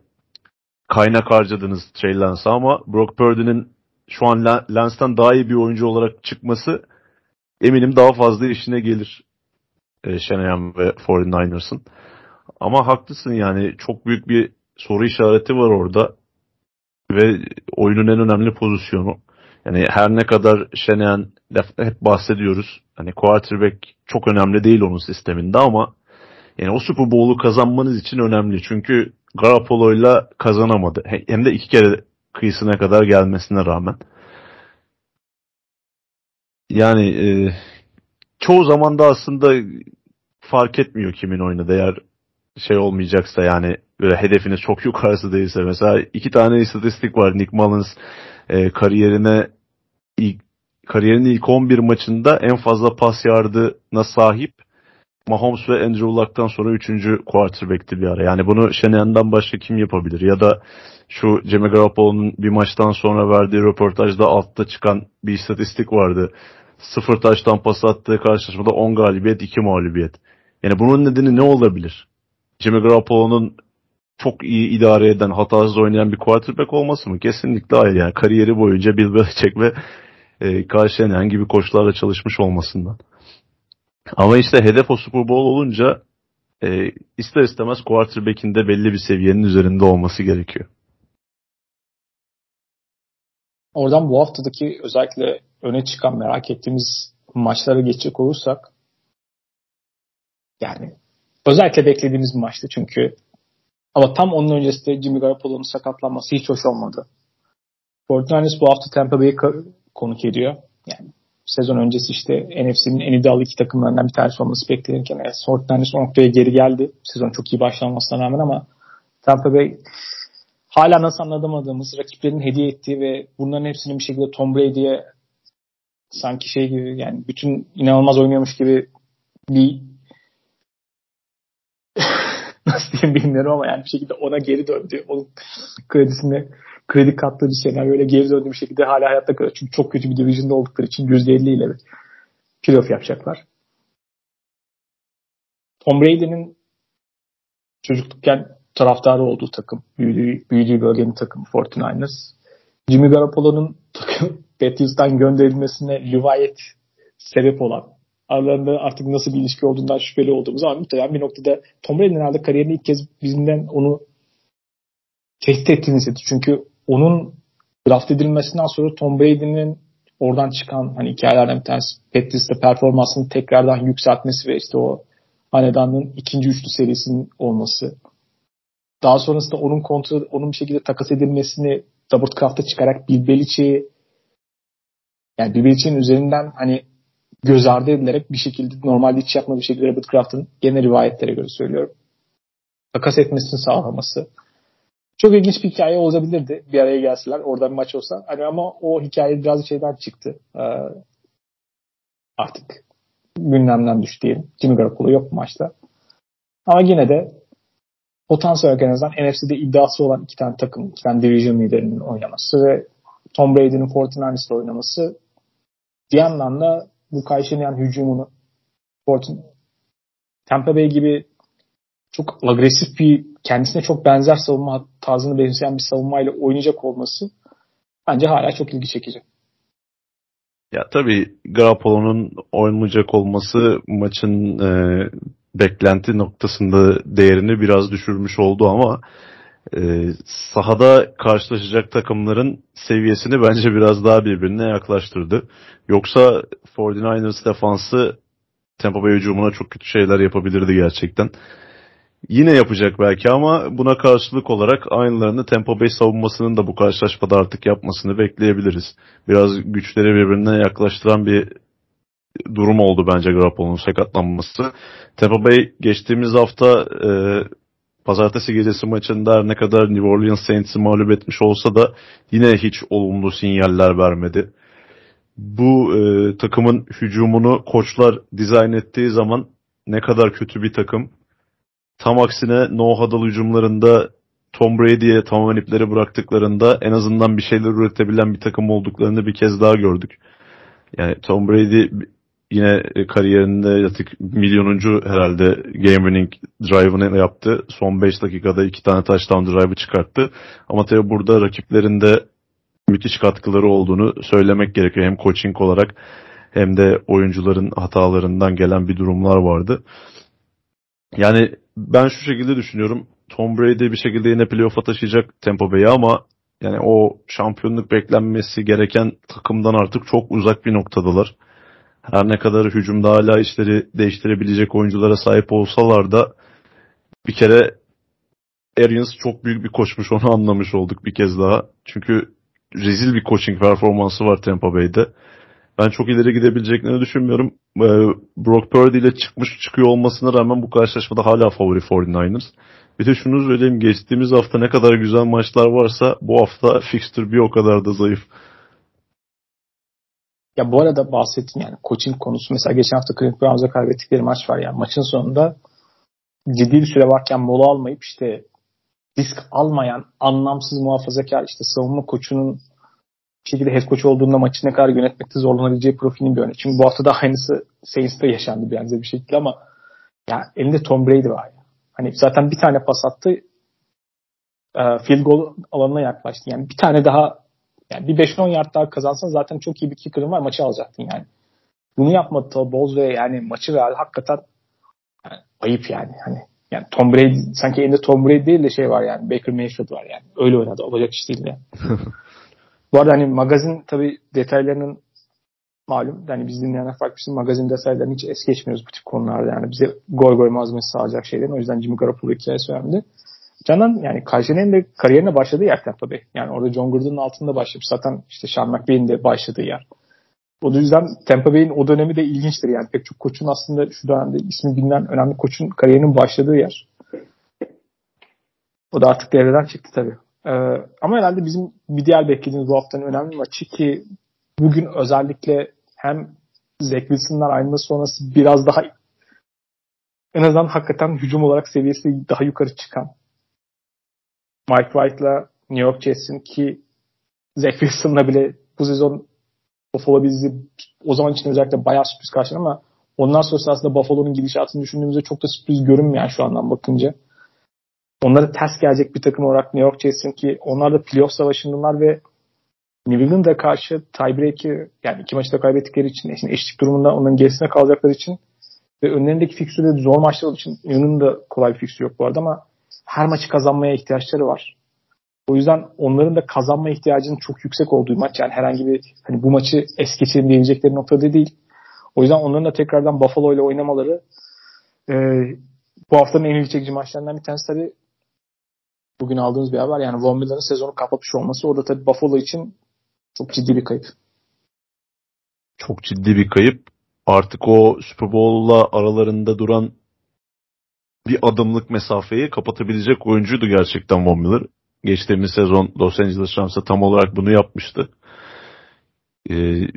S2: kaynak harcadınız Trey Lance'a ama Brock Purdy'nin şu an Lance'tan daha iyi bir oyuncu olarak çıkması eminim daha fazla işine gelir e, Shanahan ve 49ers'ın. Ama haklısın yani çok büyük bir soru işareti var orada ve oyunun en önemli pozisyonu. Yani her ne kadar Shanahan hep bahsediyoruz. Hani quarterback çok önemli değil onun sisteminde ama yani o Super Bowl'u kazanmanız için önemli. Çünkü Garoppolo'yla kazanamadı. Hem de iki kere kıyısına kadar gelmesine rağmen. Yani e, çoğu zaman da aslında fark etmiyor kimin oynadı. Eğer şey olmayacaksa yani böyle hedefiniz çok yukarısı değilse mesela iki tane istatistik var. Nick Mullins e, kariyerine ilk, kariyerinin ilk 11 maçında en fazla pas yardına sahip Mahomes ve Andrew Luck'tan sonra 3. quarterback'ti bir ara. Yani bunu Shanahan'dan başka kim yapabilir? Ya da şu Jimmy Garoppolo'nun bir maçtan sonra verdiği röportajda altta çıkan bir istatistik vardı. Sıfır taştan pas attığı karşılaşmada 10 galibiyet 2 mağlubiyet. Yani bunun nedeni ne olabilir? Jimmy Garoppolo'nun çok iyi idare eden, hatasız oynayan bir quarterback olması mı? Kesinlikle hayır. Yani kariyeri boyunca Bill Belichick ve e, Kyle gibi koçlarla çalışmış olmasından. Ama işte hedef o Super Bowl olunca e, ister istemez quarterback'in de belli bir seviyenin üzerinde olması gerekiyor.
S1: Oradan bu haftadaki özellikle öne çıkan merak ettiğimiz maçlara geçecek olursak yani özellikle beklediğimiz maçtı çünkü ama tam onun öncesinde Jimmy Garoppolo'nun sakatlanması hiç hoş olmadı. 49ers bu hafta Tampa Bay'i konuk ediyor. Yani sezon öncesi işte NFC'nin en iddialı iki takımlarından bir tanesi olması beklenirken evet, 49ers o noktaya geri geldi. Sezon çok iyi başlanmasına rağmen ama Tampa Bay hala nasıl anladamadığımız rakiplerin hediye ettiği ve bunların hepsinin bir şekilde Tom Brady'ye sanki şey gibi yani bütün inanılmaz oynuyormuş gibi bir nasıl diyeyim bilmiyorum ama yani bir şekilde ona geri döndü. Onun kredisini kredi kattığı bir senaryo öyle geri döndüğü bir şekilde hala hayatta kalıyor. Çünkü çok kötü bir division'da oldukları için %50 ile playoff yapacaklar. Tom Brady'nin çocuklukken taraftarı olduğu takım, büyüdüğü, büyüdüğü bölgenin takımı 49ers. Jimmy Garoppolo'nun takım Patriots'tan gönderilmesine rivayet sebep olan aralarında artık nasıl bir ilişki olduğundan şüpheli olduğumuz ama muhtemelen bir noktada Tom Brady'nin herhalde kariyerinde ilk kez bizimden onu tehdit ettiğini hissetti. Çünkü onun draft edilmesinden sonra Tom Brady'nin oradan çıkan hani hikayelerden bir tanesi Patriots'ta performansını tekrardan yükseltmesi ve işte o hanedanlığın ikinci üçlü serisinin olması. Daha sonrasında onun kontrol, onun bir şekilde takas edilmesini Robert Kraft'a çıkarak Bill Belichick'i yani Bill Belichick'in üzerinden hani göz ardı edilerek bir şekilde normalde hiç yapmadığı bir şekilde Robert Kraft'ın gene rivayetlere göre söylüyorum. Takas etmesini sağlaması. Çok ilginç bir hikaye olabilirdi bir araya gelseler. Orada bir maç olsa. Hani ama o hikaye biraz şeyden çıktı. Ee, artık gündemden düştü diyelim. Jimmy Garoppolo yok bu maçta. Ama yine de potansiyel olarak en azından NFC'de iddiası olan iki tane takım, iki tane division liderinin oynaması ve Tom Brady'nin 49ers'la oynaması bir yandan da bu Kayşenyan hücumunu Fortin Tampa Bay gibi çok agresif bir kendisine çok benzer savunma tarzını benzeyen bir savunmayla oynayacak olması bence hala çok ilgi çekici.
S2: Ya tabii Garoppolo'nun oynayacak olması maçın e, beklenti noktasında değerini biraz düşürmüş oldu ama e, sahada karşılaşacak takımların seviyesini bence biraz daha birbirine yaklaştırdı. Yoksa 49ers defansı Tampa Bay hücumuna çok kötü şeyler yapabilirdi gerçekten. Yine yapacak belki ama buna karşılık olarak aynılarını Tampa Bay savunmasının da bu karşılaşmada artık yapmasını bekleyebiliriz. Biraz güçleri birbirine yaklaştıran bir durum oldu bence Garoppolo'nun sakatlanması. Tampa Bay geçtiğimiz hafta e, pazartesi gecesi maçında ne kadar New Orleans Saints'i mağlup etmiş olsa da yine hiç olumlu sinyaller vermedi. Bu e, takımın hücumunu koçlar dizayn ettiği zaman ne kadar kötü bir takım. Tam aksine no huddle hücumlarında Tom Brady'ye tamamen ipleri bıraktıklarında en azından bir şeyler üretebilen bir takım olduklarını bir kez daha gördük. Yani Tom Brady yine kariyerinde artık milyonuncu herhalde game winning drive'ını yaptı. Son 5 dakikada 2 tane touchdown drive'ı çıkarttı. Ama tabii burada rakiplerinde müthiş katkıları olduğunu söylemek gerekiyor. Hem coaching olarak hem de oyuncuların hatalarından gelen bir durumlar vardı. Yani ben şu şekilde düşünüyorum. Tom Brady bir şekilde yine playoff'a taşıyacak Tampa Bay'i ama yani o şampiyonluk beklenmesi gereken takımdan artık çok uzak bir noktadalar her ne kadar hücumda hala işleri değiştirebilecek oyunculara sahip olsalar da bir kere Arians çok büyük bir koçmuş onu anlamış olduk bir kez daha. Çünkü rezil bir coaching performansı var Tampa Bay'de. Ben çok ileri gidebileceklerini düşünmüyorum. Ee, Brock Purdy ile çıkmış çıkıyor olmasına rağmen bu karşılaşmada hala favori 49ers. Bir de şunu söyleyeyim geçtiğimiz hafta ne kadar güzel maçlar varsa bu hafta fixture bir o kadar da zayıf.
S1: Ya bu arada bahsettin yani coaching konusu. Mesela geçen hafta Cleveland Browns'a kaybettikleri maç var yani. Maçın sonunda ciddi bir süre varken mola almayıp işte risk almayan anlamsız muhafazakar işte savunma koçunun bir şekilde head coach olduğunda maçı ne kadar yönetmekte zorlanabileceği profilini bir örnek. Çünkü bu hafta da aynısı Saints'te yaşandı benzer bir şekilde ama ya elinde Tom Brady var. Ya. Hani zaten bir tane pas attı field goal alanına yaklaştı. Yani bir tane daha yani bir 5-10 yard daha kazansan zaten çok iyi bir kicker'ın var maçı alacaktın yani. Bunu yapmadı Todd Bowles ve yani maçı verdi. Hakikaten yani ayıp yani. Hani yani Tom Brady sanki elinde Tom Brady değil de şey var yani Baker Mayfield var yani. Öyle oynadı. Olacak iş değil yani. Bu arada hani magazin tabi detaylarının malum yani biz dinleyenler farklı bir magazin detaylarını hiç es geçmiyoruz bu tip konularda yani bize goy goy malzemesi sağlayacak şeylerin o yüzden Jimmy Garoppolo hikayesi önemli. Canan yani Kajin'in de kariyerine başladığı yer Tampa Bay. Yani orada John Gruden'ın altında başlamış. Zaten işte Sean McVay'in de başladığı yer. O yüzden Tampa Bay'in o dönemi de ilginçtir. Yani pek çok koçun aslında şu dönemde ismi bilinen önemli koçun kariyerinin başladığı yer. O da artık devreden çıktı tabii. Ee, ama herhalde bizim bir diğer beklediğimiz bu haftanın önemli maçı ki bugün özellikle hem Zach Wilson'lar ayrılması sonrası biraz daha en azından hakikaten hücum olarak seviyesi daha yukarı çıkan Mike White'la New York Jets'in ki Zach Wilson'la bile bu sezon Buffalo bizi o zaman için özellikle bayağı sürpriz karşıladı ama ondan sonra aslında Buffalo'nun gidişatını düşündüğümüzde çok da sürpriz görünmüyor şu andan bakınca. Onlara ters gelecek bir takım olarak New York Jets'in ki onlar da playoff savaşındalar ve New England'a karşı tiebreak'i yani iki maçta kaybettikleri için eşlik durumunda onların gerisine kalacakları için ve önlerindeki fikstürde zor maçlar olduğu için New England'da kolay bir fikstür yok bu arada ama her maçı kazanmaya ihtiyaçları var. O yüzden onların da kazanma ihtiyacının çok yüksek olduğu maç yani herhangi bir hani bu maçı es geçelim diyebilecekleri noktada değil. O yüzden onların da tekrardan Buffalo ile oynamaları e, bu haftanın en ilgi çekici maçlarından bir tanesi tabii bugün aldığımız bir haber. Yani Von Miller'ın sezonu kapatmış olması. O da tabii Buffalo için çok ciddi bir kayıp.
S2: Çok ciddi bir kayıp. Artık o Super Bowl'la aralarında duran bir adımlık mesafeyi kapatabilecek oyuncuydu gerçekten Von Miller. Geçtiğimiz sezon Los Angeles Rams'a tam olarak bunu yapmıştı. Ee,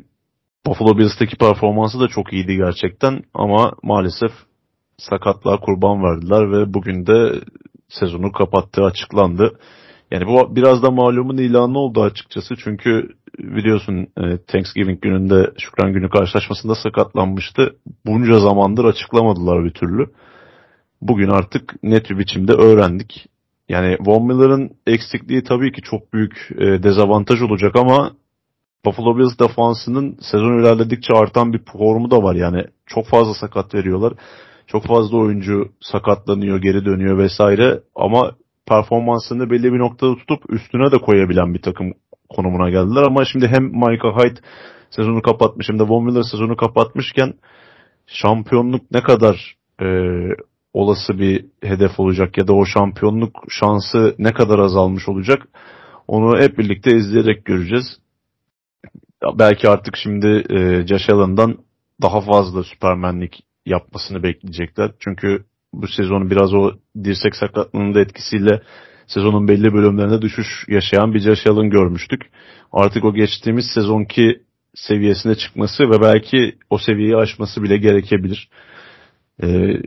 S2: Buffalo Bills'teki performansı da çok iyiydi gerçekten ama maalesef sakatlığa kurban verdiler ve bugün de sezonu kapattığı açıklandı. Yani bu biraz da malumun ilanı oldu açıkçası çünkü biliyorsun e, Thanksgiving gününde Şükran Günü karşılaşmasında sakatlanmıştı. Bunca zamandır açıklamadılar bir türlü. Bugün artık net bir biçimde öğrendik. Yani Von Miller'ın eksikliği tabii ki çok büyük e, dezavantaj olacak ama Buffalo Bills defansının sezon ilerledikçe artan bir formu da var. Yani çok fazla sakat veriyorlar. Çok fazla oyuncu sakatlanıyor, geri dönüyor vesaire. Ama performansını belli bir noktada tutup üstüne de koyabilen bir takım konumuna geldiler. Ama şimdi hem Michael Hyde sezonu kapatmış hem de Von Miller sezonu kapatmışken şampiyonluk ne kadar e, olası bir hedef olacak ya da o şampiyonluk şansı ne kadar azalmış olacak onu hep birlikte izleyerek göreceğiz. Belki artık şimdi e, Josh Allen'dan daha fazla süpermenlik yapmasını bekleyecekler. Çünkü bu sezonu biraz o dirsek sakatlığının da etkisiyle sezonun belli bölümlerinde düşüş yaşayan bir Josh Allen görmüştük. Artık o geçtiğimiz sezonki seviyesine çıkması ve belki o seviyeyi aşması bile gerekebilir. Ee,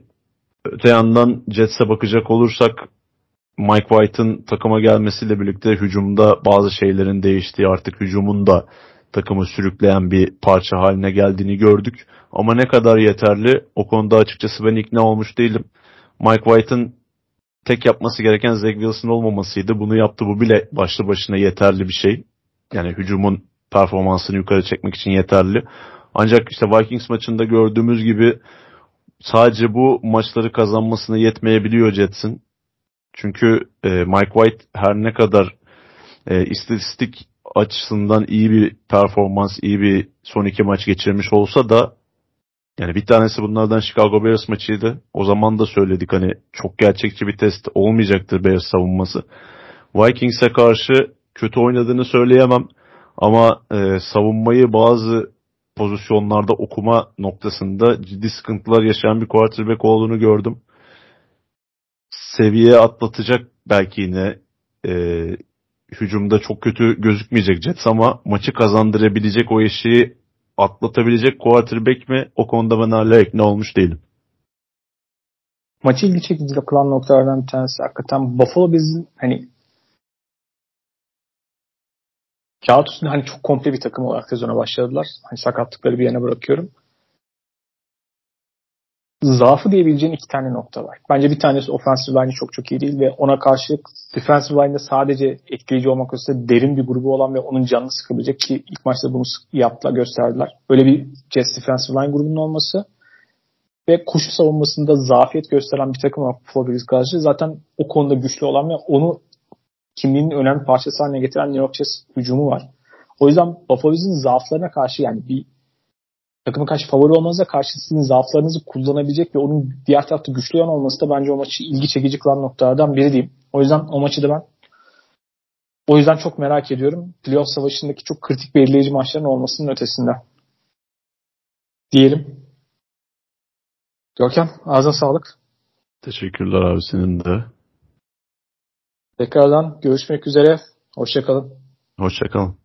S2: öte yandan Jets'e bakacak olursak Mike White'ın takıma gelmesiyle birlikte hücumda bazı şeylerin değiştiği artık hücumun da takımı sürükleyen bir parça haline geldiğini gördük. Ama ne kadar yeterli o konuda açıkçası ben ikna olmuş değilim. Mike White'ın tek yapması gereken Zach Wilson olmamasıydı. Bunu yaptı bu bile başlı başına yeterli bir şey. Yani hücumun performansını yukarı çekmek için yeterli. Ancak işte Vikings maçında gördüğümüz gibi sadece bu maçları kazanmasına yetmeyebiliyor Jets'in. Çünkü e, Mike White her ne kadar e, istatistik açısından iyi bir performans, iyi bir son iki maç geçirmiş olsa da yani bir tanesi bunlardan Chicago Bears maçıydı. O zaman da söyledik hani çok gerçekçi bir test olmayacaktır Bears savunması. Vikings'e karşı kötü oynadığını söyleyemem. Ama e, savunmayı bazı pozisyonlarda okuma noktasında ciddi sıkıntılar yaşayan bir quarterback olduğunu gördüm. Seviye atlatacak belki yine e, hücumda çok kötü gözükmeyecek Jets ama maçı kazandırabilecek o eşiği atlatabilecek quarterback mi? O konuda ben hala ikna olmuş değilim.
S1: Maçı ilgi çekici kılan noktalardan bir tanesi hakikaten Buffalo bizim hani kağıt üstünde hani çok komple bir takım olarak sezona başladılar. Hani sakatlıkları bir yana bırakıyorum zaafı diyebileceğin iki tane nokta var. Bence bir tanesi offensive line çok çok iyi değil ve ona karşı defensive line'de sadece etkileyici olmak üzere derin bir grubu olan ve onun canını sıkabilecek ki ilk maçta bunu yaptılar, gösterdiler. Böyle bir Jets defensive line grubunun olması ve koşu savunmasında zafiyet gösteren bir takım olarak Buffalo Bills karşı zaten o konuda güçlü olan ve onu kimliğinin önemli parçası haline getiren New York Jets hücumu var. O yüzden Buffalo Bills'in zaaflarına karşı yani bir takımın karşı favori olmanıza karşı sizin zaaflarınızı kullanabilecek ve onun diğer tarafta güçlü yan olması da bence o maçı ilgi çekici kılan noktalardan biri diyeyim. O yüzden o maçı da ben o yüzden çok merak ediyorum. Playoff savaşındaki çok kritik belirleyici maçların olmasının ötesinde. Diyelim. Görkem ağzına sağlık.
S2: Teşekkürler abi senin de.
S1: Tekrardan görüşmek üzere. Hoşçakalın.
S2: Hoşçakalın.